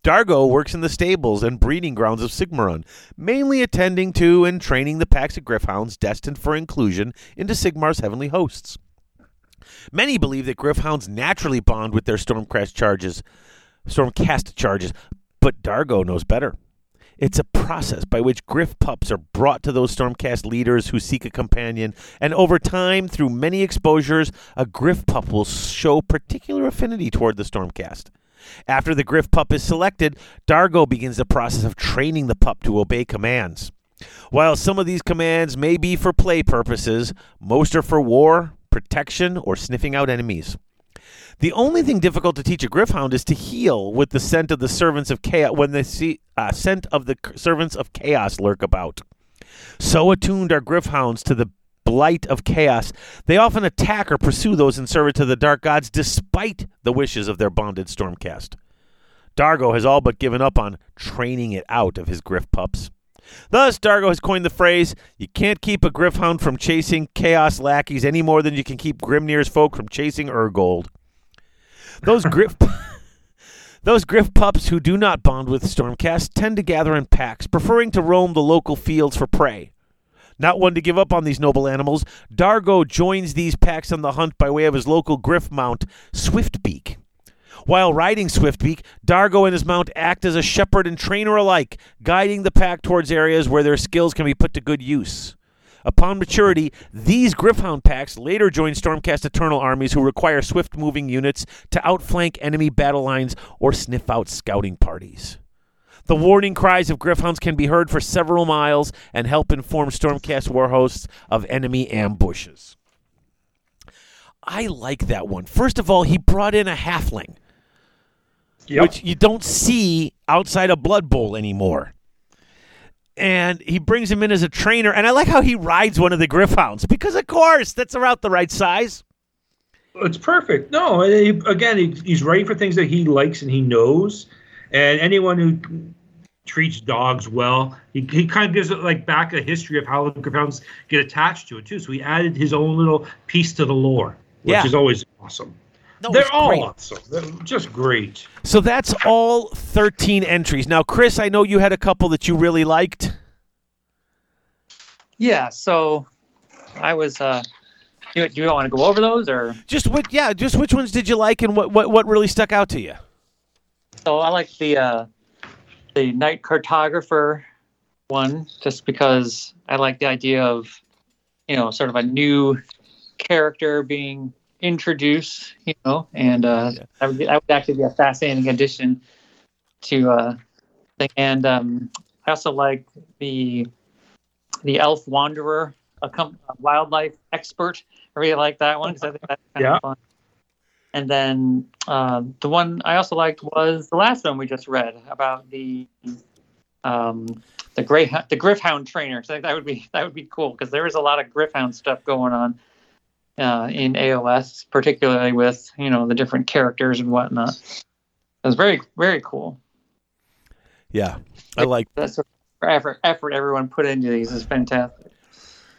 Dargo works in the stables and breeding grounds of Sigmaron, mainly attending to and training the packs of Gryph-hounds destined for inclusion into Sigmar's heavenly hosts. Many believe that Gryph-hounds naturally bond with their Stormcast charges, Stormcast charges, but Dargo knows better. It's a process by which Griff pups are brought to those Stormcast leaders who seek a companion, and over time, through many exposures, a Griff pup will show particular affinity toward the Stormcast. After the Griff pup is selected, Dargo begins the process of training the pup to obey commands. While some of these commands may be for play purposes, most are for war, protection, or sniffing out enemies. The only thing difficult to teach a Gryph-hound is to heal with the scent of the servants of chaos when the uh, scent of the servants of chaos lurk about. So attuned are Gryph-hounds to the blight of chaos, they often attack or pursue those in service to the dark gods despite the wishes of their bonded Stormcast. Dargo has all but given up on training it out of his Griff pups. Thus, Dargo has coined the phrase, you can't keep a Gryph-hound from chasing Chaos lackeys any more than you can keep Grimnir's folk from chasing Urgold. Those Griff... Those Griff pups who do not bond with Stormcast tend to gather in packs, preferring to roam the local fields for prey. Not one to give up on these noble animals, Dargo joins these packs on the hunt by way of his local Griff mount, Swiftbeak. While riding Swiftbeak, Dargo and his mount act as a shepherd and trainer alike, guiding the pack towards areas where their skills can be put to good use. Upon maturity, these Gryph-hound packs later join Stormcast Eternal armies who require swift moving units to outflank enemy battle lines or sniff out scouting parties. The warning cries of Gryph-hounds can be heard for several miles and help inform Stormcast war hosts of enemy ambushes. I like that one. First of all, he brought in a halfling,
Yep.
which you don't see outside a Blood Bowl anymore. And he brings him in as a trainer, and I like how he rides one of the Gryph-hounds because, of course, that's about the right size.
It's perfect. No, he, again, he, he's ready for things that he likes and he knows. And anyone who treats dogs well, he, he kind of gives it like back a history of how the Gryph-hounds get attached to it too. So he added his own little piece to the lore, which
Yeah.
is always awesome.
No,
They're
it's
all
great.
awesome. They're just great.
So that's all 13 entries. Now, Chris, I know you had a couple that you really liked.
Yeah, so I was. Uh, do, do you want to go over those, or
Just what? Yeah, just which ones did you like, and what what, what really stuck out to you?
so I like the uh, the knight cartographer one just because I like the idea of, you know, sort of a new character being introduced, you know, and uh,
Yeah.
that, would be, that would actually be a fascinating addition to uh, thing. And um, I also like the the elf wanderer, a com- a wildlife expert. I really like that one because I think that's kind
Yeah.
of fun. And then uh, the one I also liked was the last one we just read about the um, the gray the Gryph-hound trainer. So that would be that would be cool because there is a lot of Gryph-hound stuff going on uh, in AOS, particularly with you know the different characters and whatnot. It was very very cool.
Yeah, I like.
That's sort of effort effort everyone put into these is fantastic.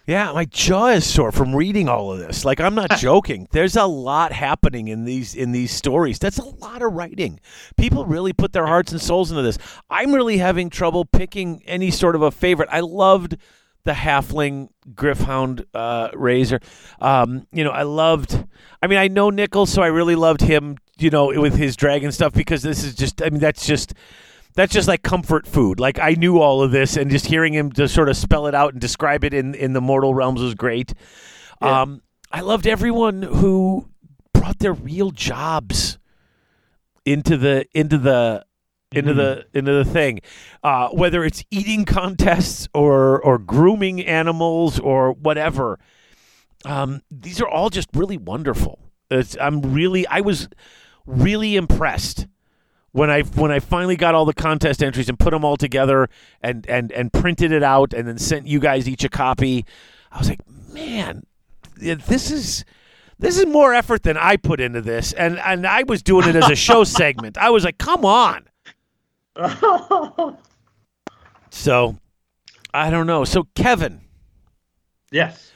Yeah, my jaw is sore from reading all of this. Like I'm not joking. There's a lot happening in these in these stories. That's a lot of writing. People really put their hearts and souls into this. I'm really having trouble picking any sort of a favorite. I loved the halfling gryph-hound uh, razor. Um, you know, I loved. I mean, I know Nichols, so I really loved him. You know, with his dragon stuff because this is just. I mean, that's just that's just like comfort food. Like I knew all of this, and just hearing him just sort of spell it out and describe it in in the mortal realms was great.
Yeah.
Um, I loved everyone who brought their real jobs into the into the into the into the thing, uh, whether it's eating contests or or grooming animals or whatever. Um, these are all just really wonderful. It's, I'm really I was really impressed when I when I finally got all the contest entries and put them all together and and and printed it out and then sent you guys each a copy. I was like, man, this is this is more effort than I put into this, and and I was doing it as a show segment. I was like, come on. So, I don't know. So, Kevin,
yes.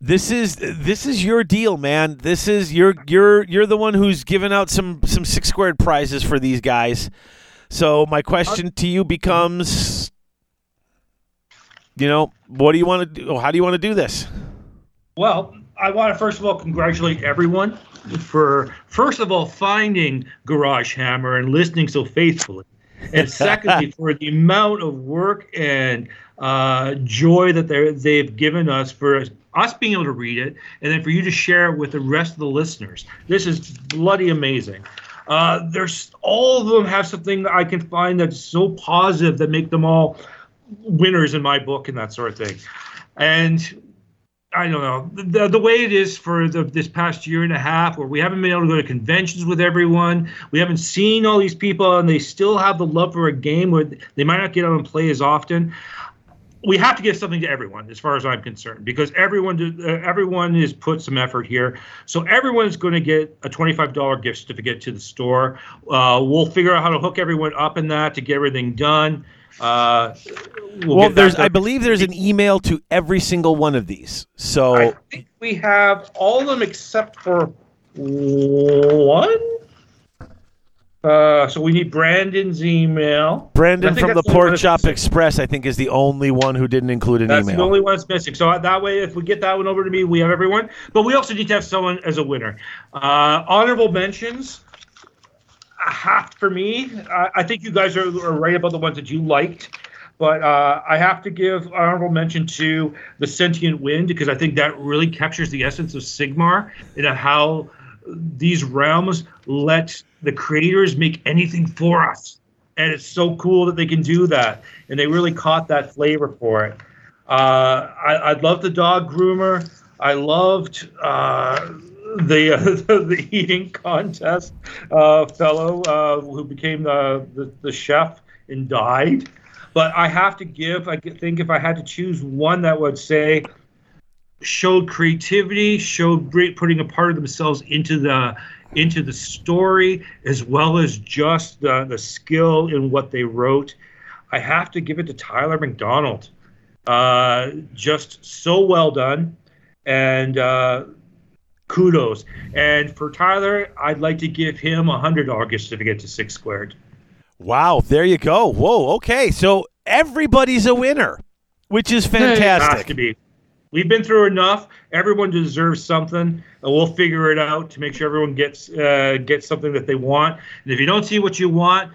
this is this is your deal, man. This is you're you're you're the one who's given out some some six squared prizes for these guys. So, my question to you becomes, you know, what do you want to do? How do you want to do this?
Well, I want to first of all congratulate everyone for first of all finding Garage Hammer and listening so faithfully, and secondly for the amount of work and uh, joy that they they've given us for us being able to read it, and then for you to share it with the rest of the listeners. This is bloody amazing. Uh, there's all of them have something that I can find that's so positive that make them all winners in my book and that sort of thing. And I don't know the, the way it is for the, this past year and a half, where we haven't been able to go to conventions with everyone, we haven't seen all these people, and they still have the love for a game where they might not get out and play as often. We have to give something to everyone, as far as I'm concerned, because everyone uh, everyone has put some effort here. So everyone's going to get a $25 gift certificate to the store. Uh, we'll figure out how to hook everyone up in that to get everything done. Uh, we'll
well, there's. I believe there's an email to every single one of these. So
I think we have all of them except for one. Uh, so we need Brandon's email.
Brandon from the
that's
Pork
that's
Chop. Express, I think, is the only one who didn't include an email,
That's the only one that's missing. So that way, if we get that one over to me, we have everyone. But we also need to have someone as a winner. Uh, honorable mentions. A half for me. I, I think you guys are, are right about the ones that you liked. But uh, I have to give honorable mention to the sentient wind because I think that really captures the essence of Sigmar and how these realms let the creators make anything for us. And it's so cool that they can do that. And they really caught that flavor for it. Uh, I, I loved the dog groomer. I loved uh, the, uh, the the eating contest uh, fellow uh, who became the, the, the chef and died. But I have to give, I think if I had to choose one that would say showed creativity, showed great putting a part of themselves into the into the story, as well as just the, the skill in what they wrote. I have to give it to Tyler McDonald. Uh, just so well done, and uh, kudos. And for Tyler, I'd like to give him a hundred dollar gift certificate to Six Squared.
Wow, there you go. Whoa, okay. So everybody's a winner, which is fantastic.
It Has to
fantastic.
be. We've been through enough. Everyone deserves something, and we'll figure it out to make sure everyone gets uh, gets something that they want. And if you don't see what you want,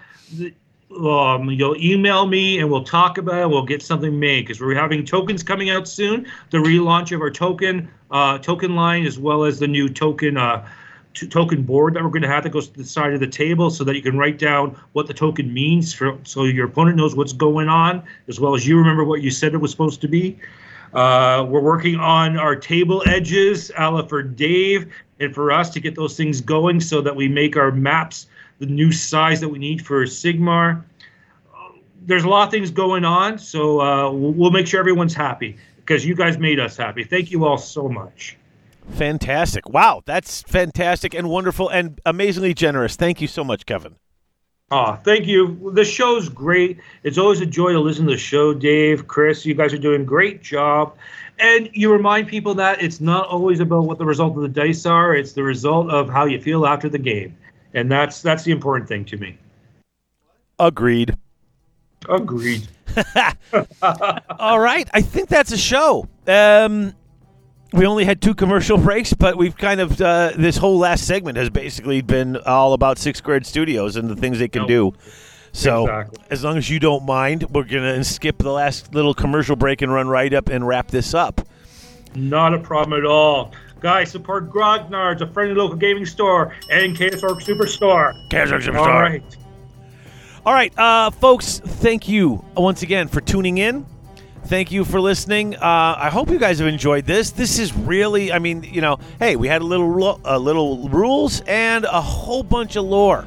um, you'll email me and we'll talk about it. We'll get something made because we're having tokens coming out soon. The relaunch of our token uh, token line, as well as the new token uh, t- token board that we're going to have that goes to the side of the table, so that you can write down what the token means, for, so your opponent knows what's going on, as well as you remember what you said it was supposed to be. Uh, we're working on our table edges, Ala for Dave, and for us to get those things going, so that we make our maps the new size that we need for Sigmar. There's a lot of things going on, so uh, we'll make sure everyone's happy because you guys made us happy. Thank you all so much.
Fantastic. Wow, that's fantastic and wonderful and amazingly generous. Thank you so much, Kevin.
Oh, thank you. The show's great. It's always a joy to listen to the show, Dave, Chris. You guys are doing a great job. And you remind people that it's not always about what the result of the dice are, it's the result of how you feel after the game. And that's that's the important thing to me.
Agreed.
Agreed.
All right, I think that's a show. Um, we only had two commercial breaks, but we've kind of uh, this whole last segment has basically been all about Six Squared Studios and the things they can do. So,
Exactly.
as long as you don't mind, we're gonna skip the last little commercial break and run right up and wrap this up.
Not a problem at all. Guys, support Grognard's, a friendly local gaming store, and KSR Superstore. KSR Superstore. All right.
All right, uh, folks, thank you once again for tuning in. Thank you for listening. Uh, I hope you guys have enjoyed this. This is really, I mean, you know, hey, we had a little, a little rules and a whole bunch of lore,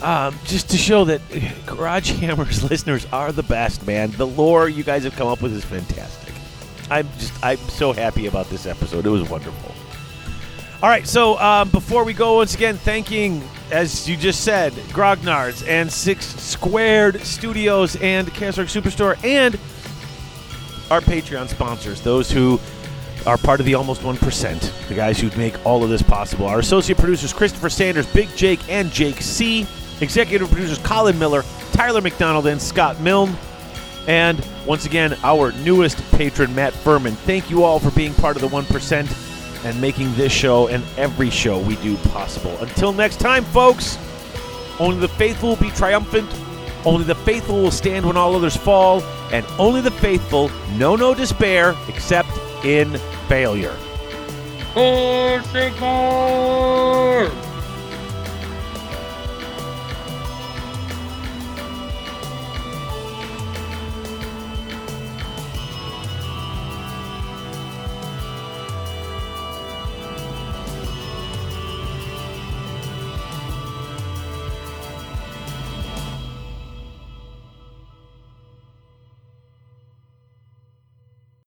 um, just to show that Garage Hammers listeners are the best, man. The lore you guys have come up with is fantastic. I'm just, I'm so happy about this episode. It was wonderful. All right, so um, before we go, once again, thanking, as you just said, Grognards and Six Squared Studios and Chaos Superstore and our Patreon sponsors, those who are part of the Almost 1%, the guys who make all of this possible. Our associate producers, Christopher Sanders, Big Jake, and Jake C. Executive producers, Colin Miller, Tyler McDonald, and Scott Milne. And once again, our newest patron, Matt Furman. Thank you all for being part of the 1% and making this show and every show we do possible. Until next time, folks, only the faithful will be triumphant, only the faithful will stand when all others fall, and only the faithful know no despair except in failure.
Sigmar!